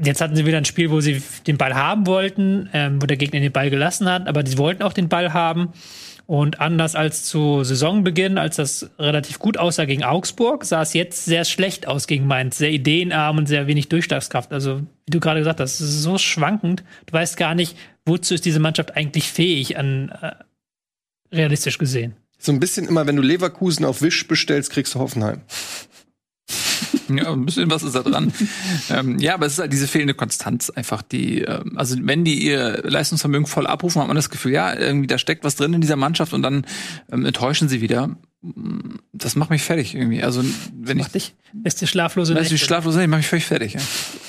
Jetzt hatten sie wieder ein Spiel, wo sie den Ball haben wollten, ähm, wo der Gegner den Ball gelassen hat, aber sie wollten auch den Ball haben. Und anders als zu Saisonbeginn, als das relativ gut aussah gegen Augsburg, sah es jetzt sehr schlecht aus gegen Mainz. Sehr ideenarm und sehr wenig Durchschlagskraft. Also, wie du gerade gesagt hast, es ist so schwankend. Du weißt gar nicht, wozu ist diese Mannschaft eigentlich fähig, an äh, realistisch gesehen. So ein bisschen immer, wenn du Leverkusen auf Wisch bestellst, kriegst du Hoffenheim. Ja, ein bisschen was ist da dran. ähm, ja, aber es ist halt diese fehlende Konstanz einfach, die, ähm, also wenn die ihr Leistungsvermögen voll abrufen, hat man das Gefühl, ja, irgendwie da steckt was drin in dieser Mannschaft und dann ähm, enttäuschen sie wieder. Das macht mich fertig irgendwie. Also wenn Macht dich, lässt dir schlaflose ich, die Nächte. schlaflose Nächte, macht mich völlig fertig. Ja.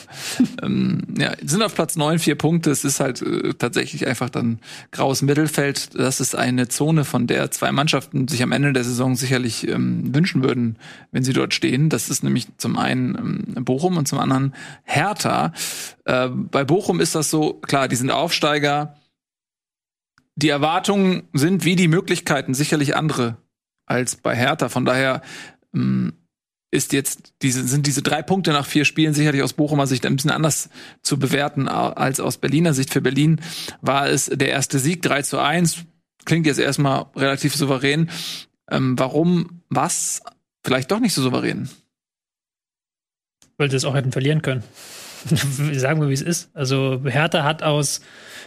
ähm, ja, sind auf Platz neun, vier Punkte. Es ist halt äh, tatsächlich einfach dann graues Mittelfeld. Das ist eine Zone, von der zwei Mannschaften sich am Ende der Saison sicherlich ähm, wünschen würden, wenn sie dort stehen. Das ist nämlich zum einen ähm, Bochum und zum anderen Hertha. Äh, bei Bochum ist das so, klar, die sind Aufsteiger. Die Erwartungen sind wie die Möglichkeiten sicherlich andere als bei Hertha. Von daher ähm, ist jetzt diese, sind diese drei Punkte nach vier Spielen sicherlich aus Bochumer Sicht ein bisschen anders zu bewerten als aus Berliner Sicht. Für Berlin war es der erste Sieg 3 zu 1. Klingt jetzt erstmal relativ souverän. Ähm, warum was vielleicht doch nicht so souverän? weil sie es auch hätten verlieren können. Sagen wir, wie es ist. Also Hertha hat aus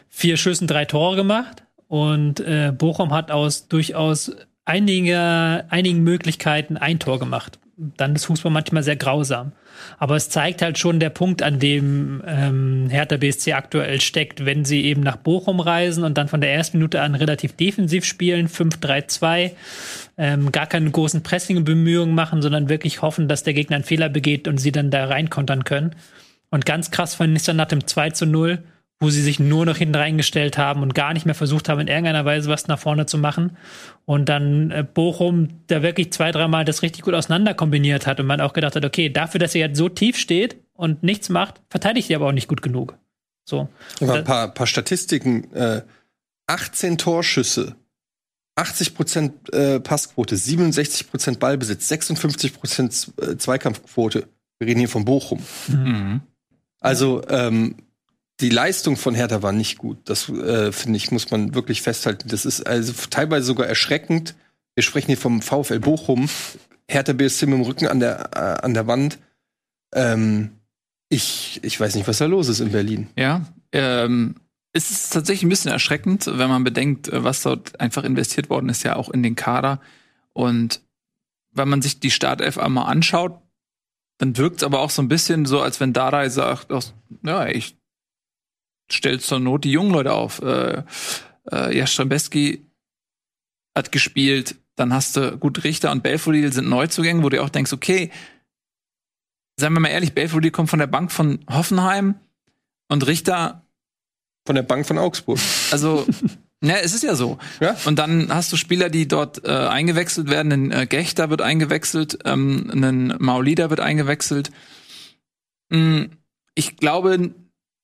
vier Schüssen drei Tore gemacht und äh, Bochum hat aus durchaus einiger, einigen Möglichkeiten ein Tor gemacht. Dann ist Fußball manchmal sehr grausam. Aber es zeigt halt schon der Punkt, an dem ähm, Hertha BSC aktuell steckt, wenn sie eben nach Bochum reisen und dann von der ersten Minute an relativ defensiv spielen, 5-3-2, ähm, gar keine großen Pressing-Bemühungen machen, sondern wirklich hoffen, dass der Gegner einen Fehler begeht und sie dann da reinkontern können. Und ganz krass fand ich dann nach dem 2 zu 0, wo sie sich nur noch hinten reingestellt haben und gar nicht mehr versucht haben, in irgendeiner Weise was nach vorne zu machen. Und dann äh, Bochum da wirklich zwei, dreimal das richtig gut auseinander kombiniert hat und man auch gedacht hat, okay, dafür, dass ihr jetzt so tief steht und nichts macht, verteidigt ihr aber auch nicht gut genug. So. Aber ein paar, paar Statistiken. Äh, 18 Torschüsse, 80 Prozent äh, Passquote, 67 Prozent Ballbesitz, 56 Prozent äh, Zweikampfquote. Wir reden hier von Bochum. Also ähm, die Leistung von Hertha war nicht gut. Das äh, finde ich muss man wirklich festhalten. Das ist also teilweise sogar erschreckend. Wir sprechen hier vom VfL Bochum. Hertha BSC mit dem Rücken an der äh, an der Wand. Ähm, ich ich weiß nicht, was da los ist in Berlin. Ja, ähm, es ist tatsächlich ein bisschen erschreckend, wenn man bedenkt, was dort einfach investiert worden ist, ja auch in den Kader. Und wenn man sich die Startelf einmal anschaut, dann wirkt es aber auch so ein bisschen so, als wenn Dardai sagt, ja, ich stell zur Not die jungen Leute auf. Äh, äh, Jastrzębski hat gespielt, dann hast du gut Richter und Belfodil sind Neuzugänge, wo du auch denkst, okay, seien wir mal ehrlich, Belfodil kommt von der Bank von Hoffenheim und Richter Von der Bank von Augsburg. also, ja, es ist ja so. Ja. Und dann hast du Spieler, die dort äh, eingewechselt werden. Ein äh, Gechter wird eingewechselt, ähm, ein Maulida wird eingewechselt. Mm, Ich glaube,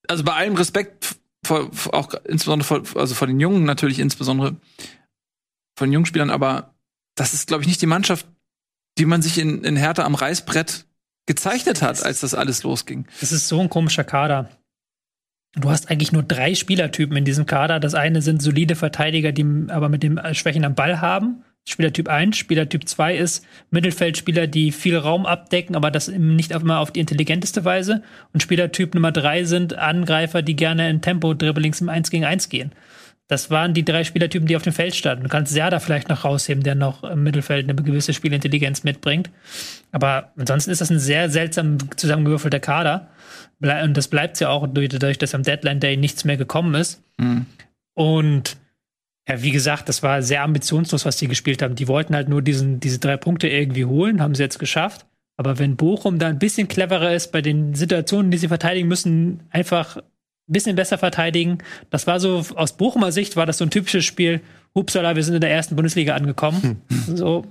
also bei allem Respekt vor, auch insbesondere vor, also vor den Jungen natürlich insbesondere von den jungen Spielern, aber das ist, glaube ich, nicht die Mannschaft, die man sich in, in Hertha am Reißbrett gezeichnet hat, als das alles losging. Das ist so ein komischer Kader. Du hast eigentlich nur drei Spielertypen in diesem Kader. Das eine sind solide Verteidiger, die aber mit dem Schwächen am Ball haben. Spielertyp 1. Spielertyp 2 ist Mittelfeldspieler, die viel Raum abdecken, aber das nicht immer auf die intelligenteste Weise. Und Spielertyp Nummer 3 sind Angreifer, die gerne in Tempo-Dribblings im 1 gegen 1 gehen. Das waren die drei Spielertypen, die auf dem Feld standen. Du kannst Serda vielleicht noch rausheben, der noch im Mittelfeld eine gewisse Spielintelligenz mitbringt. Aber ansonsten ist das ein sehr seltsam zusammengewürfelter Kader. Und das bleibt ja auch durch- dadurch, dass am Deadline Day nichts mehr gekommen ist. Und ja, wie gesagt, das war sehr ambitionslos, was die gespielt haben. Die wollten halt nur diesen, diese drei Punkte irgendwie holen, haben sie jetzt geschafft. Aber wenn Bochum da ein bisschen cleverer ist bei den Situationen, die sie verteidigen müssen, einfach ein bisschen besser verteidigen. Das war so, aus Bochumer Sicht war das so ein typisches Spiel. Hupsala, wir sind in der ersten Bundesliga angekommen. So,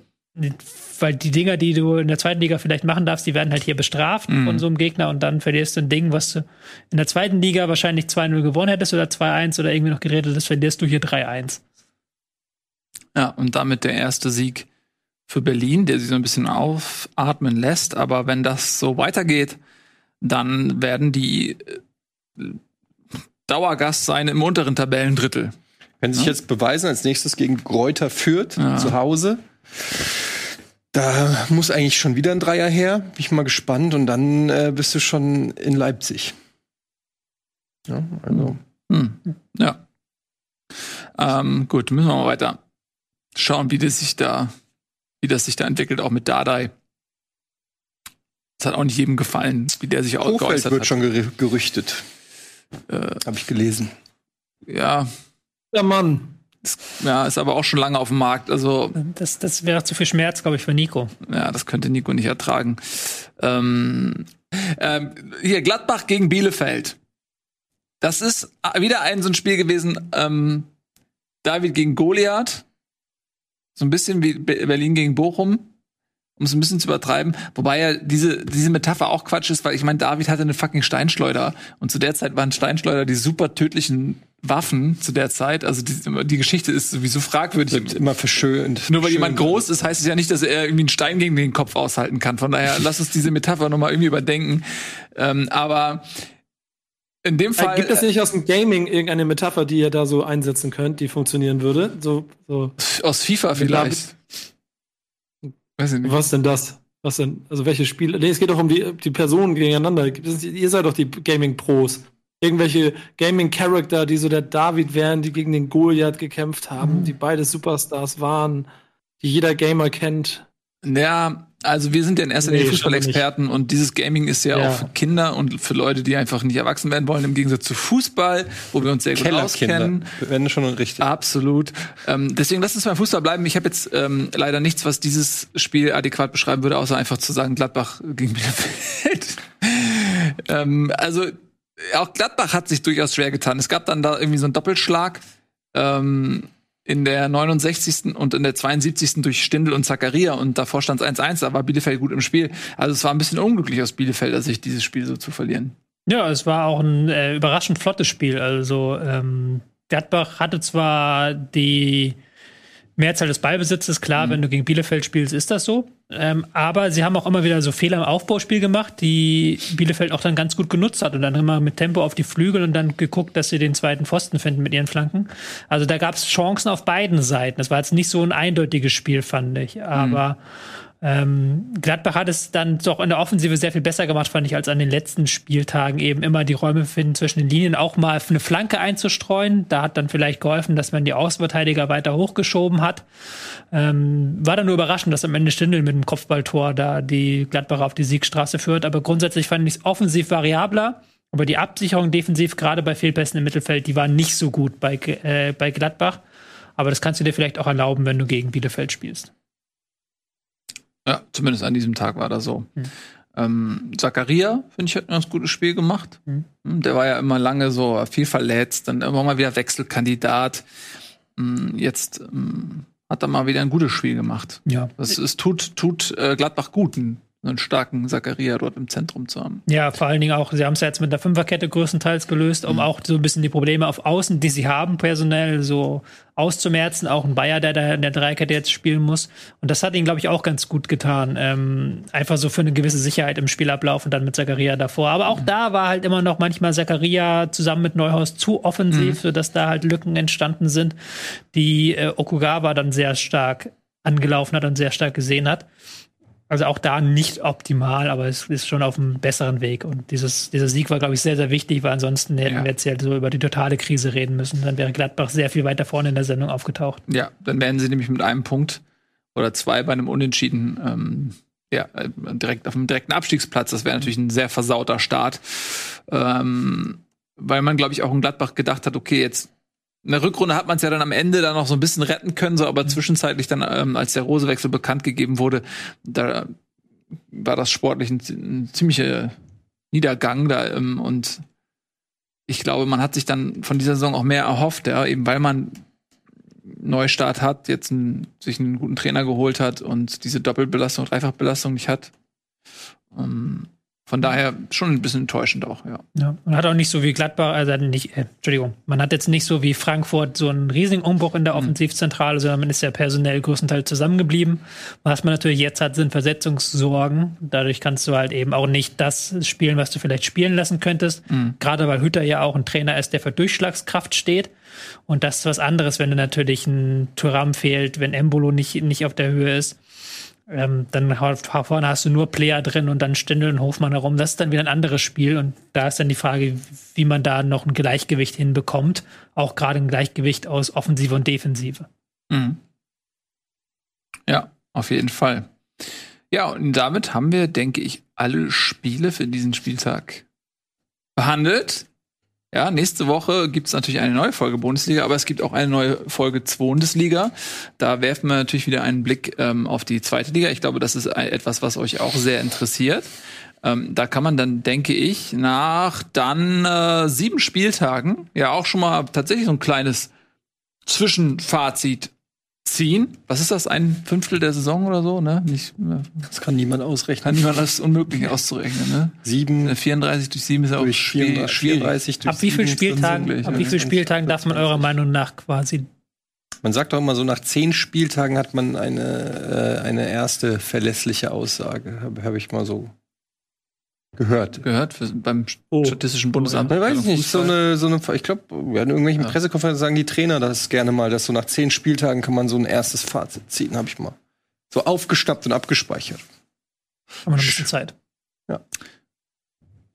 weil die Dinger, die du in der zweiten Liga vielleicht machen darfst, die werden halt hier bestraft von so einem Gegner und dann verlierst du ein Ding, was du in der zweiten Liga wahrscheinlich 2-0 gewonnen hättest oder 2-1 oder irgendwie noch geredet hast, verlierst du hier 3-1. Ja, und damit der erste Sieg für Berlin, der sie so ein bisschen aufatmen lässt. Aber wenn das so weitergeht, dann werden die äh, Dauergast sein im unteren Tabellendrittel. Wenn sich jetzt beweisen, als nächstes gegen Gräuter führt, Ja. zu Hause. Da muss eigentlich schon wieder ein Dreier her. Bin ich mal gespannt. Und dann äh, bist du schon in Leipzig. Ja, also. Hm. Ja. Ähm, gut, müssen wir mal weiter schauen, wie das sich da, wie das sich da entwickelt, auch mit Dardai. Es hat auch nicht jedem gefallen, wie der sich auch Kofeld geäußert wird hat. schon gerü- gerüchtet. Äh, Habe ich gelesen. ja, Der Mann. ja, ist aber auch schon lange auf dem Markt. Also Das, das wäre zu viel Schmerz, glaube ich, für Nico. Ja, das könnte Nico nicht ertragen. Ähm, ähm, hier, Gladbach gegen Bielefeld. Das ist wieder ein so ein Spiel gewesen, ähm, David gegen Goliath. So ein bisschen wie Be- Berlin gegen Bochum. Um es ein bisschen zu übertreiben. Wobei ja diese, diese Metapher auch Quatsch ist, weil ich meine, David hatte eine fucking Steinschleuder. Und zu der Zeit waren Steinschleuder die super tödlichen Waffen zu der Zeit. Also die, die Geschichte ist sowieso fragwürdig. Wird immer verschönt. Nur weil jemand groß ist, heißt es ja nicht, dass er irgendwie einen Stein gegen den Kopf aushalten kann. Von daher, lass uns diese Metapher nochmal irgendwie überdenken. Ähm, aber in dem Fall. Äh, Gibt es nicht aus dem Gaming irgendeine Metapher, die ihr da so einsetzen könnt, die funktionieren würde? So, so. äh, aus FIFA vielleicht. Weiß ich nicht. Was denn das? Was denn? Also welche Spiele? Nee, es geht doch um die, die Personen gegeneinander. Ihr seid doch die Gaming-Pros. Irgendwelche Gaming-Charakter, die so der David wären, die gegen den Goliath gekämpft haben, die beide Superstars waren, die jeder Gamer kennt. Ja, also wir sind ja in erster Linie Nee, Fußballexperten und dieses Gaming ist ja, Ja. auch für Kinder und für Leute, die einfach nicht erwachsen werden wollen, im Gegensatz zu Fußball, wo wir uns sehr gut auskennen. Wenn schon richtig. Absolut. Ähm, deswegen lass uns beim Fußball bleiben. Ich habe jetzt ähm, leider nichts, was dieses Spiel adäquat beschreiben würde, außer einfach zu sagen Gladbach gegen Bielefeld. ähm, also auch Gladbach hat sich durchaus schwer getan. Es gab dann da irgendwie so einen Doppelschlag ähm, in der 69. und in der 72. durch Stindl und Zakaria und davor stand es 1-1, da war Bielefeld gut im Spiel. Also es war ein bisschen unglücklich aus Bielefelder Sicht, dieses Spiel so zu verlieren. Ja, es war auch ein äh, überraschend flottes Spiel. Also ähm, Gladbach hatte zwar die Mehrzahl des Ballbesitzes, klar, wenn du gegen Bielefeld spielst, ist das so. Ähm, aber sie haben auch immer wieder so Fehler im Aufbauspiel gemacht, die Bielefeld auch dann ganz gut genutzt hat und dann immer mit Tempo auf die Flügel und dann geguckt, dass sie den zweiten Pfosten finden mit ihren Flanken. Also da gab es Chancen auf beiden Seiten. Das war jetzt nicht so ein eindeutiges Spiel, fand ich. Aber ähm, Gladbach hat es dann doch in der Offensive sehr viel besser gemacht, fand ich, als an den letzten Spieltagen eben immer die Räume finden zwischen den Linien, auch mal eine Flanke einzustreuen. Da hat dann vielleicht geholfen, dass man die Außenverteidiger weiter hochgeschoben hat. Ähm, war dann nur überraschend, dass am Ende Stindl mit dem Kopfballtor da die Gladbacher auf die Siegstraße führt. Aber grundsätzlich fand ich es offensiv variabler. Aber die Absicherung defensiv, gerade bei Fehlpässen im Mittelfeld, die war nicht so gut bei, äh, bei Gladbach. Aber das kannst du dir vielleicht auch erlauben, wenn du gegen Bielefeld spielst. Ja, zumindest an diesem Tag war das so. Mhm. Ähm, Zakaria, finde ich, hat ein ganz gutes Spiel gemacht. Mhm. Hm, Der war ja immer lange so viel verletzt, dann immer mal wieder Wechselkandidat. Hm, Jetzt hm, hat er mal wieder ein gutes Spiel gemacht. Ja. Das, es tut, tut äh, Gladbach gut, einen, starken Zakaria dort im Zentrum zu haben. Ja, vor allen Dingen auch, sie haben es ja jetzt mit der Fünferkette größtenteils gelöst, um auch so ein bisschen die Probleme auf Außen, die sie haben, personell so auszumerzen. Auch ein Bayer, der da in der Dreikette jetzt spielen muss. Und das hat ihnen, glaube ich, auch ganz gut getan. Ähm, einfach so für eine gewisse Sicherheit im Spielablauf und dann mit Zakaria davor. Aber auch da war halt immer noch manchmal Zakaria zusammen mit Neuhaus zu offensiv, sodass da halt Lücken entstanden sind, die äh, Okugawa dann sehr stark angelaufen hat und sehr stark gesehen hat. Also auch da nicht optimal, aber es ist schon auf einem besseren Weg. Und dieses, dieser Sieg war, glaube ich, sehr, sehr wichtig, weil ansonsten hätten Ja. wir jetzt ja so über die totale Krise reden müssen. Dann wäre Gladbach sehr viel weiter vorne in der Sendung aufgetaucht. Ja, dann wären sie nämlich mit einem Punkt oder zwei bei einem Unentschieden ähm, ja, äh, direkt auf dem direkten Abstiegsplatz. Das wäre natürlich ein sehr versauter Start. Ähm, weil man, glaube ich, auch in Gladbach gedacht hat, okay, jetzt in der Rückrunde hat man es ja dann am Ende dann noch so ein bisschen retten können, so aber zwischenzeitlich dann, ähm, als der Rosewechsel bekannt gegeben wurde, da war das sportlich ein, ein ziemlicher Niedergang da ähm, und ich glaube, man hat sich dann von dieser Saison auch mehr erhofft, ja, eben weil man Neustart hat, jetzt einen, sich einen guten Trainer geholt hat und diese Doppelbelastung, Dreifachbelastung nicht hat. Ähm, Von daher schon ein bisschen enttäuschend auch, ja. Ja, und hat auch nicht so wie Gladbach, also nicht, äh, Entschuldigung, man hat jetzt nicht so wie Frankfurt so einen riesigen Umbruch in der Mhm. Offensivzentrale, sondern man ist ja personell größtenteils zusammengeblieben. Was man natürlich jetzt hat, sind Versetzungssorgen. Dadurch kannst du halt eben auch nicht das spielen, was du vielleicht spielen lassen könntest. Mhm. Gerade weil Hütter ja auch ein Trainer ist, der für Durchschlagskraft steht. Und das ist was anderes, wenn du natürlich ein Thuram fehlt, wenn Embolo nicht, nicht auf der Höhe ist. Ähm, dann vorne hast du nur Player drin und dann Stindl und Hofmann herum. Das ist dann wieder ein anderes Spiel und da ist dann die Frage, wie man da noch ein Gleichgewicht hinbekommt. Auch gerade ein Gleichgewicht aus Offensive und Defensive. Mhm. Ja, auf jeden Fall. Ja, und damit haben wir, denke ich, alle Spiele für diesen Spieltag behandelt. Ja, nächste Woche gibt es natürlich eine neue Folge Bundesliga, aber es gibt auch eine neue Folge Bundesliga. Da werfen wir natürlich wieder einen Blick ähm, auf die zweite Liga. Ich glaube, das ist etwas, was euch auch sehr interessiert. Ähm, da kann man dann, denke ich, nach dann äh, sieben Spieltagen ja auch schon mal tatsächlich so ein kleines Zwischenfazit ziehen. Was ist das? Ein Fünftel der Saison oder so, ne? Nicht, äh, Das kann niemand ausrechnen. kann niemand das ist unmöglich auszurechnen, ne? Sieben Äh, 34 durch 7 ist ja auch durch schwierig. 34, schwierig. 34 durch Ab wie vielen Spieltagen, ab wie vielen Spieltagen darf man eurer Meinung nach quasi Man sagt doch immer so, nach zehn Spieltagen hat man eine, äh, eine erste verlässliche Aussage. Habe hab ich mal so gehört. Gehört für, beim Oh. Statistischen Bundesamt. Ich weiß nicht, so eine, so eine, ich glaube, ja, in irgendwelchen Ja. Pressekonferenzen sagen die Trainer das gerne mal, dass so nach zehn Spieltagen kann man so ein erstes Fazit ziehen, habe ich mal. So aufgeschnappt und abgespeichert. haben wir noch ein bisschen Zeit.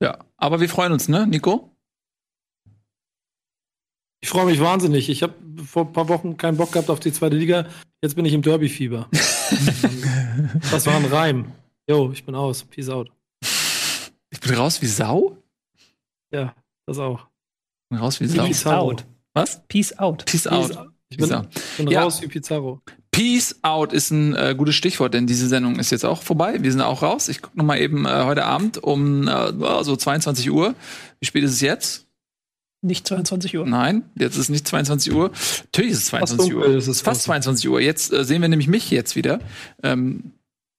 Ja, aber wir freuen uns, ne, Nico? Ich freue mich wahnsinnig. Ich habe vor ein paar Wochen keinen Bock gehabt auf die zweite Liga. Jetzt bin ich im Derby-Fieber. das war ein Reim. Jo, ich bin aus. Peace out. Ich bin raus wie Sau? Ja, das auch. Ich bin raus wie Sau. Peace out. Was? Peace out. Peace Peace out. Ich bin, Peace bin Ja. raus wie Pizarro. Peace out ist ein äh, gutes Stichwort, denn diese Sendung ist jetzt auch vorbei. Wir sind auch raus. Ich gucke noch mal eben äh, heute Abend um äh, so 22 Uhr. Wie spät ist es jetzt? Nicht 22 Uhr. Nein, jetzt ist es nicht 22 Uhr. Natürlich ist es 22 dunkel Uhr. ist es fast 22 Uhr. Jetzt äh, sehen wir nämlich mich jetzt wieder. Ähm,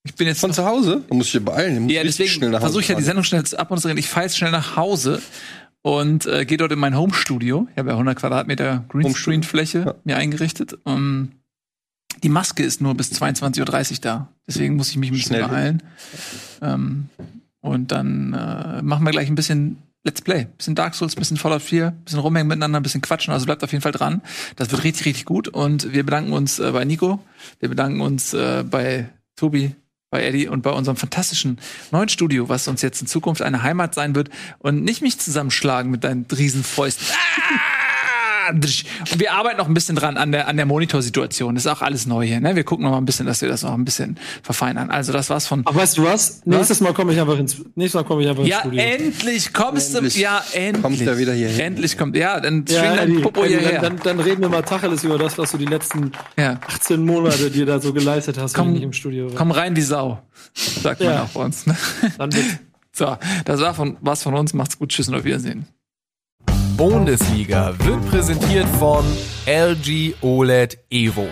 ich bin jetzt Von zu Hause? Da muss ich dir beeilen. Du musst ja, deswegen versuche ich ja die. Sendung schnell ab und zu reden. Ich fahre jetzt schnell nach Hause und äh, gehe dort in mein Home-Studio. Ich habe ja 100 Quadratmeter Greenscreen-Fläche Ja. mir eingerichtet. Um, die Maske ist nur bis 22.30 Uhr da. Deswegen muss ich mich ein bisschen Schnell. beeilen. Ähm, und dann äh, machen wir gleich ein bisschen Let's Play. Ein bisschen Dark Souls, ein bisschen Fallout 4, ein bisschen rumhängen miteinander, ein bisschen quatschen. Also bleibt auf jeden Fall dran. Das wird richtig, richtig gut. Und wir bedanken uns äh, bei Nico. Wir bedanken uns äh, bei Tobi, bei Eddie und bei unserem fantastischen neuen Studio, was uns jetzt in Zukunft eine Heimat sein wird und nicht mich zusammenschlagen mit deinen Riesenfäusten. Ah! Und wir arbeiten noch ein bisschen dran an der, an der Monitorsituation. Das ist auch alles neu hier. Ne? Wir gucken noch mal ein bisschen, dass wir das noch ein bisschen verfeinern. Also das war's von. Aber weißt du was? Nächstes Mal komme ich einfach ins nächstes Mal komme ich einfach Ja, ins Studio. endlich kommst Endlich du. Ja, endlich. kommt er wieder hierhin. Endlich kommt. Ja, dann schwing Ja, dein Eddie, Popo Eddie, hierher. dann, dann, reden wir mal Tacheles über das, was du die letzten ja. 18 Monate dir da so geleistet hast, Komm, wenn ich nicht im Studio war. Komm rein wie Sau. Sagt man Ja. auch bei uns. Ne? Dann So, das war von, was von uns. Macht's gut. Tschüss und auf Wiedersehen. Bundesliga wird präsentiert von LG OLED Evo.